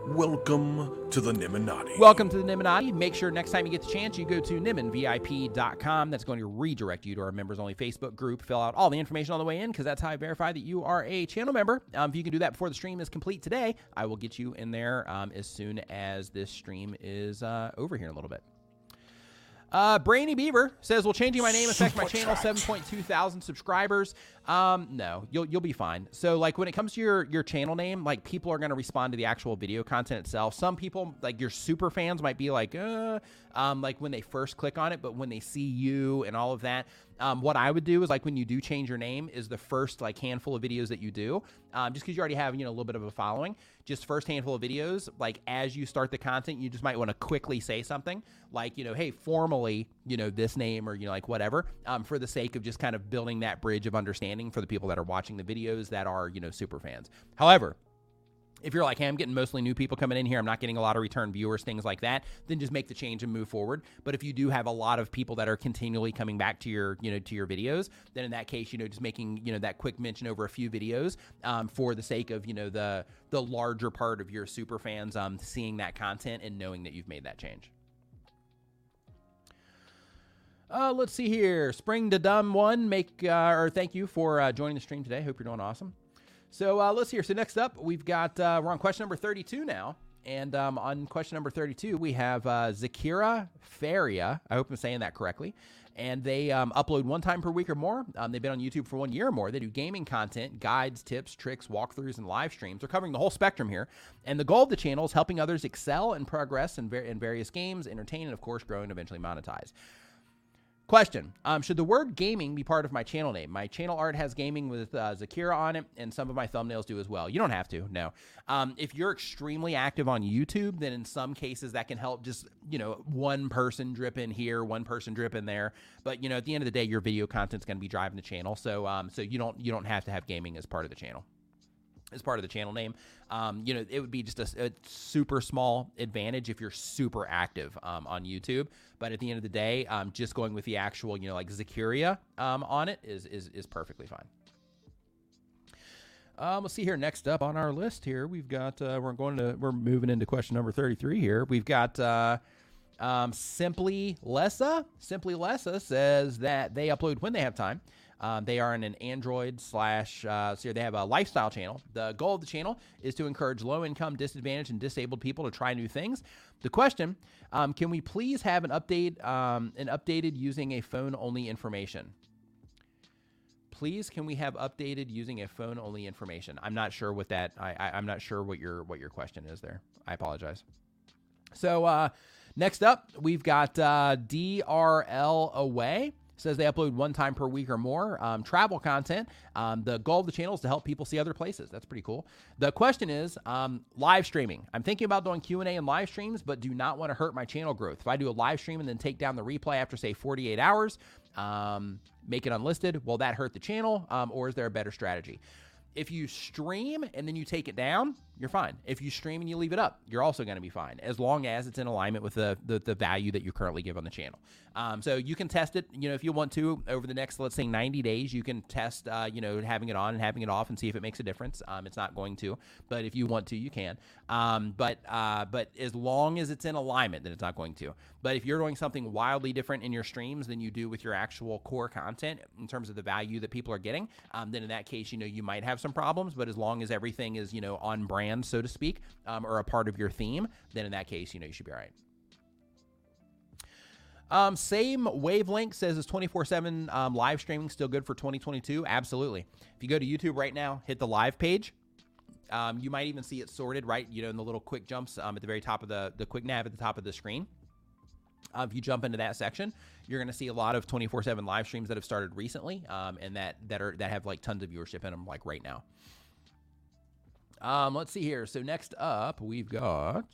Welcome to the Nimminati.
welcome to the nimminati make sure next time you get the chance you go to nimminvip.com that's going to redirect you to our members only facebook group. Fill out all the information on the way in because that's how i verify that you are a channel member. Um, if you can do that before the stream is complete today i will get you in there um, as soon as this stream is uh, over here in a little bit Uh, Brainy Beaver says, "Will changing my name affect my channel? Seven point two thousand subscribers? Um, no, you'll you'll be fine. So like when it comes to your your channel name, like people are going to respond to the actual video content itself. Some people, like your super fans, might be like, uh, um, like when they first click on it, but when they see you and all of that, um, what I would do is like when you do change your name, is the first like handful of videos that you do, um, just because you already have you know a little bit of a following, just first handful of videos, like as you start the content, you just might want to quickly say something like you know, hey, formally, you know, this name or you know like whatever, um, for the sake of just kind of building that bridge of understanding for the people that are watching the videos that are you know super fans. However, if you're like, hey, I'm getting mostly new people coming in here, I'm not getting a lot of return viewers, things like that, then just make the change and move forward. But if you do have a lot of people that are continually coming back to your, you know, to your videos, then in that case, you know, just making, you know, that quick mention over a few videos um, for the sake of, you know, the the larger part of your super fans um, seeing that content and knowing that you've made that change. Uh, let's see here. Spring to Dumb One, make uh, or thank you for uh, joining the stream today. Hope you're doing awesome. So uh, let's see here. So next up, we've got uh, we're on question number 32 now, and um, on question number 32, we have uh, Zakira Faria. I hope I'm saying that correctly. And they um, upload one time per week or more. Um, they've been on YouTube for one year or more. They do gaming content, guides, tips, tricks, walkthroughs, and live streams. They're covering the whole spectrum here. And the goal of the channel is helping others excel and progress in, ver- in various games, entertain, and of course, grow and eventually monetize. Question um, Should the word gaming be part of my channel name? My channel art has gaming with uh, Zakira on it, and some of my thumbnails do as well. You don't have to, no. Um, if you're extremely active on YouTube, then in some cases that can help just, you know, one person drip in here, one person drip in there. But, you know, at the end of the day, your video content's going to be driving the channel. So, um, so you don't you don't have to have gaming as part of the channel as part of the channel name. Um, you know, it would be just a, a, super small advantage if you're super active um, on YouTube. But at the end of the day, um, just going with the actual, you know, like Zakiria um, on it is, is is perfectly fine. Um, let's see here. Next up on our list here, we've got uh, we're going to we're moving into question number thirty three here. We've got. Uh, um, Simply Lessa. Simply Lessa says that they upload when they have time. Um, they are in an Android slash, uh, so they have a lifestyle channel. The goal of the channel is to encourage low income, disadvantaged, and disabled people to try new things. The question um, can we please have an update, um, an updated using a phone only information? please can we have updated using a phone only information? I'm not sure what that. I, I I'm not sure what your what your question is there. I apologize. So uh, next up, we've got uh, DRL away says they upload one time per week or more um, travel content. Um, the goal of the channel is to help people see other places. That's pretty cool. The question is um, live streaming. I'm thinking about doing Q and A and live streams, but do not want to hurt my channel growth. If I do a live stream and then take down the replay after say 48 hours, um, make it unlisted, will that hurt the channel, um, or is there a better strategy? If you stream and then you take it down, you're fine. If you stream and you leave it up, you're also going to be fine, as long as it's in alignment with the, the, the value that you currently give on the channel. Um, so you can test it, you know, if you want to over the next, let's say, 90 days, you can test, uh, you know, having it on and having it off and see if it makes a difference. Um, it's not going to, but if you want to, you can. Um, but uh, but as long as it's in alignment, then it's not going to. But if you're doing something wildly different in your streams than you do with your actual core content in terms of the value that people are getting, um, then in that case, you know, you might have some problems. But as long as everything is, you know, on brand brand, so to speak, um, or a part of your theme, then in that case, you know, you should be all right. Um, same wavelength says is 24 um, 7 live streaming still good for 2022? Absolutely. If you go to YouTube right now, hit the live page. Um, you might even see it sorted right, you know, in the little quick jumps um, at the very top of the, the quick nav at the top of the screen. Uh, if you jump into that section, you're going to see a lot of 24/7 live streams that have started recently, um, and that that are that have like tons of viewership in them, like right now. Um, let's see here. So next up, we've got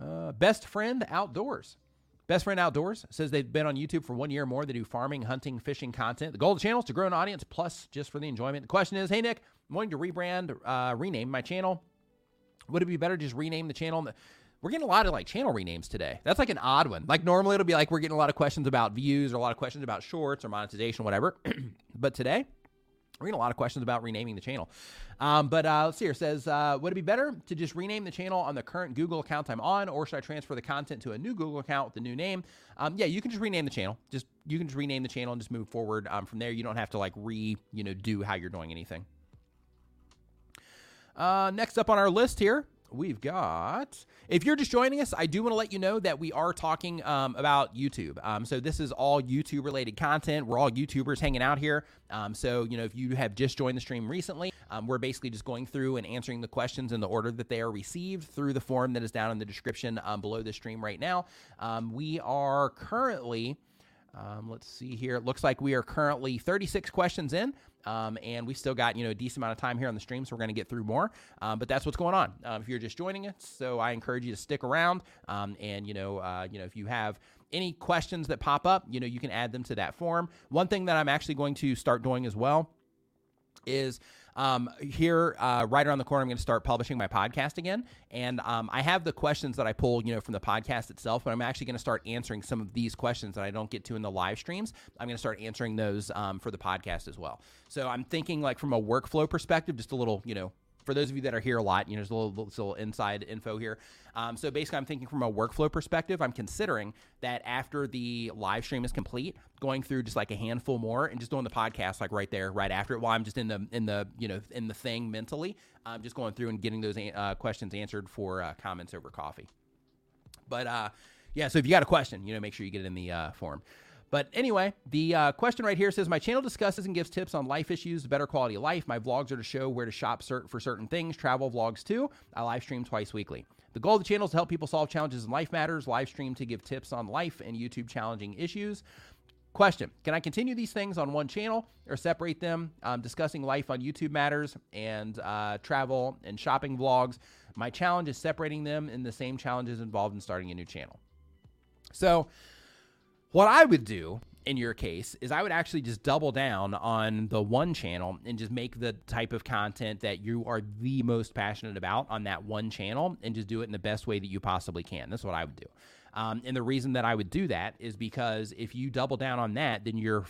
uh, Best Friend Outdoors. Best Friend Outdoors says they've been on YouTube for one year or more. They do farming, hunting, fishing content. The goal of the channel is to grow an audience plus just for the enjoyment. The question is, hey Nick, I'm wanting to rebrand, uh, rename my channel. Would it be better just rename the channel? We're getting a lot of like channel renames today. That's like an odd one. Like normally it'll be like we're getting a lot of questions about views or a lot of questions about shorts or monetization, whatever. but today we're getting a lot of questions about renaming the channel. Um, but uh, let's see here. It says, uh, would it be better to just rename the channel on the current Google account I'm on, or should I transfer the content to a new Google account with a new name? Um, yeah, you can just rename the channel. Just you can just rename the channel and just move forward um, from there. You don't have to like re you know do how you're doing anything. Uh, next up on our list here we've got. If you're just joining us i do want to let you know that we are talking um, about youtube. Um, so this is all youtube related content. We're all youtubers hanging out here. Um, so you know if you have just joined the stream recently um, we're basically just going through and answering the questions in the order that they are received through the form that is down in the description um, below the stream right now. Um, we are currently let's see here. It looks like we are currently 36 questions in, um, and we still got you know a decent amount of time here on the stream, so we're going to get through more. Um, but that's what's going on. Um, if you're just joining us, so I encourage you to stick around. Um, and you know, uh, you know, if you have any questions that pop up, you know, you can add them to that form. One thing that I'm actually going to start doing as well is um, here, uh, right around the corner, I'm going to start publishing my podcast again. And um, I have the questions that I pull, you know, from the podcast itself, but I'm actually going to start answering some of these questions that I don't get to in the live streams. I'm going to start answering those um, for the podcast as well. So I'm thinking, like, from a workflow perspective, just a little, you know, for those of you that are here a lot, you know, there's a little, little inside info here. Um, so basically, I'm thinking from a workflow perspective, I'm considering that after the live stream is complete, going through just like a handful more and just doing the podcast like right there, right after it, while I'm just in the in the you know in the thing mentally. I'm just going through and getting those uh, questions answered for uh, comments over coffee. But uh, yeah, so if you got a question, you know, make sure you get it in the uh, form. But anyway, the uh, question right here says My channel discusses and gives tips on life issues, better quality of life. My vlogs are to show where to shop for certain things, travel vlogs too. I live stream twice weekly. The goal of the channel is to help people solve challenges in life matters, live stream to give tips on life and YouTube challenging issues. Question Can I continue these things on one channel or separate them? Um, discussing life on YouTube matters and uh, travel and shopping vlogs. My challenge is separating them in the same challenges involved in starting a new channel. So, what I would do in your case is I would actually just double down on the one channel and just make the type of content that you are the most passionate about on that one channel and just do it in the best way that you possibly can. That's what I would do. Um, and the reason that I would do that is because if you double down on that, then your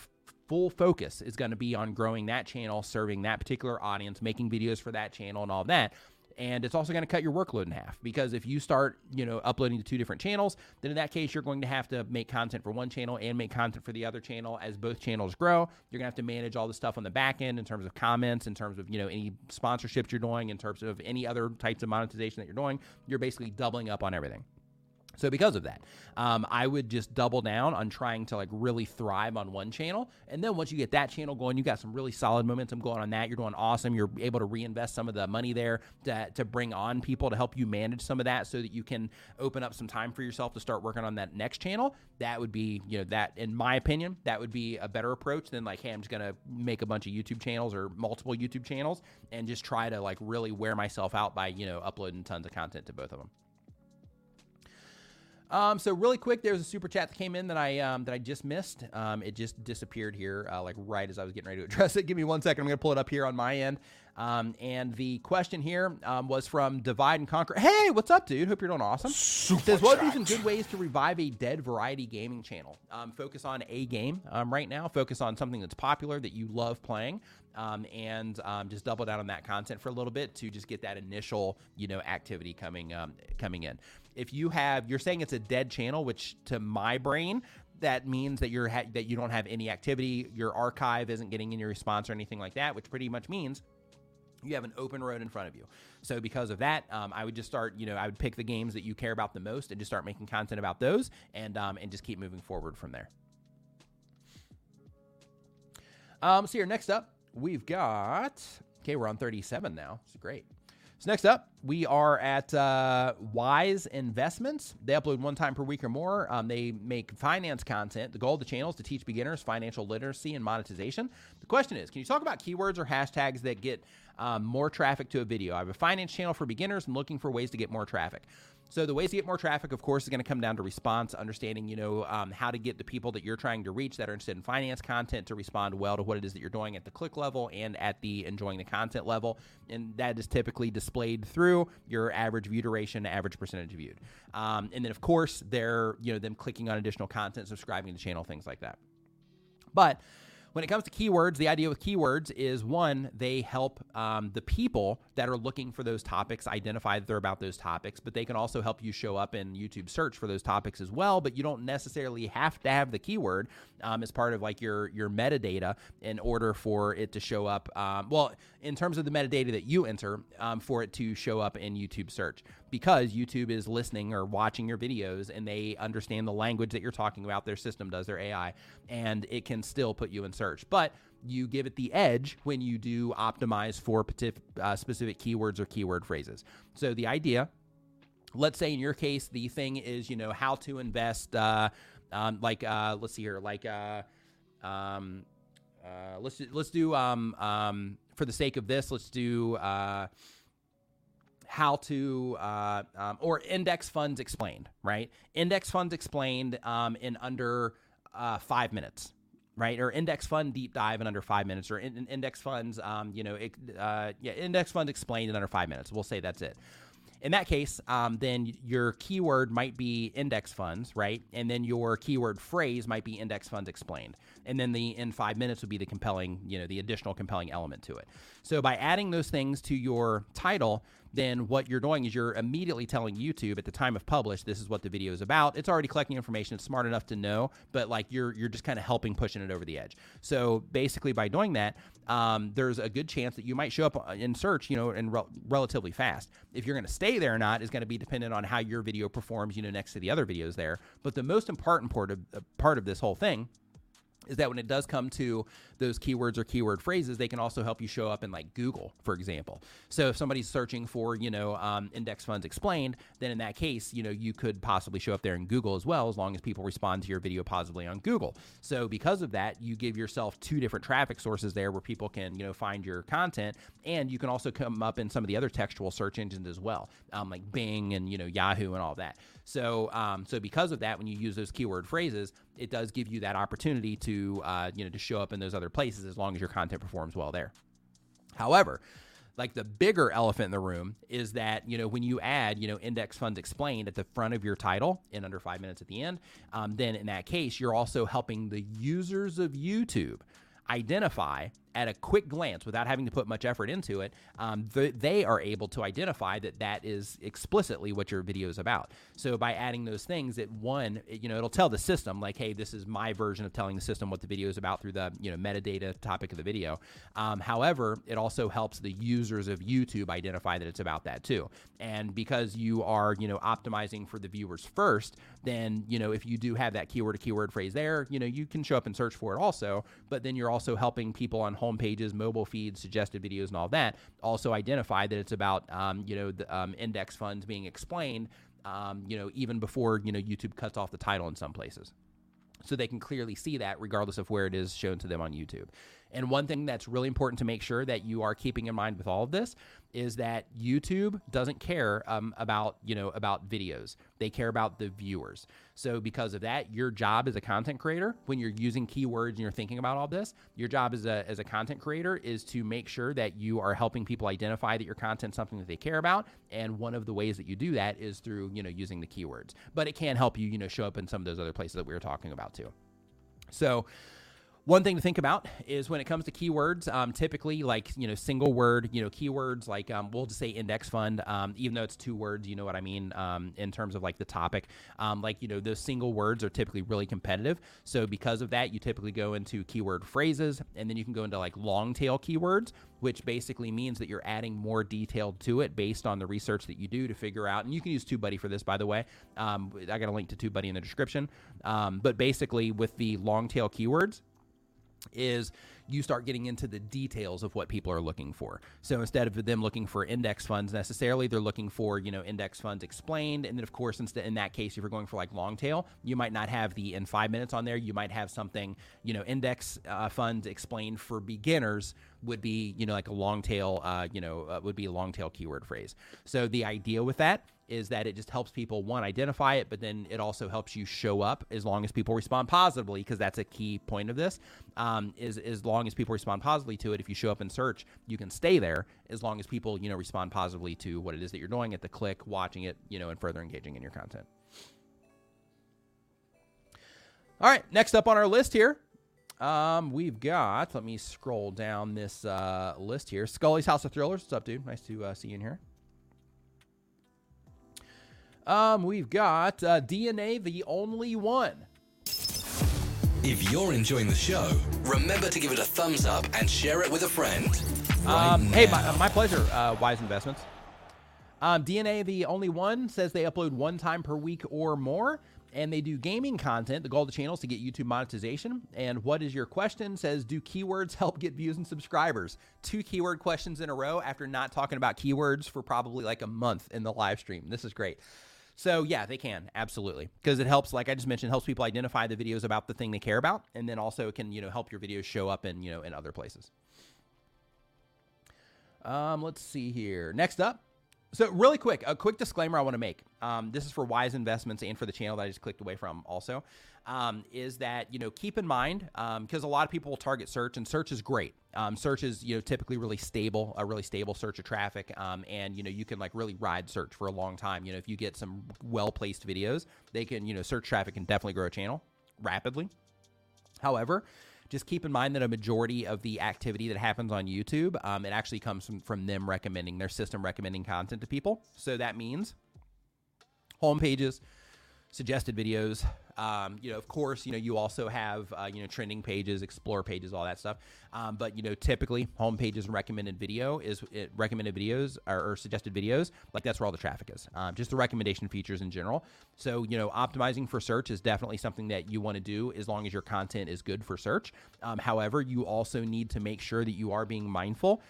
full focus is going to be on growing that channel, serving that particular audience, making videos for that channel, and all that and it's also going to cut your workload in half because if you start you know uploading to two different channels then in that case you're going to have to make content for one channel and make content for the other channel. As both channels grow you're going to have to manage all the stuff on the back end in terms of comments in terms of you know any sponsorships you're doing in terms of any other types of monetization that you're doing. You're basically doubling up on everything So because of that, um, I would just double down on trying to like really thrive on one channel, and then once you get that channel going, you got some really solid momentum going on that. You're doing awesome. You're able to reinvest some of the money there to, to bring on people to help you manage some of that, so that you can open up some time for yourself to start working on that next channel. That would be, you know, that in my opinion, that would be a better approach than like, hey, I'm just gonna make a bunch of YouTube channels or multiple YouTube channels and just try to like really wear myself out by you know uploading tons of content to both of them. Um, so really quick, there was a super chat that came in that I um, that I just missed. Um, it just disappeared here, uh, like right as I was getting ready to address it. Give me one second. I'm going to pull it up here on my end. Um, and the question here um, was from Divide and Conquer. Hey, what's up, dude? Hope you're doing awesome. Super says, what would be some good ways to revive a dead variety gaming channel? Um, focus on a game um, right now. Focus on something that's popular that you love playing. Um, and um, just double down on that content for a little bit to just get that initial, you know, activity coming um, coming in. If you have, you're saying it's a dead channel, which to my brain that means that you're ha- that you don't have any activity. Your archive isn't getting any response or anything like that, which pretty much means you have an open road in front of you. So because of that, um, I would just start, you know, I would pick the games that you care about the most and just start making content about those and um, and just keep moving forward from there. Um, so here, next up, we've got, okay, we're on 37 now. It's great. So next up, we are at uh, Wise Investments. They upload one time per week or more. Um, they make finance content. The goal of the channel is to teach beginners financial literacy and monetization. The question is, can you talk about keywords or hashtags that get um, more traffic to a video? I have a finance channel for beginners and looking for ways to get more traffic. So the ways to get more traffic, of course, is going to come down to response, understanding, you know, um, how to get the people that you're trying to reach that are interested in finance content to respond well to what it is that you're doing at the click level and at the enjoying the content level, and that is typically displayed through your average view duration, average percentage viewed, um, and then of course they're you know them clicking on additional content, subscribing to the channel, things like that. But when it comes to keywords, the idea with keywords is one, they help um, the people that are looking for those topics identify that they're about those topics, but they can also help you show up in YouTube search for those topics as well. But you don't necessarily have to have the keyword um, as part of like your your metadata in order for it to show up. Um, well, in terms of the metadata that you enter, um, for it to show up in YouTube search, because YouTube is listening or watching your videos and they understand the language that you're talking about. Their system does their AI, and it can still put you in search, but you give it the edge when you do optimize for uh, specific keywords or keyword phrases. So the idea, let's say in your case, the thing is, you know, how to invest, uh, um, like, uh, let's see here, like, uh, um, uh, let's let's do um, um, for the sake of this, let's do how to uh, um, or index funds explained, right? Index funds explained um, in under uh, five minutes, right? Or index fund deep dive in under five minutes, or in, in index funds, um, you know, uh, yeah, index funds explained in under five minutes. We'll say that's it. In that case, um, then your keyword might be index funds, right? And then your keyword phrase might be index funds explained. And then the in five minutes would be the compelling, you know, the additional compelling element to it. So by adding those things to your title, then what you're doing is you're immediately telling YouTube at the time of publish, this is what the video is about. It's already collecting information. It's smart enough to know, but like you're you're just kind of helping pushing it over the edge. So basically, by doing that, um, there's a good chance that you might show up in search, you know, and re- relatively fast. If you're going to stay there or not is going to be dependent on how your video performs, you know, next to the other videos there. But the most important part of uh, part of this whole thing is that when it does come to those keywords or keyword phrases, they can also help you show up in like Google, for example. So if somebody's searching for, you know, um, index funds explained, then in that case, you know, you could possibly show up there in Google as well, as long as people respond to your video positively on Google. So because of that, you give yourself two different traffic sources there where people can, you know, find your content, and you can also come up in some of the other textual search engines as well, um, like Bing and you know Yahoo and all that. So, um, so because of that, when you use those keyword phrases, it does give you that opportunity to, uh, you know, to show up in those other places as long as your content performs well there. However, like the bigger elephant in the room is that you know when you add you know index funds explained at the front of your title in under five minutes at the end um, then in that case you're also helping the users of youtube identify at a quick glance, without having to put much effort into it, um, th- they are able to identify that that is explicitly what your video is about. So by adding those things, it one, it, you know, it'll tell the system like, hey, this is my version of telling the system what the video is about through the you know metadata topic of the video. Um, however, it also helps the users of YouTube identify that it's about that too. And because you are you know optimizing for the viewers first, then you know if you do have that keyword to keyword phrase there, you know you can show up and search for it also. But then you're also helping people on home pages, mobile feeds, suggested videos, and all that also identify that it's about um, you know the um, index funds being explained. Um, you know, even before you know YouTube cuts off the title in some places so they can clearly see that regardless of where it is shown to them on YouTube. And one thing that's really important to make sure that you are keeping in mind with all of this is that YouTube doesn't care um, about you know about videos. They care about the viewers. So because of that, your job as a content creator, when you're using keywords and you're thinking about all this, your job as a as a content creator is to make sure that you are helping people identify that your content's something that they care about. And one of the ways that you do that is through you know using the keywords. But it can help you you know show up in some of those other places that we were talking about too. So one thing to think about is when it comes to keywords, um, typically like you know single word, you know keywords like um, we'll just say index fund, um, even though it's two words, you know what I mean um, in terms of like the topic. Um, like you know those single words are typically really competitive, so because of that, you typically go into keyword phrases, and then you can go into like long tail keywords, which basically means that you're adding more detail to it based on the research that you do to figure out. And you can use TubeBuddy for this, by the way. Um, I got a link to TubeBuddy in the description. but basically, with the long tail keywords is you start getting into the details of what people are looking for. So instead of them looking for index funds necessarily, they're looking for, you know, index funds explained. And then of course, instead in that case, if you're going for like long tail, you might not have the in five minutes on there. You might have something, you know, index uh, funds explained for beginners would be, you know, like a long tail, uh, you know, uh, would be a long tail keyword phrase. So the idea with that is that it just helps people one identify it, but then it also helps you show up as long as people respond positively, because that's a key point of this. Um, is as long as people respond positively to it, if you show up in search, you can stay there as long as people you know respond positively to what it is that you're doing at the click, watching it, you know, and further engaging in your content. All right, next up on our list here, um, we've got. Let me scroll down this uh, list here. Scully's House of Thrillers. What's up, dude? Nice to uh, see you in here. Um, we've got uh, DNA, the only one.
If you're enjoying the show, remember to give it a thumbs up and share it with a friend. Right
Um, hey, my, my pleasure, uh, Wise Investments. Um, DNA, the only one, says they upload one time per week or more, and they do gaming content. The goal of the channel is to get YouTube monetization. And what is your question? Says, do keywords help get views and subscribers? Two keyword questions in a row after not talking about keywords for probably like a month in the live stream. This is great. So yeah, they can absolutely because it helps. Like I just mentioned, helps people identify the videos about the thing they care about, and then also it can you know help your videos show up in you know in other places. Um, let's see here. Next up. So really quick, a quick disclaimer I want to make. Um, this is for Wise Investments and for the channel that I just clicked away from. Also, um, is that you know keep in mind because a lot of people will target search and search is great. Um, search is you know typically really stable, a really stable search of traffic, um, and you know you can like really ride search for a long time. You know if you get some well placed videos, they can you know search traffic can definitely grow a channel rapidly. However, just keep in mind that a majority of the activity that happens on YouTube, um, it actually comes from, from them recommending their system recommending content to people. So that means home pages, suggested videos. Um, you know, of course, you know you also have uh, you know trending pages, explore pages, all that stuff. Um, but you know, typically home pages and recommended video is it, recommended videos or, or, suggested videos. Like that's where all the traffic is. Um, just the recommendation features in general. So you know, optimizing for search is definitely something that you want to do as long as your content is good for search. Um, however, you also need to make sure that you are being mindful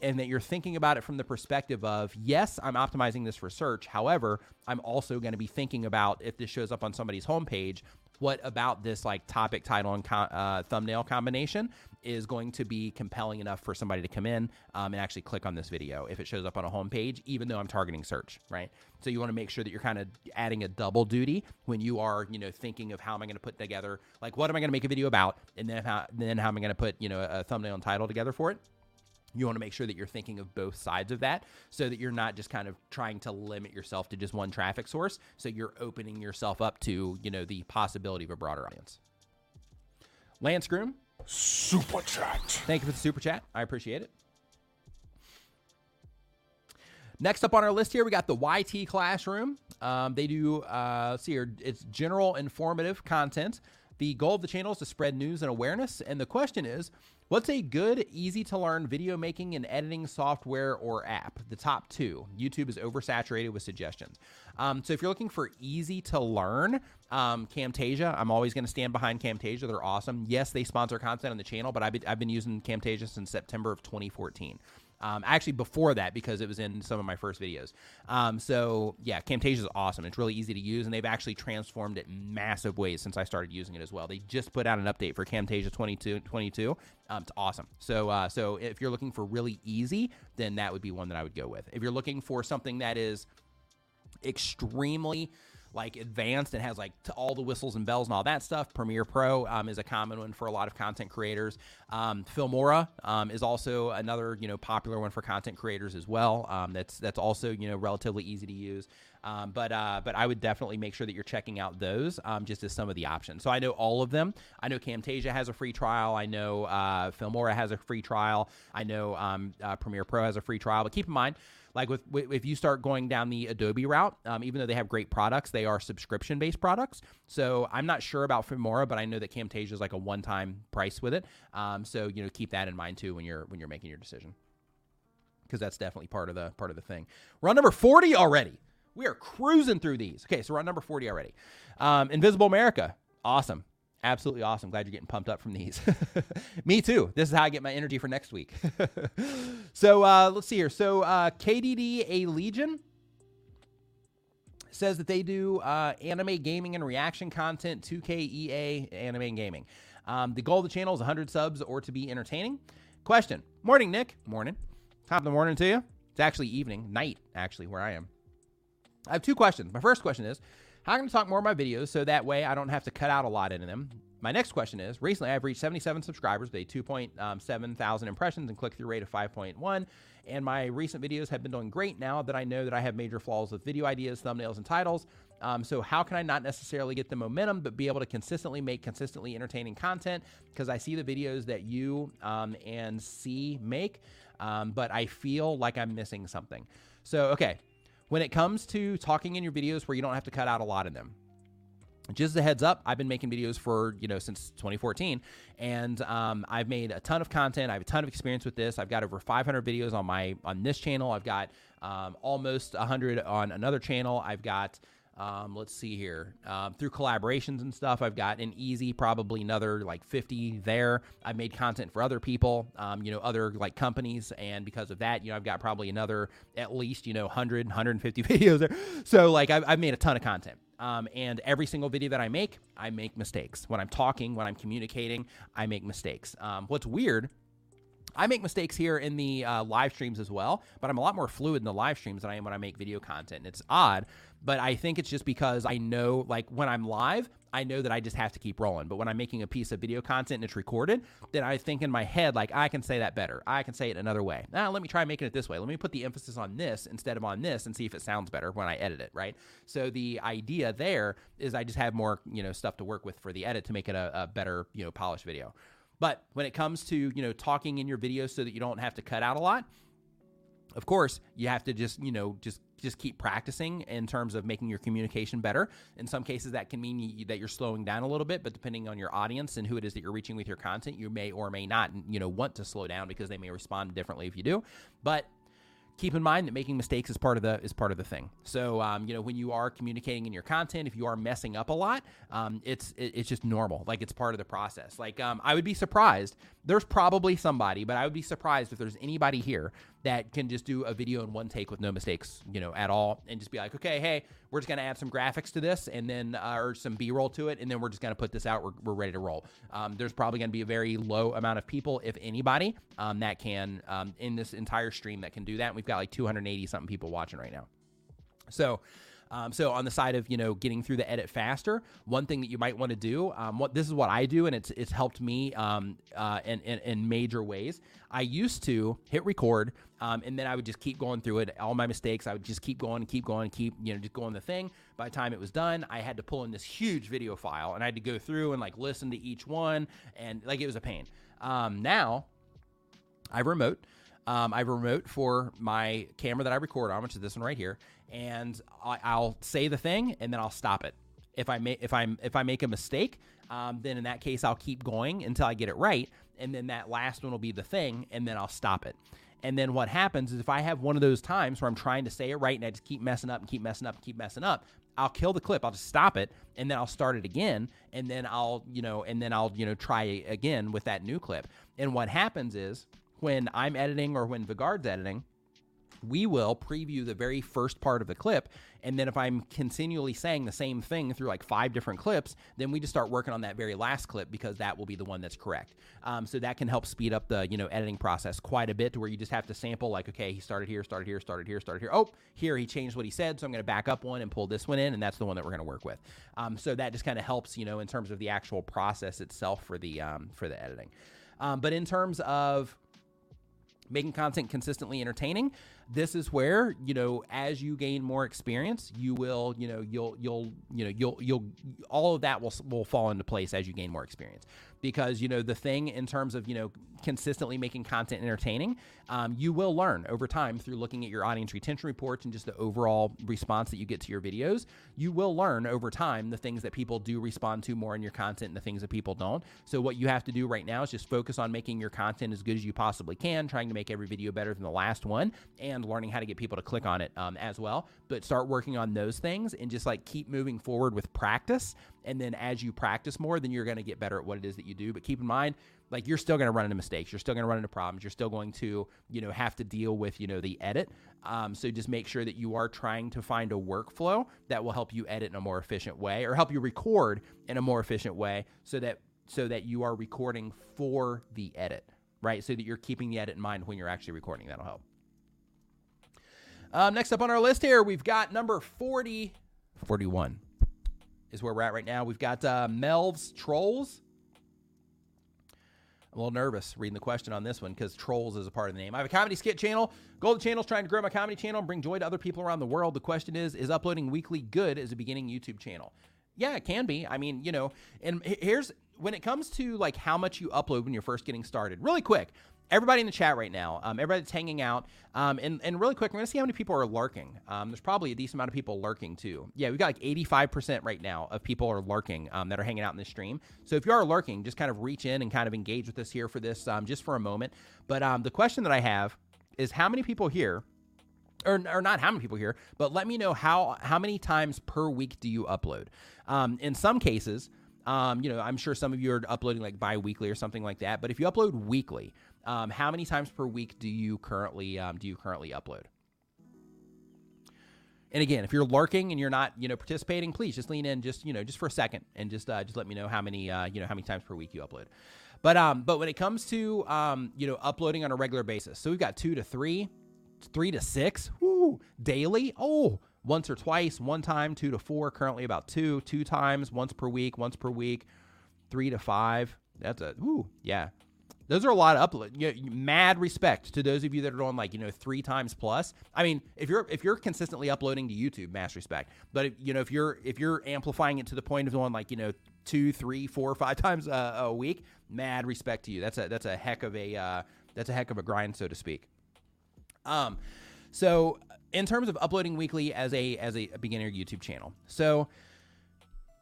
and that you're thinking about it from the perspective of yes, I'm optimizing this for search. However, I'm also going to be thinking about if this shows up on somebody's homepage, what about this like topic, title, and co- uh, thumbnail combination is going to be compelling enough for somebody to come in um, and actually click on this video if it shows up on a homepage, even though I'm targeting search, right? So you want to make sure that you're kind of adding a double duty when you are, you know, thinking of how am I going to put together, like what am I going to make a video about, and then how, then how am I going to put, you know, a thumbnail and title together for it you want to make sure that you're thinking of both sides of that so that you're not just kind of trying to limit yourself to just one traffic source so you're opening yourself up to you know the possibility of a broader audience lance groom
Super Chat.
Thank you for the super chat. I appreciate it. Next up on our list here, we got the YT Classroom. Um, they do, uh, see here, it's general informative content. The goal of the channel is to spread news and awareness. And the question is, what's a good, easy to learn video making and editing software or app? The top two. YouTube is oversaturated with suggestions. Um, so if you're looking for easy to learn, um, Camtasia, I'm always going to stand behind Camtasia. They're awesome. Yes, they sponsor content on the channel, but I've been, I've been using Camtasia since September of 2014. Um, actually, before that, because it was in some of my first videos. Um, so, yeah, Camtasia is awesome. It's really easy to use, and they've actually transformed it massive ways since I started using it as well. They just put out an update for Camtasia 22. 22. Um, it's awesome. So, uh, so if you're looking for really easy, then that would be one that I would go with. If you're looking for something that is extremely like advanced and has like all the whistles and bells and all that stuff. Premiere Pro um, is a common one for a lot of content creators. Um, Filmora um, is also another you know popular one for content creators as well. Um, that's that's also you know relatively easy to use. Um, but uh, but I would definitely make sure that you're checking out those um, just as some of the options. So I know all of them. I know Camtasia has a free trial. I know uh, Filmora has a free trial. I know uh, Premiere Pro has a free trial. But keep in mind, like with, with if you start going down the Adobe route, um, even though they have great products, they are subscription based products. So I'm not sure about Filmora, but I know that Camtasia is like a one time price with it. Um, so you know keep that in mind too when you're when you're making your decision because that's definitely part of the part of the thing. We're on number 40 already. We are cruising through these. Okay, so we're on number 40 already. Um, Invisible America, awesome. Absolutely awesome. Glad you're getting pumped up from these. Me too. This is how I get my energy for next week. so uh, let's see here. So uh, KDD A Legion says that they do uh, anime gaming and reaction content, 2K EA anime and gaming. Um, the goal of the channel is 100 subs or to be entertaining. Question. Morning, Nick. Morning. Top of the morning to you. It's actually evening, night, actually, where I am. I have two questions. My first question is how can I talk more of my videos so that way I don't have to cut out a lot into them? My next question is recently I've reached 77 subscribers with a 2.7 thousand impressions and click through rate of 5.1. And my recent videos have been doing great now that I know that I have major flaws with video ideas, thumbnails, and titles. Um, so, how can I not necessarily get the momentum, but be able to consistently make consistently entertaining content? Because I see the videos that you um, and C make, um, but I feel like I'm missing something. So, okay, when it comes to talking in your videos where you don't have to cut out a lot of them, just a heads up, I've been making videos for you know since 2014, and um, I've made a ton of content. I have a ton of experience with this. I've got over 500 videos on my on this channel. I've got um, almost 100 on another channel. I've got um, let's see here. Um, through collaborations and stuff, I've got an easy, probably another like 50 there. I've made content for other people, um, you know, other like companies. And because of that, you know, I've got probably another at least, you know, 100, 150 videos there. So, like, I've, I've made a ton of content. Um, and every single video that I make, I make mistakes. When I'm talking, when I'm communicating, I make mistakes. Um, what's weird I make mistakes here in the uh, live streams as well, but I'm a lot more fluid in the live streams than I am when I make video content. And it's odd, but I think it's just because I know, like, when I'm live, I know that I just have to keep rolling. But when I'm making a piece of video content and it's recorded, then I think in my head, like, I can say that better. I can say it another way. Now, let me try making it this way. Let me put the emphasis on this instead of on this and see if it sounds better when I edit it, right? So the idea there is I just have more, you know, stuff to work with for the edit to make it a, a better, you know, polished video. But when it comes to, you know, talking in your videos so that you don't have to cut out a lot, of course, you have to just, you know, just just keep practicing in terms of making your communication better. In some cases, that can mean you, that you're slowing down a little bit, but depending on your audience and who it is that you're reaching with your content, you may or may not, you know, want to slow down because they may respond differently if you do. But keep in mind that making mistakes is part of the is part of the thing. So um, you know when you are communicating in your content, if you are messing up a lot, um, it's it, it's just normal. Like it's part of the process. Like um, I would be surprised. There's probably somebody, but I would be surprised if there's anybody here that can just do a video in one take with no mistakes, you know, at all, and just be like, okay, hey, we're just gonna add some graphics to this, and then uh, or some B-roll to it, and then we're just gonna put this out. We're, we're ready to roll. Um, there's probably gonna be a very low amount of people, if anybody, um, that can um, in this entire stream that can do that. And we've got like 280 something people watching right now. So Um, so on the side of you know getting through the edit faster, one thing that you might want to do, um, what this is what I do, and it's it's helped me um, uh, in, in in major ways. I used to hit record, um, and then I would just keep going through it. All my mistakes, I would just keep going keep going keep you know just going the thing. By the time it was done, I had to pull in this huge video file, and I had to go through and like listen to each one, and like it was a pain. Um, now I remote. Um, I remote for my camera that I record on, which is this one right here, and I, will say the thing and then I'll stop it. If I make if I'm if I make a mistake, um, then in that case I'll keep going until I get it right, and then that last one will be the thing, and then I'll stop it. And then what happens is if I have one of those times where I'm trying to say it right and I just keep messing up and keep messing up and keep messing up, I'll kill the clip. I'll just stop it and then I'll start it again and then I'll, you know, and then I'll, you know, try again with that new clip. And what happens is when I'm editing or when Vigard's editing, we will preview the very first part of the clip. And then if I'm continually saying the same thing through like five different clips, then we just start working on that very last clip because that will be the one that's correct. Um, so that can help speed up the, you know, editing process quite a bit to where you just have to sample like, okay, he started here, started here, started here, started here. Oh, here he changed what he said. So I'm going to back up one and pull this one in. And that's the one that we're going to work with. Um, so that just kind of helps, you know, in terms of the actual process itself for the, um, for the editing. Um, but in terms of, making content consistently entertaining this is where you know as you gain more experience you will you know you'll you'll you know you'll you'll all of that will will fall into place as you gain more experience. Because you know the thing in terms of you know consistently making content entertaining um, you will learn over time through looking at your audience retention reports and just the overall response that you get to your videos. You will learn over time the things that people do respond to more in your content and the things that people don't. So what you have to do right now is just focus on making your content as good as you possibly can trying to make every video better than the last one and learning how to get people to click on it um, as well. But start working on those things and just like keep moving forward with practice. And then as you practice more then you're going to get better at what it is that you do. But keep in mind like you're still going to run into mistakes you're still going to run into problems you're still going to you know have to deal with you know the edit. Um, so just make sure that you are trying to find a workflow that will help you edit in a more efficient way or help you record in a more efficient way so that so that you are recording for the edit right? So that you're keeping the edit in mind when you're actually recording. That'll help. Um, next up on our list here we've got number 40 41 is where we're at right now. We've got uh, melv's trolls I'm a little nervous reading the question on this one because Trolls is a part of the name. I have a comedy skit channel. Goal of the channel is trying to grow my comedy channel and bring joy to other people around the world. The question is, is uploading weekly good as a beginning YouTube channel? Yeah, it can be. I mean, you know, and here's when it comes to like how much you upload when you're first getting started. Really quick, everybody in the chat right now, um, everybody that's hanging out, um, and, and really quick, we're gonna see how many people are lurking. Um, there's probably a decent amount of people lurking too. Yeah, we've got like 85% right now of people are lurking um, that are hanging out in the stream. So if you are lurking, just kind of reach in and kind of engage with us here for this um, just for a moment. But um, the question that I have is how many people here or, or not how many people here, but let me know how how many times per week do you upload? Um, in some cases, um, you know, I'm sure some of you are uploading like bi-weekly or something like that. But if you upload weekly, um, how many times per week do you currently um, do you currently upload? And again, if you're lurking and you're not, you know, participating, please just lean in, just you know, just for a second, and just uh, just let me know how many, uh, you know, how many times per week you upload. But um, but when it comes to um, you know, uploading on a regular basis, so we've got two to three, three to six, whoo, daily. Oh, once or twice, one time, two to four. Currently about two, two times, once per week, once per week, three to five. That's a whoo, yeah. Those are a lot of upload. You know, mad respect to those of you that are doing like you know three times plus. I mean, if you're if you're consistently uploading to YouTube, mass respect. But if, you know if you're if you're amplifying it to the point of doing like you know two, three, four, five times a, a week, mad respect to you. That's a that's a heck of a uh, that's a heck of a grind, so to speak. Um, so in terms of uploading weekly as a as a beginner YouTube channel, so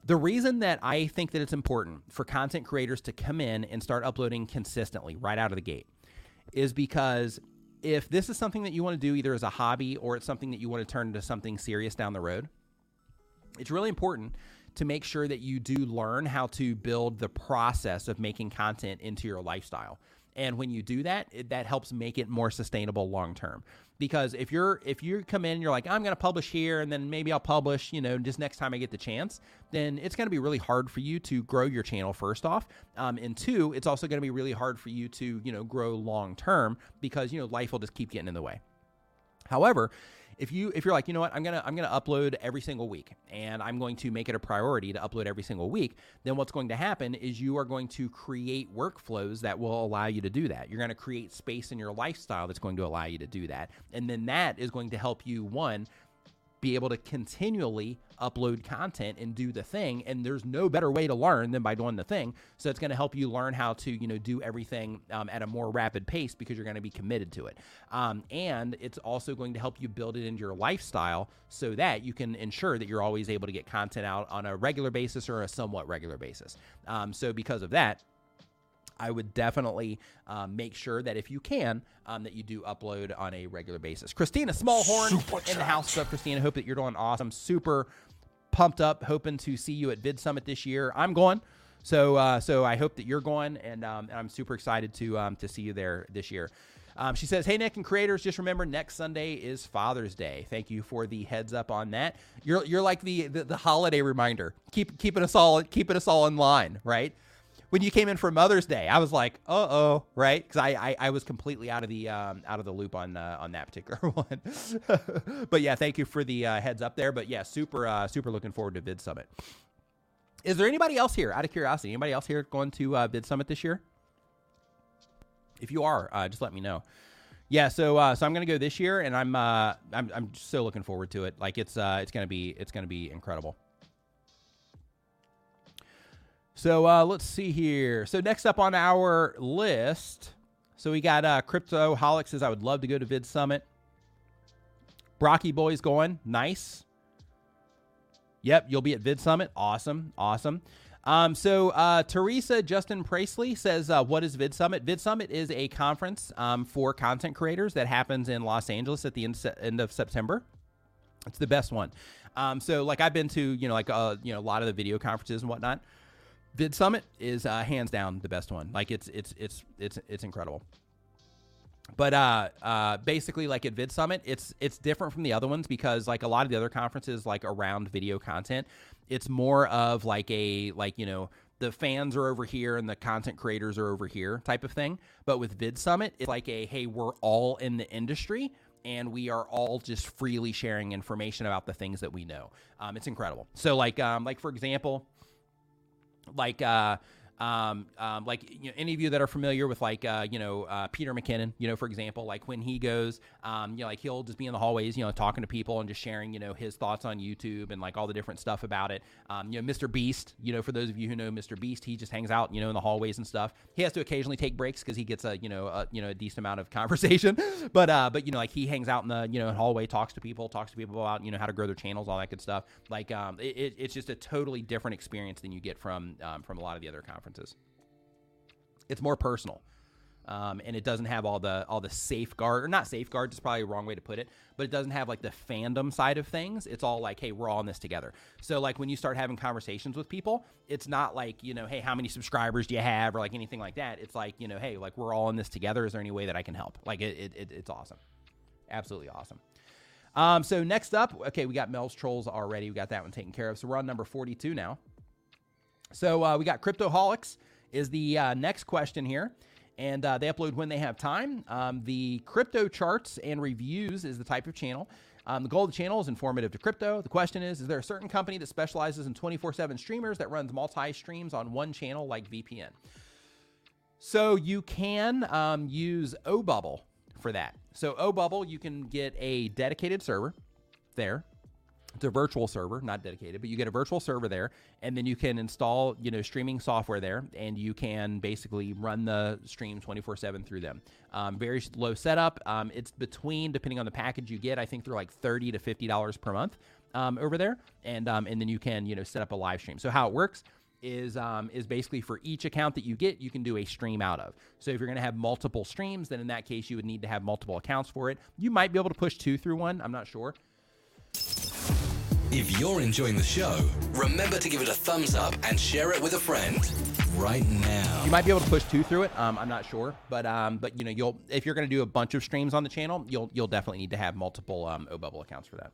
the reason that I think that it's important for content creators to come in and start uploading consistently right out of the gate is because if this is something that you want to do either as a hobby or it's something that you want to turn into something serious down the road, it's really important to make sure that you do learn how to build the process of making content into your lifestyle. And when you do that, it, that helps make it more sustainable long term. Because if you're if you come in and you're like I'm going to publish here and then maybe I'll publish, you know, just next time I get the chance, then it's going to be really hard for you to grow your channel first off, um, and two, it's also going to be really hard for you to you know grow long term because you know life will just keep getting in the way. However, if you if you're like, you know what, I'm gonna I'm gonna upload every single week, and I'm going to make it a priority to upload every single week, then what's going to happen is you are going to create workflows that will allow you to do that. You're going to create space in your lifestyle that's going to allow you to do that, and then that is going to help you one be able to continually upload content and do the thing and there's no better way to learn than by doing the thing. So it's going to help you learn how to you know do everything um, at a more rapid pace because you're going to be committed to it. Um, and it's also going to help you build it into your lifestyle so that you can ensure that you're always able to get content out on a regular basis or a somewhat regular basis. Um, so because of that I would definitely um, make sure that if you can, um, that you do upload on a regular basis. Christina Smallhorn in the house. Up, Christina? Hope that you're doing awesome. Super pumped up. Hoping to see you at Vid Summit this year. I'm going. So, uh, so I hope that you're going, and, um, and I'm super excited to um, to see you there this year. Um, she says, "Hey Nick and creators, just remember next Sunday is Father's Day. Thank you for the heads up on that. You're you're like the the, the holiday reminder. Keep keeping us all keeping us all in line, right? When you came in for Mother's Day, I was like, uh oh, right? Because I, I, I was completely out of the um, out of the loop on uh, on that particular one. but yeah, thank you for the uh, heads up there. But yeah, super uh, super looking forward to Vid Summit. Is there anybody else here? Out of curiosity, anybody else here going to uh, Vid Summit this year? If you are, uh, just let me know. Yeah, so uh, so I'm gonna go this year, and I'm uh, I'm I'm so looking forward to it. Like it's uh, it's gonna be it's gonna be incredible. So uh, let's see here. So next up on our list, so we got uh, Crypto says I would love to go to Vid Summit. Brocky Boys going nice. Yep, you'll be at Vid Summit. Awesome, awesome. Um, so uh, Teresa Justin Presley says, uh, "What is Vid Summit? Vid Summit is a conference um, for content creators that happens in Los Angeles at the end, end of September. It's the best one. Um, so like I've been to, you know, like uh, you know a lot of the video conferences and whatnot. Vid Summit is uh, hands down the best one. Like it's it's it's it's it's incredible. But uh, uh, basically, like at Vid Summit, it's it's different from the other ones because like a lot of the other conferences, like around video content, it's more of like a like you know the fans are over here and the content creators are over here type of thing. But with Vid Summit, it's like a hey, we're all in the industry and we are all just freely sharing information about the things that we know. Um, it's incredible. So like um, like for example like uh, um, um, like you know, any of you that are familiar with like uh, you know uh, Peter McKinnon, you know, for example, like when he goes, um, you know, like he'll just be in the hallways, you know, talking to people and just sharing, you know, his thoughts on YouTube and like all the different stuff about it. Um, you know, Mr. Beast, you know, for those of you who know Mr. Beast, he just hangs out, you know, in the hallways and stuff. He has to occasionally take breaks because he gets a you know a, you know a decent amount of conversation, but uh, but you know, like he hangs out in the you know hallway, talks to people, talks to people about you know how to grow their channels, all that good stuff. Like um, it, it's just a totally different experience than you get from um, from a lot of the other conferences. It's more personal. Um, and it doesn't have all the all the safeguard or not safeguards is probably a wrong way to put it but it doesn't have like the fandom side of things. It's all like hey we're all in this together. So like when you start having conversations with people it's not like you know hey how many subscribers do you have or like anything like that. It's like you know hey like we're all in this together. Is there any way that i can help? Like it, it, it's awesome. Absolutely awesome. Um, so next up okay we got mel's trolls already. We got that one taken care of. So we're on number 42 now so uh, we got crypto holics is the uh, next question here. And uh, they upload when they have time. Um, the crypto charts and reviews is the type of channel. Um, the goal of the channel is informative to crypto. The question is Is there a certain company that specializes in 24 7 streamers that runs multi streams on one channel like VPN? So you can um, use OBubble for that. So OBubble, you can get a dedicated server there it's a virtual server, not dedicated, but you get a virtual server there, and then you can install, you know, streaming software there, and you can basically run the stream 24/7 through them. Um, very low setup. Um, it's between, depending on the package you get, I think they're like 30 to 50 dollars per month um, over there, and um, and then you can, you know, set up a live stream. So how it works is um, is basically for each account that you get, you can do a stream out of. So if you're going to have multiple streams, then in that case, you would need to have multiple accounts for it. You might be able to push two through one. I'm not sure.
If you're enjoying the show, remember to give it a thumbs up and share it with a friend right now.
You might be able to push two through it. Um, I'm not sure, but um, but you know, you'll if you're going to do a bunch of streams on the channel, you'll you'll definitely need to have multiple um, OBubble accounts for that.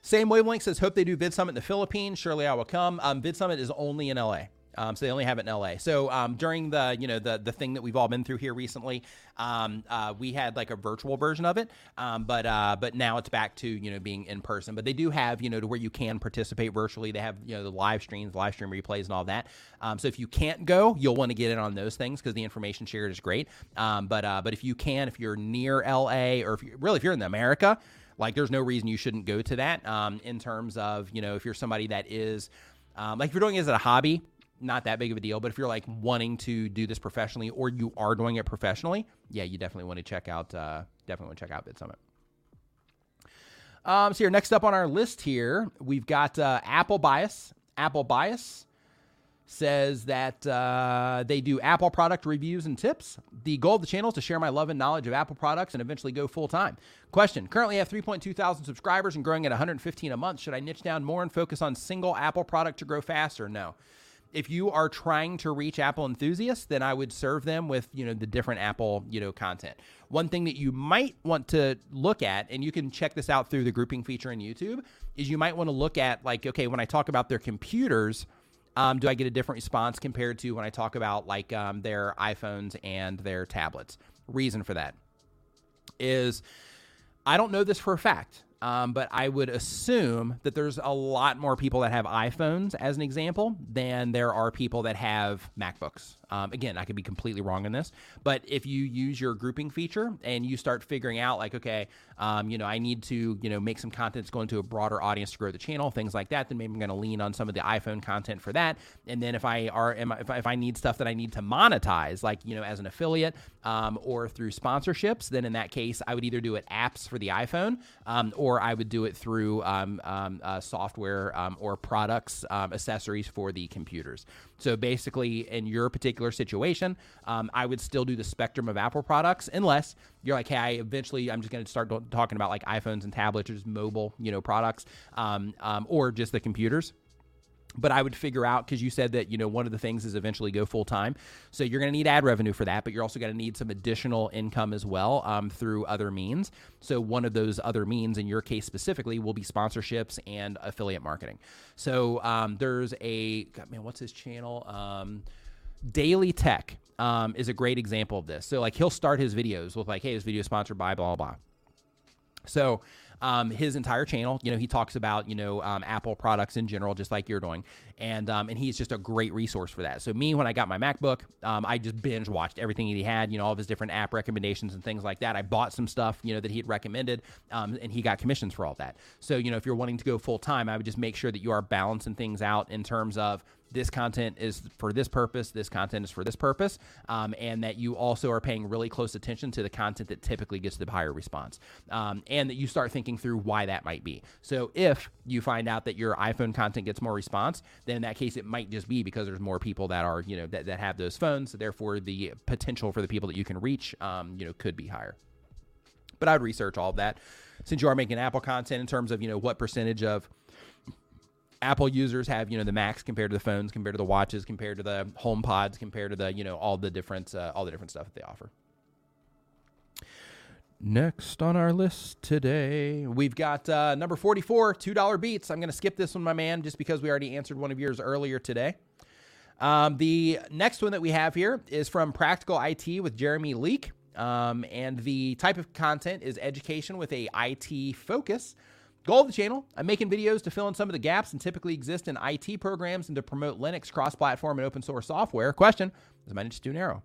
Same wavelength says, hope they do Vid Summit in the Philippines. Surely I will come. Um, Vid Summit is only in LA. Um, so they only have it in LA. So um, during the you know the the thing that we've all been through here recently, um, uh, we had like a virtual version of it, um, but uh, but now it's back to you know being in person. But they do have you know to where you can participate virtually. They have you know the live streams, live stream replays, and all that. Um, so if you can't go, you'll want to get in on those things because the information shared is great. Um, but uh, but if you can, if you're near LA or if you really if you're in America, like there's no reason you shouldn't go to that. Um, in terms of you know if you're somebody that is um, like if you're doing it as a hobby, not that big of a deal. But if you're like wanting to do this professionally or you are doing it professionally, yeah, you definitely want to check out uh, definitely want to check out VidSummit. Um, so here, next up on our list here, we've got uh, Apple Bias. Apple Bias says that uh, they do Apple product reviews and tips. The goal of the channel is to share my love and knowledge of Apple products and eventually go full time. Question: Currently, have 3.2 thousand subscribers and growing at 115 a month. Should I niche down more and focus on single Apple product to grow faster? No. If you are trying to reach Apple enthusiasts, then I would serve them with you know the different Apple you know content. One thing that you might want to look at, and you can check this out through the grouping feature in YouTube, is you might want to look at like okay when I talk about their computers um, do I get a different response compared to when I talk about like um, their iPhones and their tablets? Reason for that is I don't know this for a fact. Um, but I would assume that there's a lot more people that have iPhones, as an example, than there are people that have MacBooks. Um, again, I could be completely wrong in this, but if you use your grouping feature and you start figuring out, like, okay, um, you know, I need to, you know, make some content that's going to a broader audience to grow the channel, things like that, then maybe I'm going to lean on some of the iPhone content for that. And then if I are, if if I need stuff that I need to monetize, like, you know, as an affiliate um, or through sponsorships, then in that case, I would either do it apps for the iPhone um, or I would do it through um, um, uh, software or products, accessories for the computers. So basically, in your particular situation, um, I would still do the spectrum of Apple products, unless you're like, hey, I eventually I'm just going to start talking about like iPhones and tablets or just mobile, you know, products, um, um, or just the computers but I would figure out because you said that you know one of the things is eventually go full time, so you're going to need ad revenue for that, but you're also going to need some additional income as well um, through other means. So one of those other means, in your case specifically, will be sponsorships and affiliate marketing. So um, there's a God, man, what's his channel? Um, Daily Tekk um, is a great example of this. So like he'll start his videos with like, hey, this video is sponsored by blah blah. blah. So um, his entire channel. You know, he talks about you know um, Apple products in general, just like you're doing, and um, and he's just a great resource for that. So me, when I got my MacBook, um, I just binge watched everything he had. You know, all of his different app recommendations and things like that. I bought some stuff you know that he had recommended, um, and he got commissions for all that. So you know, if you're wanting to go full time, I would just make sure that you are balancing things out in terms of this content is for this purpose, this content is for this purpose, um, and that you also are paying really close attention to the content that typically gets the higher response, um, and that you start thinking through why that might be. So if you find out that your iPhone content gets more response, then in that case it might just be because there's more people that are you know that, that have those phones, so therefore the potential for the people that you can reach, um, you know, could be higher. But I'd research all of that since you are making Apple content in terms of you know what percentage of Apple users have, you know, the Macs compared to the phones, compared to the watches, compared to the HomePods, compared to the, you know, all the different, uh, all the different stuff that they offer. Next on our list today, we've got uh, number 44, $2 beats. I'm going to skip this one, my man, just because we already answered one of yours earlier today. Um, the next one that we have here is from Practical IT with Jeremy Leake. Um, and the type of content is education with a IT focus. Goal of the channel I'm making videos to fill in some of the gaps and typically exist in IT programs and to promote Linux cross platform and open source software. Question Is my niche too narrow?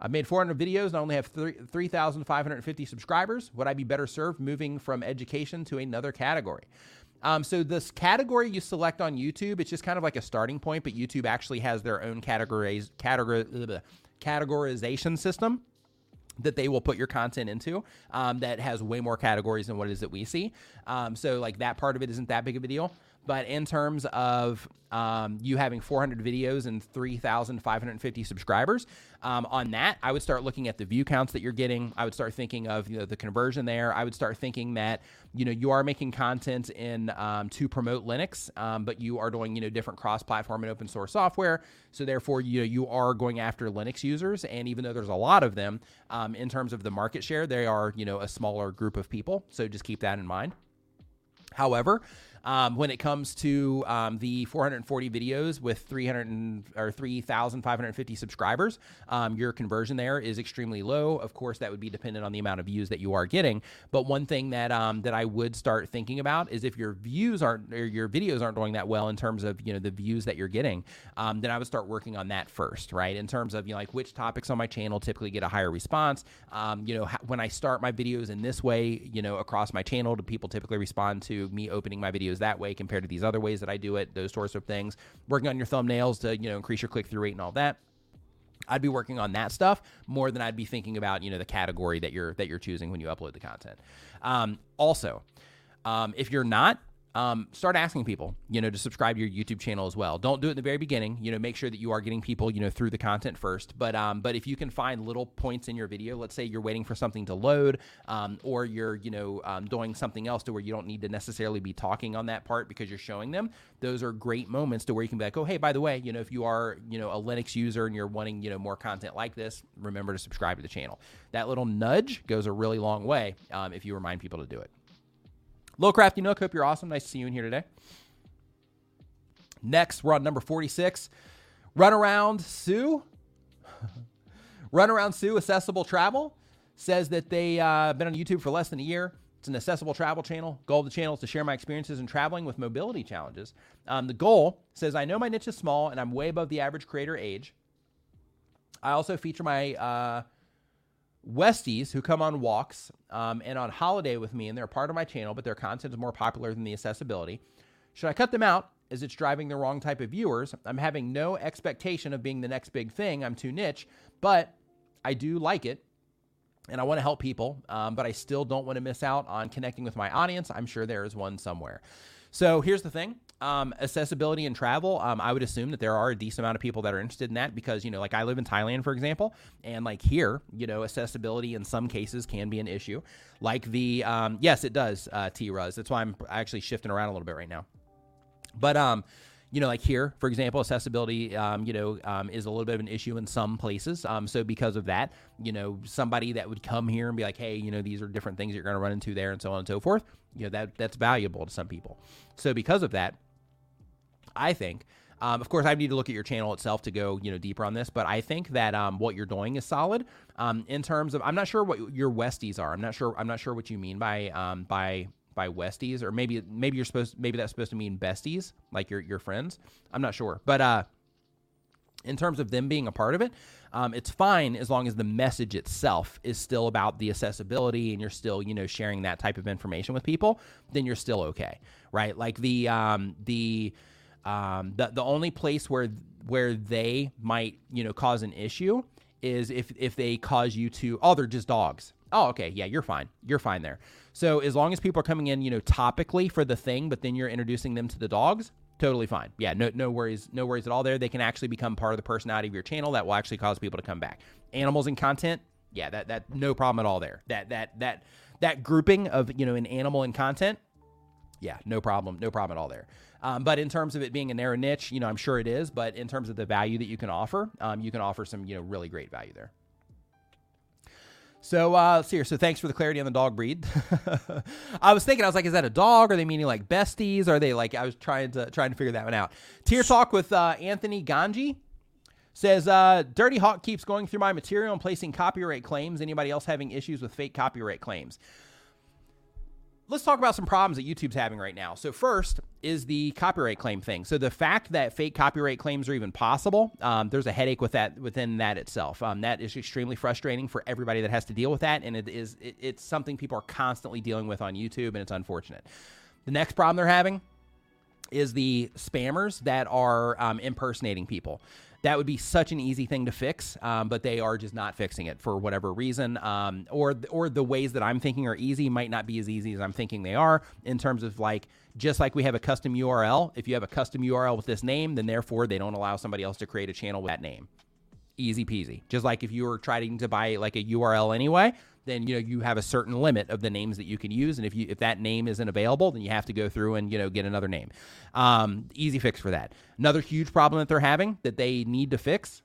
I've made 400 videos and I only have 3,550 subscribers. Would I be better served moving from education to another category? Um, so this category you select on YouTube, it's just kind of like a starting point, but YouTube actually has their own categorize, categor, categorization system that they will put your content into um, that has way more categories than what it is that we see. Um, so like that part of it isn't that big of a deal. But in terms of um, you having 400 videos and 3,550 subscribers, um, on that, I would start looking at the view counts that you're getting. I would start thinking of you know, the conversion there. I would start thinking that you know you are making content in um, to promote Linux, um, but you are doing you know different cross-platform and open source software. So therefore, you know you are going after Linux users, and even though there's a lot of them, um, in terms of the market share, they are you know a smaller group of people. So just keep that in mind. However, Um, when it comes to um, the 440 videos with 300 or 3,550 subscribers, um, your conversion there is extremely low. Of course, that would be dependent on the amount of views that you are getting. But one thing that um, that I would start thinking about is if your views aren't or your videos aren't doing that well in terms of you know the views that you're getting, um, then I would start working on that first, right? In terms of you know like which topics on my channel typically get a higher response. Um, you know when I start my videos in this way, you know across my channel, do people typically respond to me opening my videos that way compared to these other ways that I do it? Those sorts of things. Working on your thumbnails to you know increase your click through rate and all that. I'd be working on that stuff more than I'd be thinking about you know the category that you're that you're choosing when you upload the content. Um, also, um, if you're not, um, start asking people, you know, to subscribe to your YouTube channel as well. Don't do it in the very beginning. You know, make sure that you are getting people, you know, through the content first. But um, but if you can find little points in your video, let's say you're waiting for something to load, um, or you're you know um, doing something else to where you don't need to necessarily be talking on that part because you're showing them. Those are great moments to where you can be like, oh hey, by the way, you know, if you are you know a Linux user and you're wanting you know more content like this, remember to subscribe to the channel. That little nudge goes a really long way um, if you remind people to do it. Low Crafty Nook, hope you're awesome. Nice to see you in here today. Next, we're on number 46. Run Around Sue. Run Around Sue, Accessible Travel, says that they uh, been on YouTube for less than a year. It's an accessible travel channel. Goal of the channel is to share my experiences in traveling with mobility challenges. Um, the goal says I know my niche is small and I'm way above the average creator age. I also feature my uh, Westies who come on walks um, and on holiday with me, and they're part of my channel, but their content is more popular than the accessibility. Should I cut them out as it's driving the wrong type of viewers? I'm having no expectation of being the next big thing. I'm too niche, but I do like it and I want to help people, um, but I still don't want to miss out on connecting with my audience. I'm sure there is one somewhere. So here's the thing um, accessibility and travel. Um, I would assume that there are a decent amount of people that are interested in that because, you know, like I live in Thailand, for example, and like here, you know, accessibility in some cases can be an issue. Like the, um, yes, it does, uh, T Ruz. That's why I'm actually shifting around a little bit right now. But, um, you know, like here, for example, accessibility, um, you know, um, is a little bit of an issue in some places. Um, so because of that, you know, somebody that would come here and be like, hey, you know, these are different things you're going to run into there, and so on and so forth. You know, that that's valuable to some people. So because of that, I think. Um, of course, I need to look at your channel itself to go, you know, deeper on this. But I think that um, what you're doing is solid. Um, in terms of, I'm not sure what your Westies are. I'm not sure. I'm not sure what you mean by um, by by Westies, or maybe maybe you're supposed maybe that's supposed to mean besties, like your your friends. I'm not sure, but uh, in terms of them being a part of it, um, it's fine as long as the message itself is still about the accessibility and you're still, you know, sharing that type of information with people. Then you're still okay, right? Like the um, the um, the the only place where where they might, you know, cause an issue is if if they cause you to oh they're just dogs. Oh okay. Yeah you're fine. You're fine there. So as long as people are coming in you know topically for the thing but then you're introducing them to the dogs totally fine. Yeah no no worries no worries at all there. They can actually become part of the personality of your channel that will actually cause people to come back. Animals and content yeah that that no problem at all there. That that that that grouping of you know an animal and content yeah no problem no problem at all there um, but in terms of it being a narrow niche, you know, I'm sure it is. But in terms of the value that you can offer, um, you can offer some, you know, really great value there. So uh, let's see here. So thanks for the clarity on the dog breed. I was thinking, I was like, is that a dog? Are they meaning like besties? Are they like? I was trying to trying to figure that one out. Tier talk with uh, Anthony Ganji says, uh, Dirty Hawk keeps going through my material and placing copyright claims. Anybody else having issues with fake copyright claims? Let's talk about some problems that YouTube's having right now. So first is the copyright claim thing. So the fact that fake copyright claims are even possible, um, there's a headache with that within that itself. Um, that is extremely frustrating for everybody that has to deal with that, and it is it, it's something people are constantly dealing with on YouTube, and it's unfortunate. The next problem they're having is the spammers that are um, impersonating people that would be such an easy thing to fix, um, but they are just not fixing it for whatever reason, um, or or the ways that I'm thinking are easy might not be as easy as I'm thinking they are. In terms of like, just like we have a custom URL, if you have a custom URL with this name, then therefore they don't allow somebody else to create a channel with that name. Easy peasy. Just like if you were trying to buy like a URL anyway, then you know you have a certain limit of the names that you can use, and if you if that name isn't available, then you have to go through and you know get another name. Um, easy fix for that. Another huge problem that they're having that they need to fix.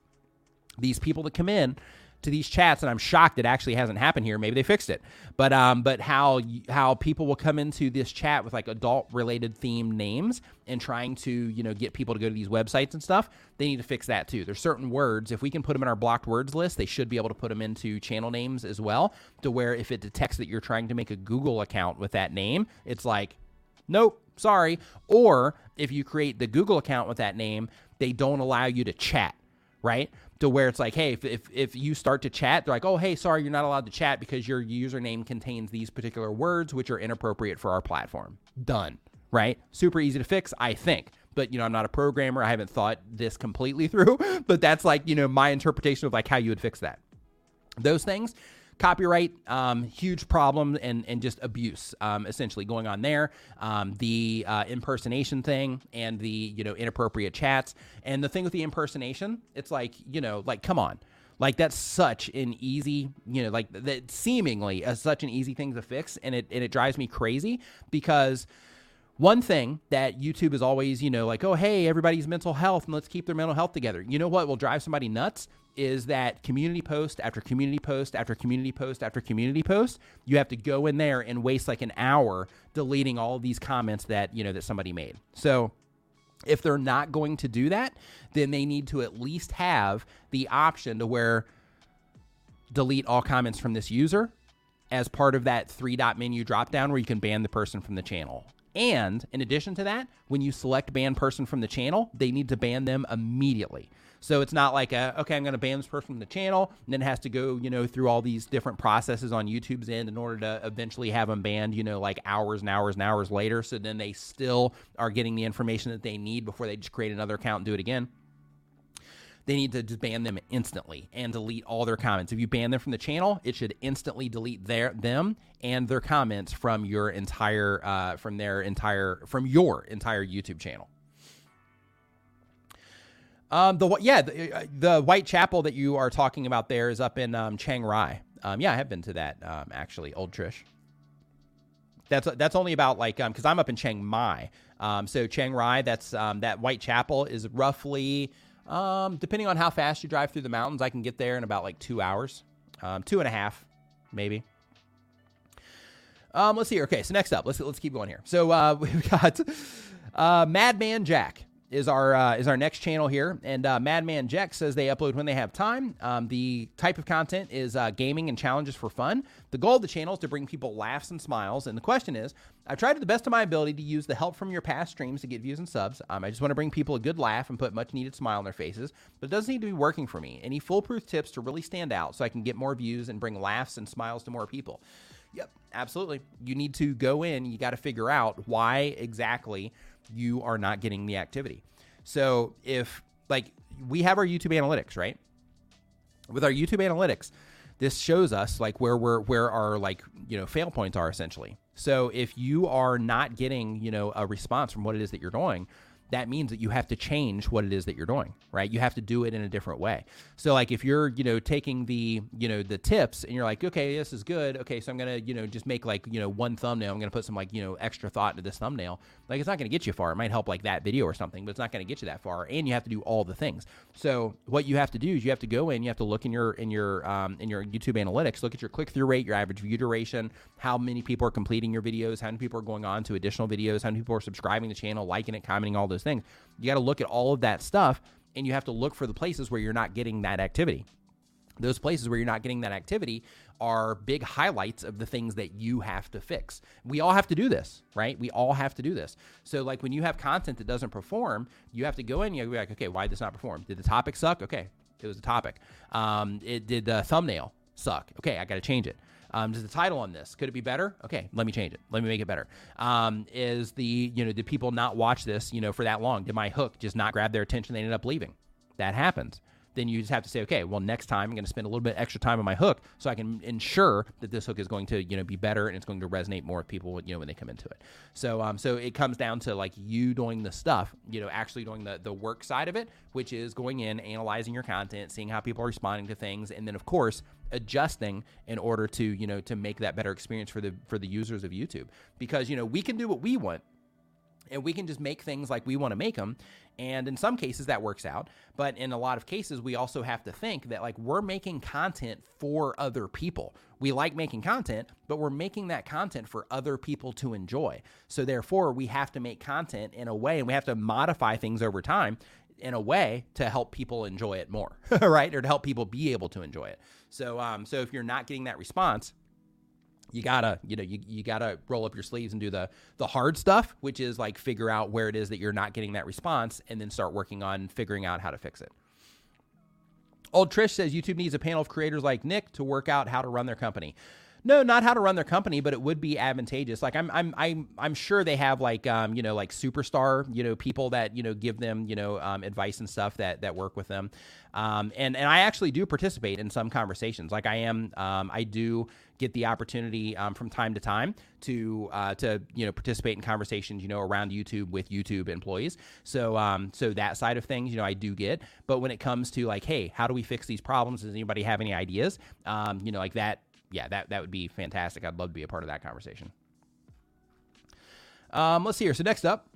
These people that come in to these chats, and I'm shocked it actually hasn't happened here. Maybe they fixed it, but um, but how how people will come into this chat with like adult related theme names and trying to you know get people to go to these websites and stuff. They need to fix that too. There's certain words if we can put them in our blocked words list, they should be able to put them into channel names as well. To where if it detects that you're trying to make a Google account with that name, it's like, nope, sorry. Or if you create the Google account with that name, they don't allow you to chat right? To where it's like, hey, if, if, if you start to chat, they're like, oh, hey, sorry, you're not allowed to chat because your username contains these particular words, which are inappropriate for our platform. Done, right? Super easy to fix, I think. But, you know, I'm not a programmer. I haven't thought this completely through, but that's like, you know, my interpretation of like how you would fix that. Those things copyright um, huge problem and and just abuse um, essentially going on there. Um, the uh, impersonation thing and the you know inappropriate chats. And the thing with the impersonation it's like you know like come on. Like that's such an easy you know like that seemingly as such an easy thing to fix and it and it drives me crazy because one thing that YouTube is always, you know, like, oh, hey, everybody's mental health and let's keep their mental health together. You know what will drive somebody nuts? is that community post after community post after community post after community post you have to go in there and waste like an hour deleting all these comments that you know that somebody made so if they're not going to do that then they need to at least have the option to where delete all comments from this user as part of that three dot menu drop down where you can ban the person from the channel and in addition to that when you select ban person from the channel they need to ban them immediately so it's not like a, okay, I'm going to ban this person from the channel, and then it has to go, you know, through all these different processes on YouTube's end in order to eventually have them banned, you know, like hours and hours and hours later. So then they still are getting the information that they need before they just create another account and do it again they need to just ban them instantly and delete all their comments. If you ban them from the channel, it should instantly delete their them and their comments from your entire uh, from their entire from your entire YouTube channel. Um, the yeah, the, uh, the White Temple that you are talking about there is up in um, Chiang Rai. Um, yeah, I have been to that um, actually, Old Trish. That's that's only about like um because I'm up in Chiang Mai. Um, so Chiang Rai, that's um that White Temple is roughly um depending on how fast you drive through the mountains, I can get there in about like two hours, um two and a half, maybe. Um, let's see. Okay, so next up, let's let's keep going here. So uh, we've got uh, Madman Jack is our uh, is our next channel here, and uh, Madman Jack says they upload when they have time. Um, the type of content is uh, gaming and challenges for fun. The goal of the channel is to bring people laughs and smiles. And the question is, I've tried to the best of my ability to use the help from your past streams to get views and subs. Um, I just want to bring people a good laugh and put much needed smile on their faces, but it doesn't need to be working for me. Any foolproof tips to really stand out so I can get more views and bring laughs and smiles to more people? Yep, absolutely. You need to go in. You got to figure out why exactly you are not getting the activity. So if like we have our YouTube analytics, right? With our YouTube analytics, this shows us like where we're where our like you know fail points are essentially. So if you are not getting you know a response from what it is that you're doing, that means that you have to change what it is that you're doing, right? You have to do it in a different way. So like if you're, you know, taking the, you know, the tips and you're like, okay, this is good. Okay, so I'm going to, you know, just make like, you know, one thumbnail. I'm going to put some like, you know, extra thought into this thumbnail. Like it's not going to get you far. It might help like that video or something, but it's not going to get you that far. And you have to do all the things. So what you have to do is you have to go in, you have to look in your in your um, in your YouTube analytics, look at your click through rate, your average view duration, how many people are completing your videos, how many people are going on to additional videos, how many people are subscribing to the channel, liking it, commenting, all those things. You got to look at all of that stuff and you have to look for the places where you're not getting that activity. Those places where you're not getting that activity are big highlights of the things that you have to fix. We all have to do this, right? We all have to do this. So, like when you have content that doesn't perform, you have to go in. You be like, okay, why did this not perform? Did the topic suck? Okay, it was a topic. Um, it did the thumbnail suck? Okay, I got to change it. Um, does the title on this could it be better? Okay, let me change it. Let me make it better. Um, is the you know did people not watch this you know for that long? Did my hook just not grab their attention? They ended up leaving. That happens then you just have to say, okay, well, next time I'm going to spend a little bit extra time on my hook so I can ensure that this hook is going to, you know, be better and it's going to resonate more with people, you know, when they come into it. So, um, so it comes down to like you doing the stuff, you know, actually doing the the work side of it, which is going in, analyzing your content, seeing how people are responding to things, and then of course adjusting in order to, you know, to make that better experience for the for the users of YouTube. Because you know we can do what we want and we can just make things like we want to make them and in some cases that works out but in a lot of cases we also have to think that like we're making content for other people. We like making content but we're making that content for other people to enjoy. So therefore we have to make content in a way and we have to modify things over time in a way to help people enjoy it more right? Or to help people be able to enjoy it. So um so if you're not getting that response you gotta you know you, you gotta roll up your sleeves and do the the hard stuff which is like figure out where it is that you're not getting that response and then start working on figuring out how to fix it. Old trish says youtube needs a panel of creators like nick to work out how to run their company no, not how to run their company, but it would be advantageous. Like I'm, I'm, I'm, I'm sure they have like, um, you know, like superstar, you know, people that you know give them, you know, um, advice and stuff that that work with them. Um, and and I actually do participate in some conversations. Like I am, um, I do get the opportunity um, from time to time to uh, to you know participate in conversations, you know, around YouTube with YouTube employees. So um, so that side of things, you know, I do get. But when it comes to like, hey, how do we fix these problems? Does anybody have any ideas? Um, you know, like that yeah, that that would be fantastic. I'd love to be a part of that conversation. Um, let's see here. So next up,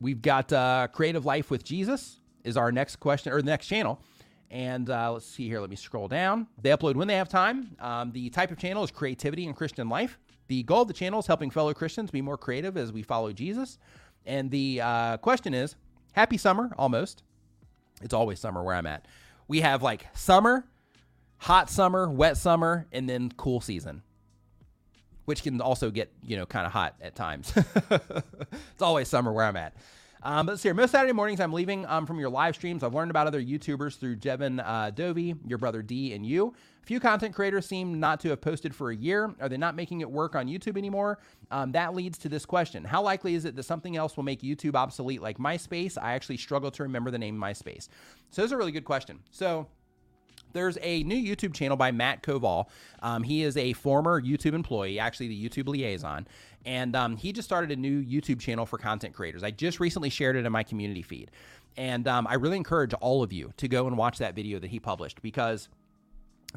we've got uh, creative life with Jesus is our next question or the next channel. And uh, let's see here. Let me scroll down. They upload when they have time. Um, the type of channel is creativity and Christian life. The goal of the channel is helping fellow Christians be more creative as we follow Jesus. And the uh, question is Happy summer, almost. It's always summer where I'm at. We have like summer, hot summer, wet summer, and then cool season, which can also get, you know, kind of hot at times. it's always summer where I'm at. Um, but let's. Most Saturday mornings, I'm leaving um, from your live streams. I've learned about other YouTubers through Jevin uh, Dovey, your brother D, and you. A few content creators seem not to have posted for a year. Are they not making it work on YouTube anymore? Um, that leads to this question How likely is it that something else will make YouTube obsolete like MySpace? I actually struggle to remember the name MySpace. So, this is a really good question. So, there's a new YouTube channel by Matt Koval. Um, he is a former YouTube employee, actually the YouTube liaison, and um, he just started a new YouTube channel for content creators. I just recently shared it in my community feed, and um, I really encourage all of you to go and watch that video that he published because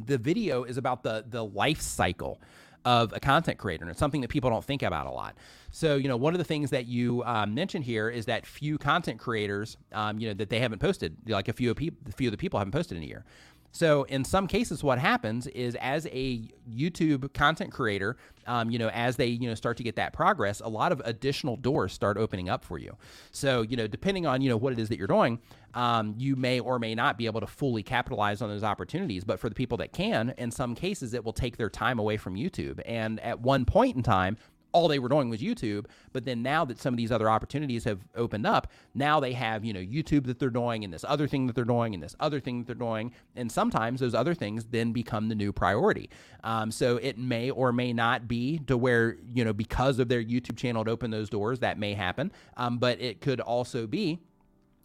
the video is about the the life cycle of a content creator. And it's something that people don't think about a lot. So, you know, one of the things that you um, mentioned here is that few content creators, um, you know, that they haven't posted, like a few of people, a few of the people haven't posted in a year. So in some cases, what happens is as a YouTube content creator, um, you know, as they you know start to get that progress, a lot of additional doors start opening up for you. So you know, depending on you know what it is that you're doing, um, you may or may not be able to fully capitalize on those opportunities. But for the people that can, in some cases, it will take their time away from YouTube. And at one point in time, all they were doing was YouTube. But then now that some of these other opportunities have opened up, now they have, you know, YouTube that they're doing and this other thing that they're doing and this other thing that they're doing. And sometimes those other things then become the new priority. Um, so it may or may not be to where, you know, because of their YouTube channel to open those doors, that may happen. Um, but it could also be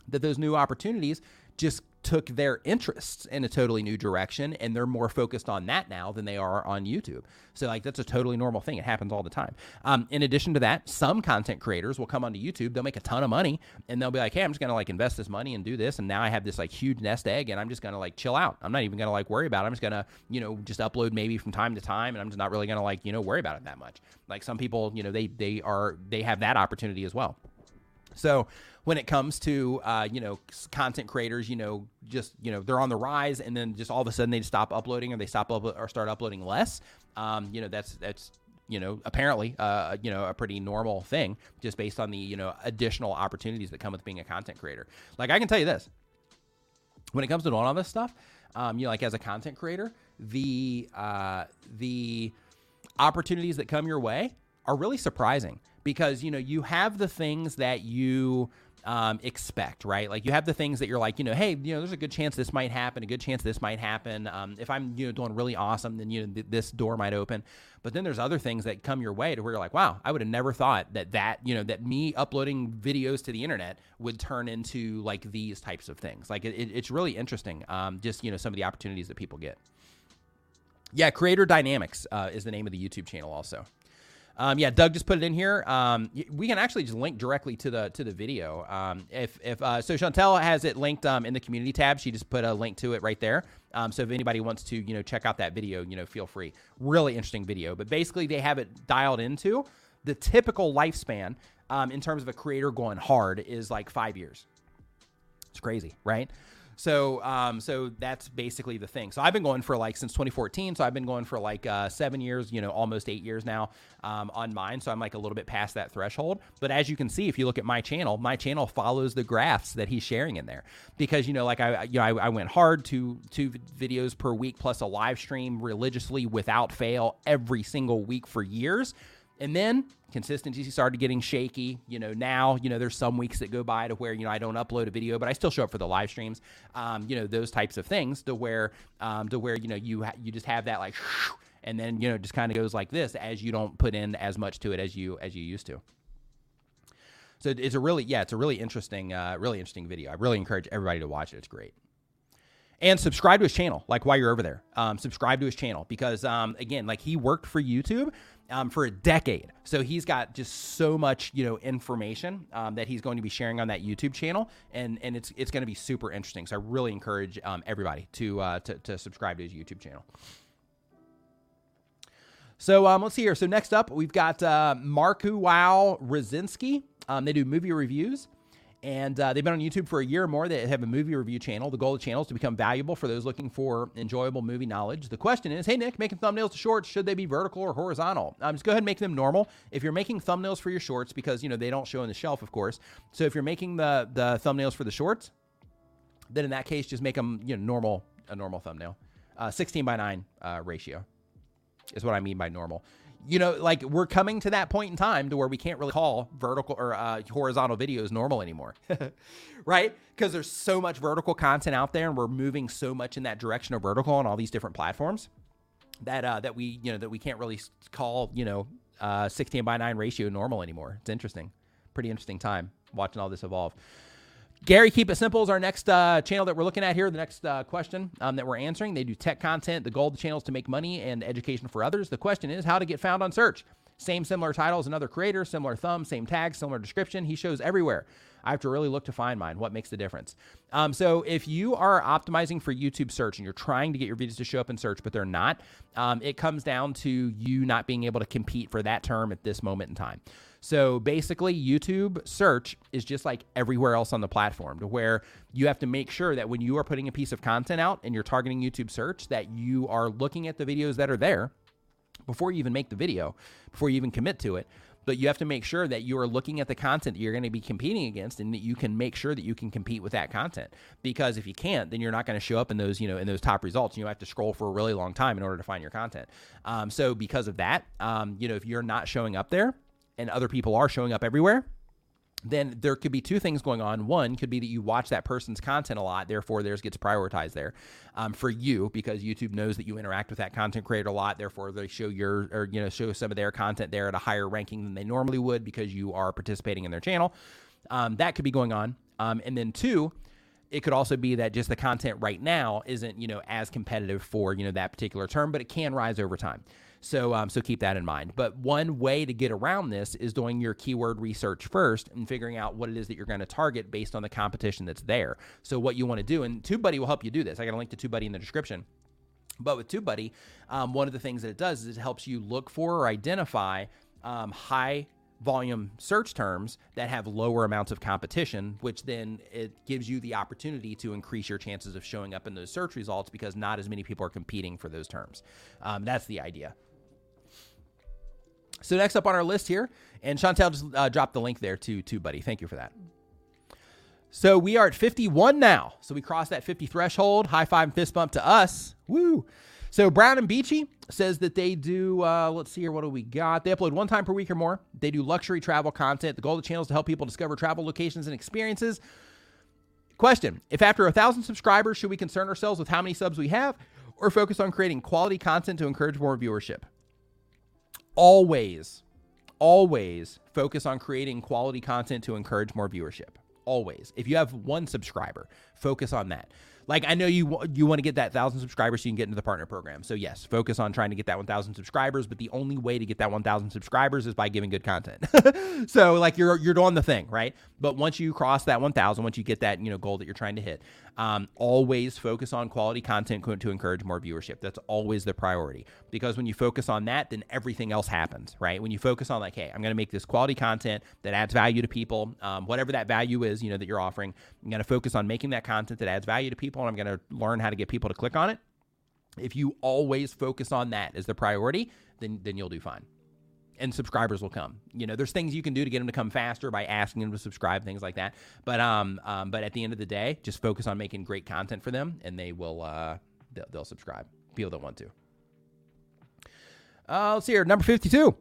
that those new opportunities just took their interests in a totally new direction and they're more focused on that now than they are on YouTube. So like that's a totally normal thing. It happens all the time. Um, in addition to that, some content creators will come onto YouTube, they'll make a ton of money and they'll be like, Hey, I'm just going to like invest this money and do this. And now I have this like huge nest egg and I'm just going to like chill out. I'm not even going to like worry about it. I'm just going to, you know, just upload maybe from time to time. And I'm just not really going to like, you know, worry about it that much. Like some people, you know, they, they are, they have that opportunity as well. So when it comes to uh, you know content creators, you know, just you know they're on the rise, and then just all of a sudden they stop uploading or they stop uplo- or start uploading less. Um, you know, that's that's you know apparently uh, you know a pretty normal thing just based on the you know additional opportunities that come with being a content creator. Like I can tell you this, when it comes to doing all this stuff, um, you know, like as a content creator, the uh, the opportunities that come your way are really surprising because you know you have the things that you um, expect, right? Like you have the things that you're like, you know, hey, you know, there's a good chance this might happen, a good chance this might happen. Um, if I'm, you know, doing really awesome, then you know th- this door might open. But then there's other things that come your way to where you're like, wow, I would have never thought that that, you know, that me uploading videos to the internet would turn into like these types of things. Like it, it, it's really interesting. Um, just you know, some of the opportunities that people get. Yeah, Creator Dynamics uh, is the name of the YouTube channel also. Um, yeah, Doug just put it in here. Um, we can actually just link directly to the to the video. Um, if if uh, so, Chantel has it linked um, in the community tab. She just put a link to it right there. Um, so if anybody wants to, you know, check out that video, you know, feel free. Really interesting video. But basically, they have it dialed into the typical lifespan um, in terms of a creator going hard is like five years. It's crazy, right? So, um, so that's basically the thing. So I've been going for like since 2014. So I've been going for like uh, seven years, you know, almost eight years now um, on mine. So I'm like a little bit past that threshold. But as you can see, if you look at my channel, my channel follows the graphs that he's sharing in there because you know, like I, you know, I, I went hard to two videos per week plus a live stream religiously without fail every single week for years. And then consistency started getting shaky. You know, now, you know, there's some weeks that go by to where, you know, I don't upload a video, but I still show up for the live streams. Um, you know, those types of things to where, um, to where, you know, you, ha- you just have that like, and then, you know, just kind of goes like this as you don't put in as much to it as you, as you used to. So it's a really, yeah, it's a really interesting, uh, really interesting video. I really encourage everybody to watch it. It's great and subscribe to his channel like while you're over there. Um, subscribe to his channel because um, again like he worked for youtube um, for a decade. So he's got just so much you know information um, that he's going to be sharing on that youtube channel. And and it's it's going to be super interesting. So i really encourage um, everybody to, uh, to to subscribe to his youtube channel. So um, let's see here. So next up we've got uh, marku wow Rosinski. they do movie reviews and uh, they've been on YouTube for a year or more. They have a movie review channel. The goal of the channel is to become valuable for those looking for enjoyable movie knowledge. The question is, hey Nick, making thumbnails to shorts, should they be vertical or horizontal? Um, just go ahead and make them normal. If you're making thumbnails for your shorts, because you know they don't show in the shelf, of course. So if you're making the the thumbnails for the shorts, then in that case, just make them you know normal a normal thumbnail, uh, 16 by 9 uh, ratio is what I mean by normal you know, like we're coming to that point in time to where we can't really call vertical or uh, horizontal videos normal anymore, right? Because there's so much vertical content out there, and we're moving so much in that direction of vertical on all these different platforms that uh, that we you know that we can't really call you know uh, 16 by 9 ratio normal anymore. It's interesting, pretty interesting time watching all this evolve. Gary, keep it simple is our next uh, channel that we're looking at here. The next uh, question um, that we're answering. They do tech content. The goal of the channel is to make money and education for others. The question is how to get found on search. Same similar titles, another creator, similar thumb, same tag, similar description. He shows everywhere. I have to really look to find mine. What makes the difference? Um, so if you are optimizing for YouTube search and you're trying to get your videos to show up in search, but they're not, um, it comes down to you not being able to compete for that term at this moment in time. So basically, YouTube search is just like everywhere else on the platform, to where you have to make sure that when you are putting a piece of content out and you're targeting YouTube search, that you are looking at the videos that are there before you even make the video, before you even commit to it. But you have to make sure that you are looking at the content that you're going to be competing against, and that you can make sure that you can compete with that content. Because if you can't, then you're not going to show up in those, you know, in those top results. And You have to scroll for a really long time in order to find your content. Um, so because of that, um, you know, if you're not showing up there, and other people are showing up everywhere, then there could be two things going on. One could be that you watch that person's content a lot, therefore theirs gets prioritized there um, for you because YouTube knows that you interact with that content creator a lot. Therefore, they show your or you know show some of their content there at a higher ranking than they normally would because you are participating in their channel. Um, that could be going on. Um, and then two, it could also be that just the content right now isn't you know as competitive for you know that particular term, but it can rise over time. So, um, so keep that in mind. But one way to get around this is doing your keyword research first and figuring out what it is that you're going to target based on the competition that's there. So, what you want to do, and TubeBuddy will help you do this. I got a link to TubeBuddy in the description. But with TubeBuddy, um, one of the things that it does is it helps you look for or identify um, high volume search terms that have lower amounts of competition, which then it gives you the opportunity to increase your chances of showing up in those search results because not as many people are competing for those terms. Um, that's the idea. So next up on our list here, and Chantel just uh, dropped the link there to TubeBuddy. Thank you for that. So we are at 51 now. So we crossed that 50 threshold. High five and fist bump to us. Woo. So Brown and Beachy says that they do, uh, let's see here, what do we got? They upload one time per week or more. They do luxury travel content. The goal of the channel is to help people discover travel locations and experiences. Question If after a thousand subscribers, should we concern ourselves with how many subs we have or focus on creating quality content to encourage more viewership? Always, always focus on creating quality content to encourage more viewership. Always. If you have one subscriber, focus on that. like I know you you want to get that thousand subscribers so you can get into the partner program. So yes, focus on trying to get that one thousand subscribers. But the only way to get that one thousand subscribers is by giving good content. so like you're you're doing the thing right. But once you cross that one thousand, once you get that you know goal that you're trying to hit, um, always focus on quality content to encourage more viewership. That's always the priority because when you focus on that, then everything else happens, right? When you focus on like, hey, I'm going to make this quality content that adds value to people, um, whatever that value is, you know, that you're offering. I'm going to focus on making that content that adds value to people, and I'm going to learn how to get people to click on it. If you always focus on that as the priority, then then you'll do fine and subscribers will come. You know, there's things you can do to get them to come faster by asking them to subscribe, things like that. But um, um but at the end of the day, just focus on making great content for them, and they will uh they'll, they'll subscribe. People that want to. Uh, let's see here, number fifty-two.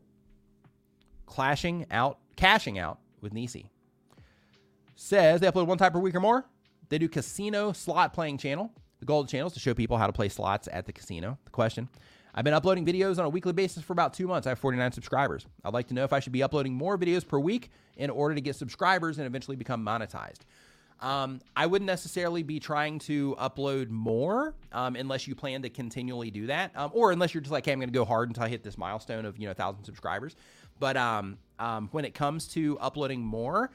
Clashing out, cashing out with Nisi. Says they upload one time per week or more. They do casino slot playing channel. The goal of the channel is to show people how to play slots at the casino. The question I've been uploading videos on a weekly basis for about two months. I have 49 subscribers. I'd like to know if I should be uploading more videos per week in order to get subscribers and eventually become monetized. Um, I wouldn't necessarily be trying to upload more um, unless you plan to continually do that, um, or unless you're just like, hey, I'm going to go hard until I hit this milestone of you know 1,000 subscribers. But um, um, when it comes to uploading more,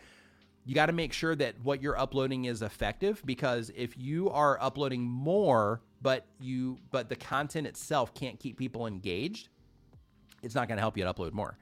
you got to make sure that what you're uploading is effective because if you are uploading more but you but the content itself can't keep people engaged it's not going to help you to upload more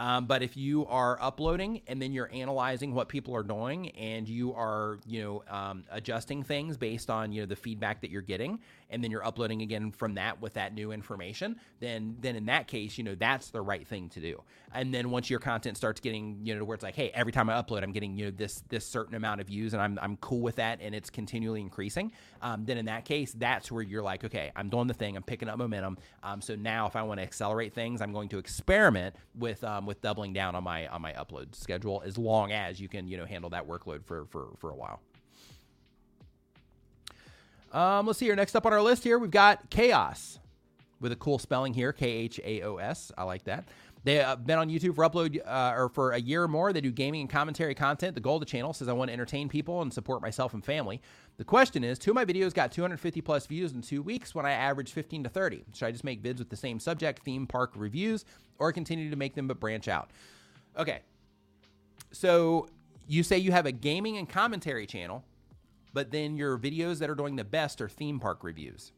um, but if you are uploading and then you're analyzing what people are doing and you are you know um, adjusting things based on you know the feedback that you're getting and then you're uploading again from that with that new information then then in that case you know that's the right thing to do. And then once your content starts getting you know to where it's like hey every time i upload i'm getting you know this this certain amount of views and i'm, I'm cool with that and it's continually increasing um, then in that case that's where you're like okay i'm doing the thing i'm picking up momentum. Um, so now if i want to accelerate things i'm going to experiment with um, with doubling down on my on my upload schedule as long as you can you know handle that workload for for for a while um, let's see here. Next up on our list here, we've got Chaos with a cool spelling here K H A O S. I like that. They've uh, been on YouTube for upload uh, or for a year or more. They do gaming and commentary content. The goal of the channel says I want to entertain people and support myself and family. The question is, two of my videos got 250 plus views in two weeks when I average 15 to 30. Should I just make vids with the same subject, theme park reviews, or continue to make them but branch out? Okay. So you say you have a gaming and commentary channel, but then your videos that are doing the best are theme park reviews.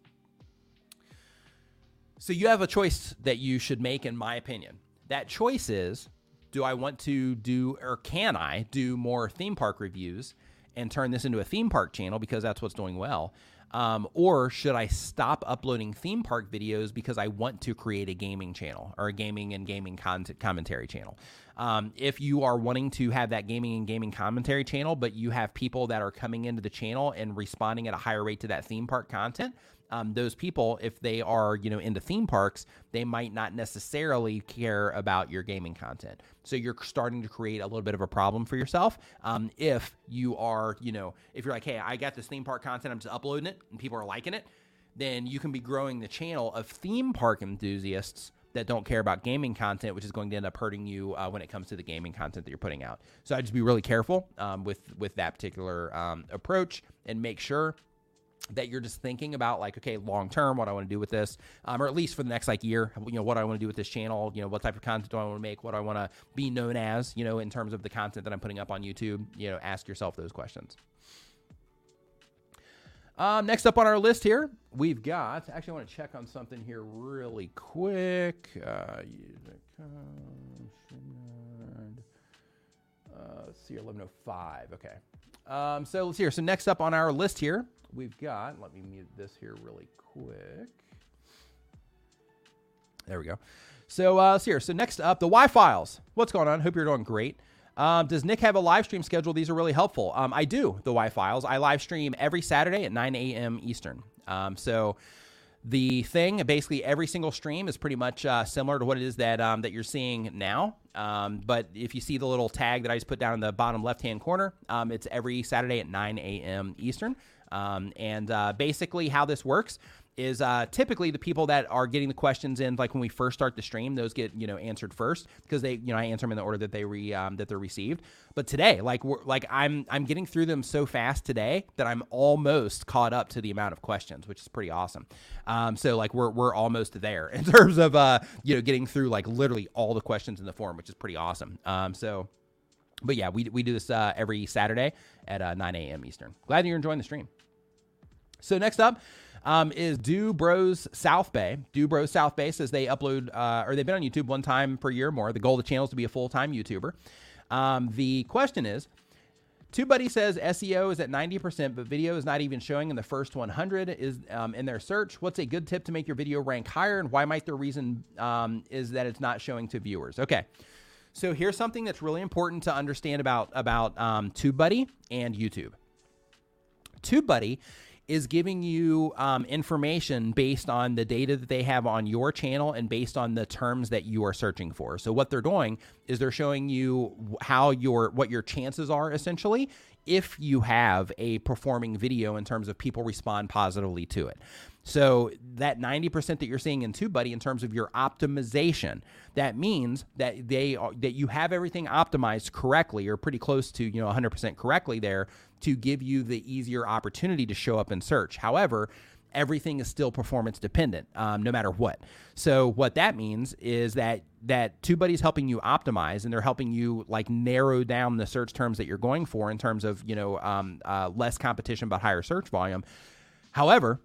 So you have a choice that you should make, in my opinion. That choice is do I want to do, or can I do more theme park reviews and turn this into a theme park channel because that's what's doing well? Um, or should I stop uploading theme park videos because I want to create a gaming channel or a gaming and gaming content commentary channel? Um, if you are wanting to have that gaming and gaming commentary channel, but you have people that are coming into the channel and responding at a higher rate to that theme park content, um, those people, if they are you know into theme parks, they might not necessarily care about your gaming content. So you're starting to create a little bit of a problem for yourself. Um, if you are you know if you're like, hey, I got this theme park content, I'm just uploading it, and people are liking it, then you can be growing the channel of theme park enthusiasts that don't care about gaming content, which is going to end up hurting you uh, when it comes to the gaming content that you're putting out. So I just be really careful um, with with that particular um, approach and make sure that you're just thinking about like okay long term what i want to do with this um, or at least for the next like year you know what i want to do with this channel you know what type of content do i want to make what i want to be known as you know in terms of the content that i'm putting up on youtube you know ask yourself those questions um, next up on our list here, we've got. Actually, I want to check on something here really quick. Uh, uh, let's see, 1105. Okay. Um, so let's see here. So next up on our list here, we've got. Let me mute this here really quick. There we go. So uh, see here. So next up, the Y files. What's going on? Hope you're doing great. Um, does Nick have a live stream schedule? These are really helpful. Um, I do, the Y Files. I live stream every Saturday at 9 a.m. Eastern. Um, so the thing, basically, every single stream is pretty much uh, similar to what it is that um, that you're seeing now. Um, but if you see the little tag that I just put down in the bottom left hand corner, um, it's every Saturday at 9 a.m. Eastern. Um, and uh, basically, how this works is uh, typically the people that are getting the questions in, like when we first start the stream, those get you know answered first because they you know I answer them in the order that they re um, that they're received. But today, like we're like I'm I'm getting through them so fast today that I'm almost caught up to the amount of questions, which is pretty awesome. Um, so like we're we're almost there in terms of uh, you know getting through like literally all the questions in the form, which is pretty awesome. Um, so. But yeah, we, we do this uh, every Saturday at uh, 9 a.m. Eastern. Glad you're enjoying the stream. So next up, um, is Do Bros South Bay. Do Bros South Bay says they upload, uh, or they've been on YouTube one time per year more. The goal of the channel is to be a full time YouTuber. Um, the question is, TubeBuddy says SEO is at 90%, but video is not even showing in the first 100 is um, in their search. What's a good tip to make your video rank higher, and why might the reason um, is that it's not showing to viewers? Okay, so here's something that's really important to understand about about um, TubeBuddy and YouTube. TubeBuddy is giving you um, information based on the data that they have on your channel and based on the terms that you are searching for. So what they're doing is they're showing you how your what your chances are essentially if you have a performing video in terms of people respond positively to it. So that 90% that you're seeing in TubeBuddy in terms of your optimization, that means that they are, that you have everything optimized correctly or pretty close to, you know, 100% correctly there to give you the easier opportunity to show up in search. However, everything is still performance dependent, um, no matter what. So what that means is that that tubebuddy is helping you optimize, and they're helping you like narrow down the search terms that you're going for in terms of you know um, uh, less competition but higher search volume. However,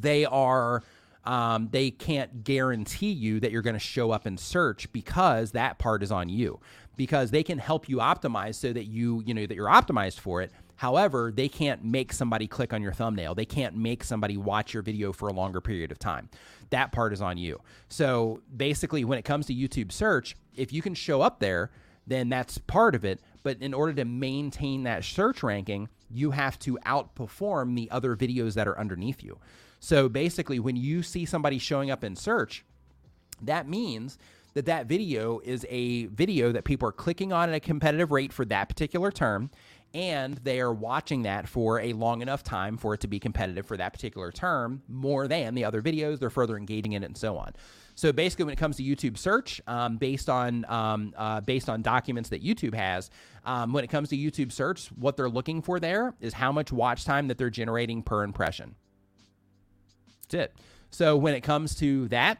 they are um, they can't guarantee you that you're going to show up in search because that part is on you. Because they can help you optimize so that you you know that you're optimized for it. However they can't make somebody click on your thumbnail. They can't make somebody watch your video for a longer period of time. That part is on you. So basically when it comes to youtube search if you can show up there then that's part of it. But in order to maintain that search ranking you have to outperform the other videos that are underneath you so basically, when you see somebody showing up in search, that means that that video is a video that people are clicking on at a competitive rate for that particular term and they are watching that for a long enough time for it to be competitive for that particular term more than the other videos they're further engaging in it and so on. So basically when it comes to youtube search um, based on um, uh, based on documents that youtube has um, when it comes to youtube search what they're looking for there is how much watch time that they're generating per impression that's it. So when it comes to that,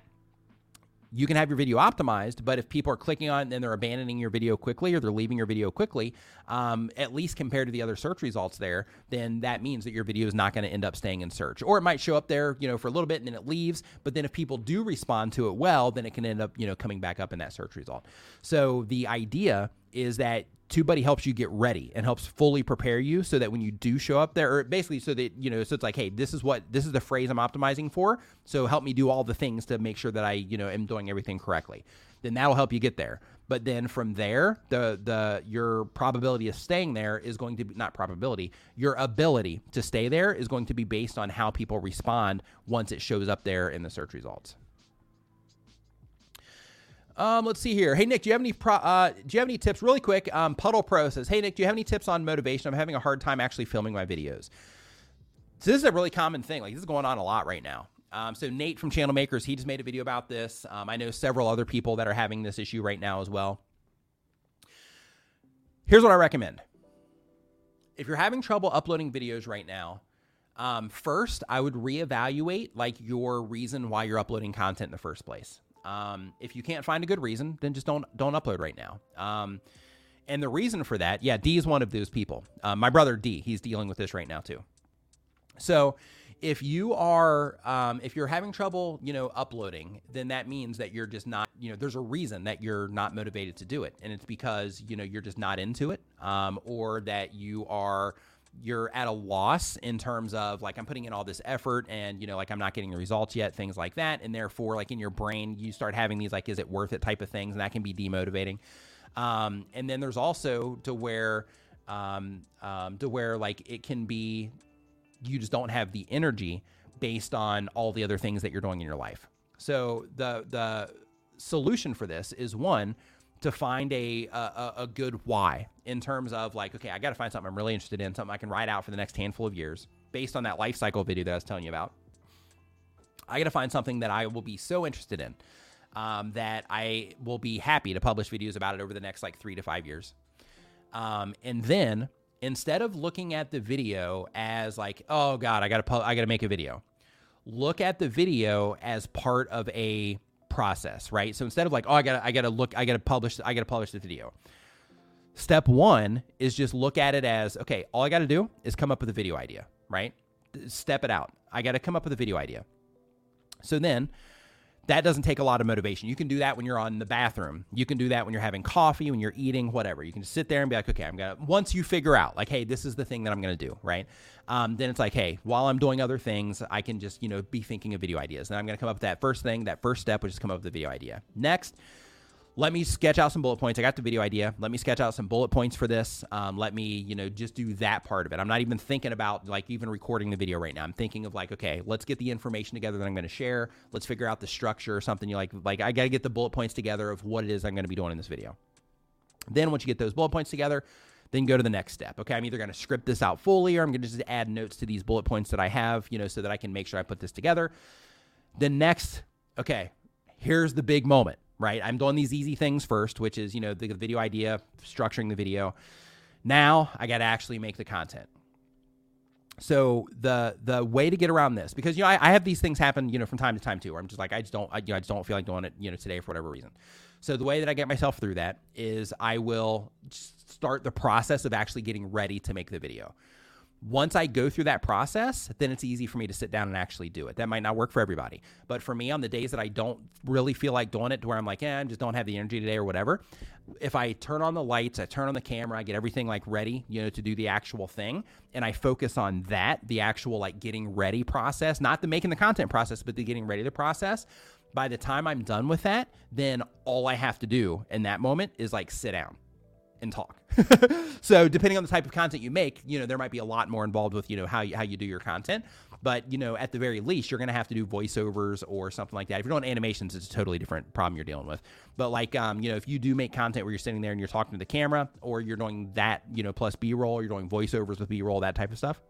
you can have your video optimized, but if people are clicking on it and then they're abandoning your video quickly or they're leaving your video quickly, um, at least compared to the other search results there, then that means that your video is not going to end up staying in search. Or it might show up there, you know, for a little bit and then it leaves. But then if people do respond to it well, then it can end up, you know, coming back up in that search result. So the idea is that TubeBuddy helps you get ready and helps fully prepare you so that when you do show up there, or basically so that, you know, so it's like, hey, this is what, this is the phrase I'm optimizing for. So help me do all the things to make sure that I, you know, am doing everything correctly. Then that'll help you get there. But then from there, the, the, your probability of staying there is going to be, not probability, your ability to stay there is going to be based on how people respond once it shows up there in the search results. Um, let's see here. Hey Nick, do you have any pro, uh, do you have any tips? Really quick. Um, Puddle Pro says, Hey Nick, do you have any tips on motivation? I'm having a hard time actually filming my videos. So this is a really common thing. Like this is going on a lot right now. Um, so Nate from Channel Makers, he just made a video about this. Um, I know several other people that are having this issue right now as well. Here's what I recommend. If you're having trouble uploading videos right now, um, first I would reevaluate like your reason why you're uploading content in the first place. Um, if you can't find a good reason, then just don't don't upload right now. Um, and the reason for that, yeah, D is one of those people. Uh, my brother D, he's dealing with this right now too. So if you are um, if you're having trouble you know uploading then that means that you're just not you know there's a reason that you're not motivated to do it and it's because you know you're just not into it um, or that you are you're at a loss in terms of like I'm putting in all this effort and you know like I'm not getting the results yet, things like that, and therefore like in your brain you start having these like is it worth it type of things, and that can be demotivating. Um, and then there's also to where um, um, to where like it can be you just don't have the energy based on all the other things that you're doing in your life. So the the solution for this is one to find a, a, a good why in terms of like, okay, I got to find something I'm really interested in, something I can ride out for the next handful of years based on that life cycle video that I was telling you about. I got to find something that I will be so interested in um, that I will be happy to publish videos about it over the next like three to five years. Um, and then instead of looking at the video as like, oh God, I gotta pu- I gotta make a video, look at the video as part of a process, right? So instead of like, oh, I gotta I gotta look, I gotta publish, I gotta publish the video. Step one is just look at it as okay, all I gotta do is come up with a video idea, right? Step it out. I gotta come up with a video idea. So then that doesn't take a lot of motivation. You can do that when you're on the bathroom. You can do that when you're having coffee, when you're eating, whatever. You can just sit there and be like, okay, I'm gonna. Once you figure out, like, hey, this is the thing that I'm gonna do, right? Um, then it's like, hey, while I'm doing other things, I can just you know be thinking of video ideas. And I'm gonna come up with that first thing. That first step, which is come up with the video idea. Next, let me sketch out some bullet points. I got the video idea. Let me sketch out some bullet points for this. Um, let me, you know, just do that part of it. I'm not even thinking about like even recording the video right now. I'm thinking of like, okay, let's get the information together that I'm going to share. Let's figure out the structure or something. You like, like I got to get the bullet points together of what it is I'm going to be doing in this video. Then once you get those bullet points together, then go to the next step. Okay, I'm either going to script this out fully or I'm going to just add notes to these bullet points that I have, you know, so that I can make sure I put this together. The next, okay, here's the big moment right? I'm doing these easy things first, which is, you know, the video idea, structuring the video. Now I got to actually make the content. So the the way to get around this, because you know I, I, have these things happen, you know, from time to time too, where I'm just like I just don't, I, you know, I just don't feel like doing it, you know, today for whatever reason. So the way that I get myself through that is I will start the process of actually getting ready to make the video once I go through that process, then it's easy for me to sit down and actually do it. That might not work for everybody. But for me, on the days that I don't really feel like doing it, to where I'm like, yeah, I just don't have the energy today or whatever, if I turn on the lights, I turn on the camera, I get everything like ready, you know, to do the actual thing, and I focus on that, the actual like getting ready process, not the making the content process, but the getting ready the process. By the time I'm done with that, then all I have to do in that moment is like sit down and talk. so depending on the type of content you make, you know, there might be a lot more involved with, you know, how you, how you do your content. But, you know, at the very least, you're going to have to do voiceovers or something like that. If you're doing animations, it's a totally different problem you're dealing with. But like, um, you know, if you do make content where you're sitting there and you're talking to the camera or you're doing that, you know, plus B-roll, you're doing voiceovers with B-roll, that type of stuff,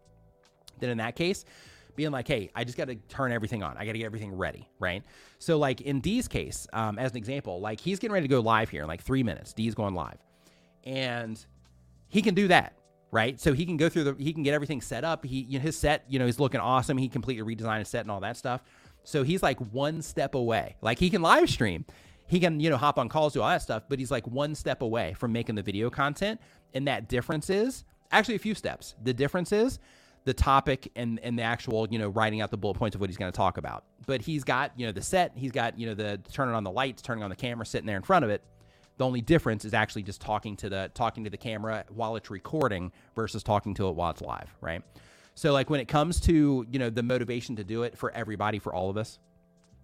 then in that case, being like, hey, I just got to turn everything on. I got to get everything ready, right? So, like in D's case, um, as an example, like he's getting ready to go live here in like three minutes. D's going live and he can do that right? So he can go through the he can get everything set up. He you know, his set you know he's looking awesome. He completely redesigned his set and all that stuff. So he's like one step away. Like he can live stream. He can you know hop on calls do all that stuff but he's like one step away from making the video content. And that difference is actually a few steps. The difference is the topic and and the actual you know writing out the bullet points of what he's going to talk about. But he's got you know the set. He's got you know the turning on the lights turning on the camera sitting there in front of it the only difference is actually just talking to the talking to the camera while it's recording versus talking to it while it's live, right? So like when it comes to, you know, the motivation to do it for everybody, for all of us,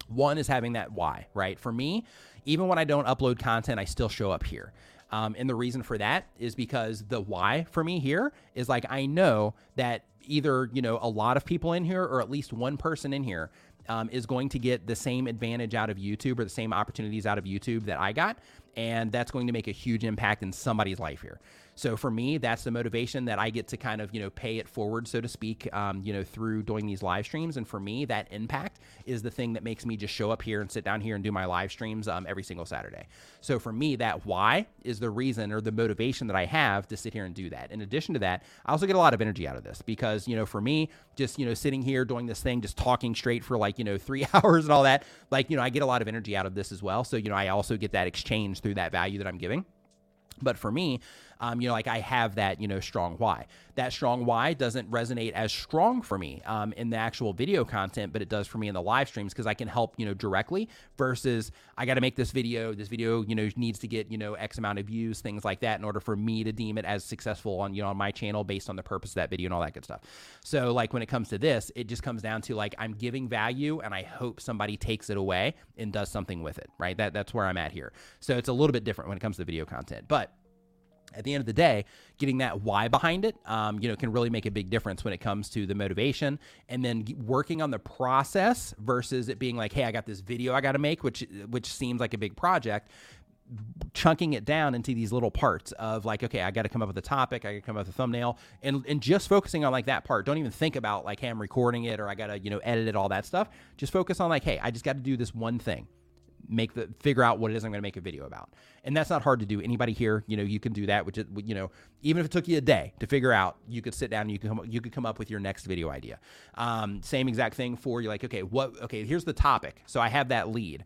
one is having that why, right? For me, even when I don't upload content, I still show up here. Um, and the reason for that is because the why for me here is like I know that either you know a lot of people in here or at least one person in here um, is going to get the same advantage out of YouTube or the same opportunities out of YouTube that I got. And that's going to make a huge impact in somebody's life here. So for me, that's the motivation that I get to kind of, you know, pay it forward, so to speak, um, you know, through doing these live streams. And for me, that impact is the thing that makes me just show up here and sit down here and do my live streams um, every single Saturday. So for me, that why is the reason or the motivation that I have to sit here and do that. In addition to that, I also get a lot of energy out of this because, you know, for me, just, you know, sitting here doing this thing, just talking straight for like, you know, three hours and all that, like, you know, I get a lot of energy out of this as well. So, you know, I also get that exchange through that value that I'm giving. But for me, um, you know, like I have that, you know, strong why. That strong why doesn't resonate as strong for me um, in the actual video content, but it does for me in the live streams because I can help, you know, directly versus I got to make this video. This video, you know, needs to get, you know, X amount of views, things like that in order for me to deem it as successful on, you know, on my channel based on the purpose of that video and all that good stuff. So, like, when it comes to this, it just comes down to like I'm giving value and I hope somebody takes it away and does something with it, right? That, that's where I'm at here. So, it's a little bit different when it comes to video content. But at the end of the day, getting that why behind it, um, you know, can really make a big difference when it comes to the motivation. And then working on the process versus it being like, hey, I got this video I got to make, which which seems like a big project. chunking it down into these little parts of like, okay, I got to come up with a topic, I got to come up with a thumbnail, and and just focusing on like that part. Don't even think about like, hey, I'm recording it or I got to you know edit it, all that stuff. Just focus on like, hey, I just got to do this one thing make the figure out what it is I'm going to make a video about. And that's not hard to do. Anybody here, you know, you can do that. Which is, you know, even if it took you a day to figure out, you could sit down and you can come, you could come up with your next video idea. Um, same exact thing for you're like, okay, what? Okay, here's the topic. So I have that lead.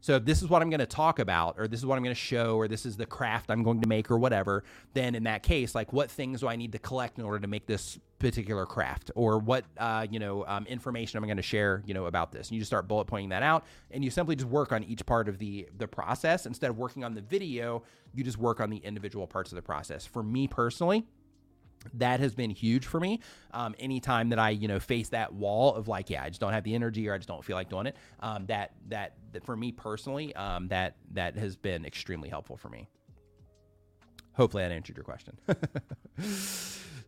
So if this is what I'm going to talk about, or this is what I'm going to show, or this is the craft I'm going to make, or whatever, then in that case, like what things do I need to collect in order to make this particular craft, or what uh, you know um, information am I going to share, you know, about this? And you just start bullet pointing that out, and you simply just work on each part of the the process instead of working on the video. You just work on the individual parts of the process. For me personally, that has been huge for me. Um, anytime that I, you know, face that wall of like, yeah, I just don't have the energy or I just don't feel like doing it. Um, that, that, that for me personally, um, that, that has been extremely helpful for me. Hopefully that answered your question.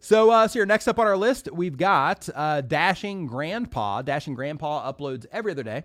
so, uh, so here, next up on our list, we've got uh, Dashing Grandpa. Dashing Grandpa uploads every other day.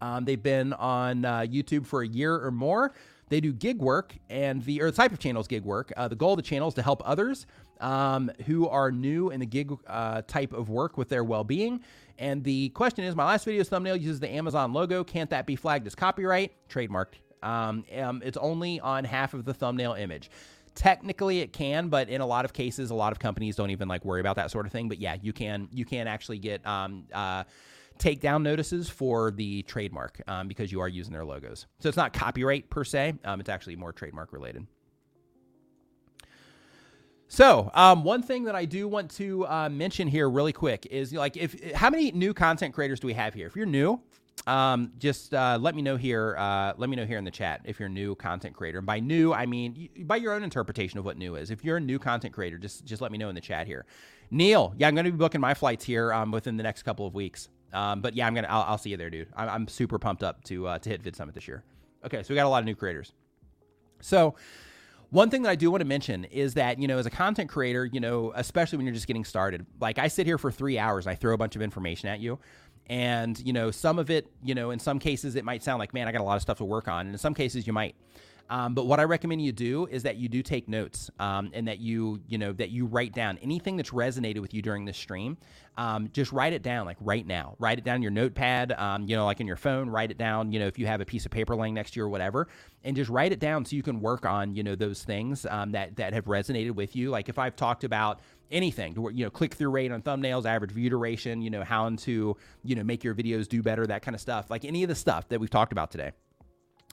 Um, they've been on uh, YouTube for a year or more. They do gig work, and the or the type of channels gig work. Uh, the goal of the channel is to help others um, who are new in the gig uh, type of work with their well-being. And the question is, my last video's thumbnail uses the Amazon logo. Can't that be flagged as copyright? Trademarked. Um, um, it's only on half of the thumbnail image. Technically, it can, but in a lot of cases, a lot of companies don't even like worry about that sort of thing. But yeah, you can you can actually get um, uh, takedown notices for the trademark um, because you are using their logos. So it's not copyright per se, um, it's actually more trademark related. So, um, one thing that I do want to uh, mention here, really quick, is like if how many new content creators do we have here? If you're new, um, just uh, let me know here. Uh, let me know here in the chat if you're a new content creator. And by new, I mean by your own interpretation of what new is. If you're a new content creator, just just let me know in the chat here. Neil, yeah, I'm going to be booking my flights here um, within the next couple of weeks. Um, but yeah, I'm gonna. I'll, I'll, see you there, dude. I'm, I'm super pumped up to uh, to hit Vid Summit this year. Okay, so we got a lot of new creators. So. One thing that I do want to mention is that, you know, as a content creator, you know, especially when you're just getting started, like I sit here for three hours, and I throw a bunch of information at you. And, you know, some of it, you know, in some cases it might sound like, man, I got a lot of stuff to work on. And in some cases you might. Um, but what I recommend you do is that you do take notes um, and that you, you know, that you write down anything that's resonated with you during this stream. Um, just write it down, like right now. Write it down in your notepad, um, you know, like in your phone. Write it down, you know, if you have a piece of paper laying next to you or whatever, and just write it down so you can work on, you know, those things um, that that have resonated with you. Like if I've talked about anything you know click through rate on thumbnails average view duration you know how to you know make your videos do better that kind of stuff like any of the stuff that we've talked about today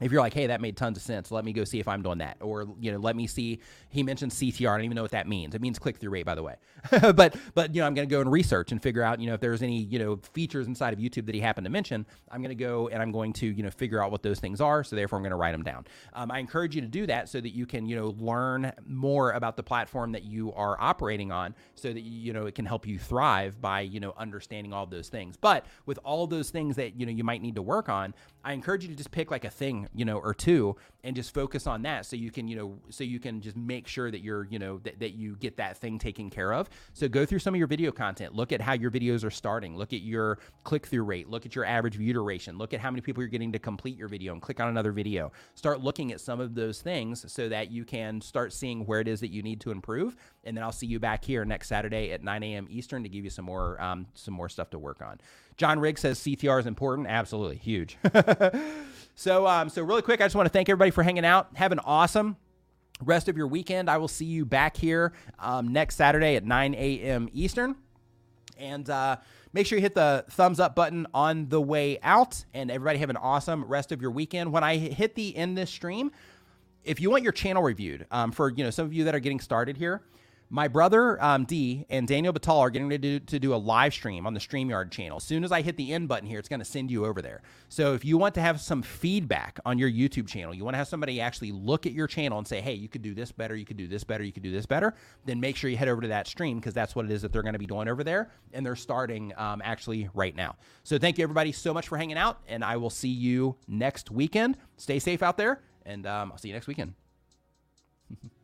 if you're like, hey, that made tons of sense, let me go see if I'm doing that. Or, you know, let me see. He mentioned CTR. I don't even know what that means. It means click through rate, by the way. but, but, you know, I'm going to go and research and figure out, you know, if there's any, you know, features inside of YouTube that he happened to mention. I'm going to go and I'm going to, you know, figure out what those things are. So therefore, I'm going to write them down. Um, I encourage you to do that so that you can, you know, learn more about the platform that you are operating on so that, you know, it can help you thrive by, you know, understanding all those things. But with all those things that, you know, you might need to work on, I encourage you to just pick like a thing, you know, or two and just focus on that so you can, you know, so you can just make sure that you're, you know, that, that you get that thing taken care of. So go through some of your video content, look at how your videos are starting, look at your click through rate, look at your average view duration, look at how many people you're getting to complete your video and click on another video. Start looking at some of those things so that you can start seeing where it is that you need to improve. And then I'll see you back here next Saturday at 9 a.m. Eastern to give you some more, um, some more stuff to work on. John Riggs says CTR is important. Absolutely huge. so, um, so really quick, I just want to thank everybody for hanging out. Have an awesome rest of your weekend. I will see you back here um, next Saturday at 9 a.m. Eastern. And uh, make sure you hit the thumbs up button on the way out. And everybody have an awesome rest of your weekend. When I hit the end this stream, if you want your channel reviewed, um, for you know some of you that are getting started here, my brother um, D and Daniel Batal are getting ready to do, to do a live stream on the StreamYard channel. As soon as I hit the end button here, it's going to send you over there. So if you want to have some feedback on your YouTube channel, you want to have somebody actually look at your channel and say, hey, you could do this better, you could do this better, you could do this better, then make sure you head over to that stream because that's what it is that they're going to be doing over there. And they're starting um, actually right now. So thank you, everybody, so much for hanging out. And I will see you next weekend. Stay safe out there, and um, I'll see you next weekend.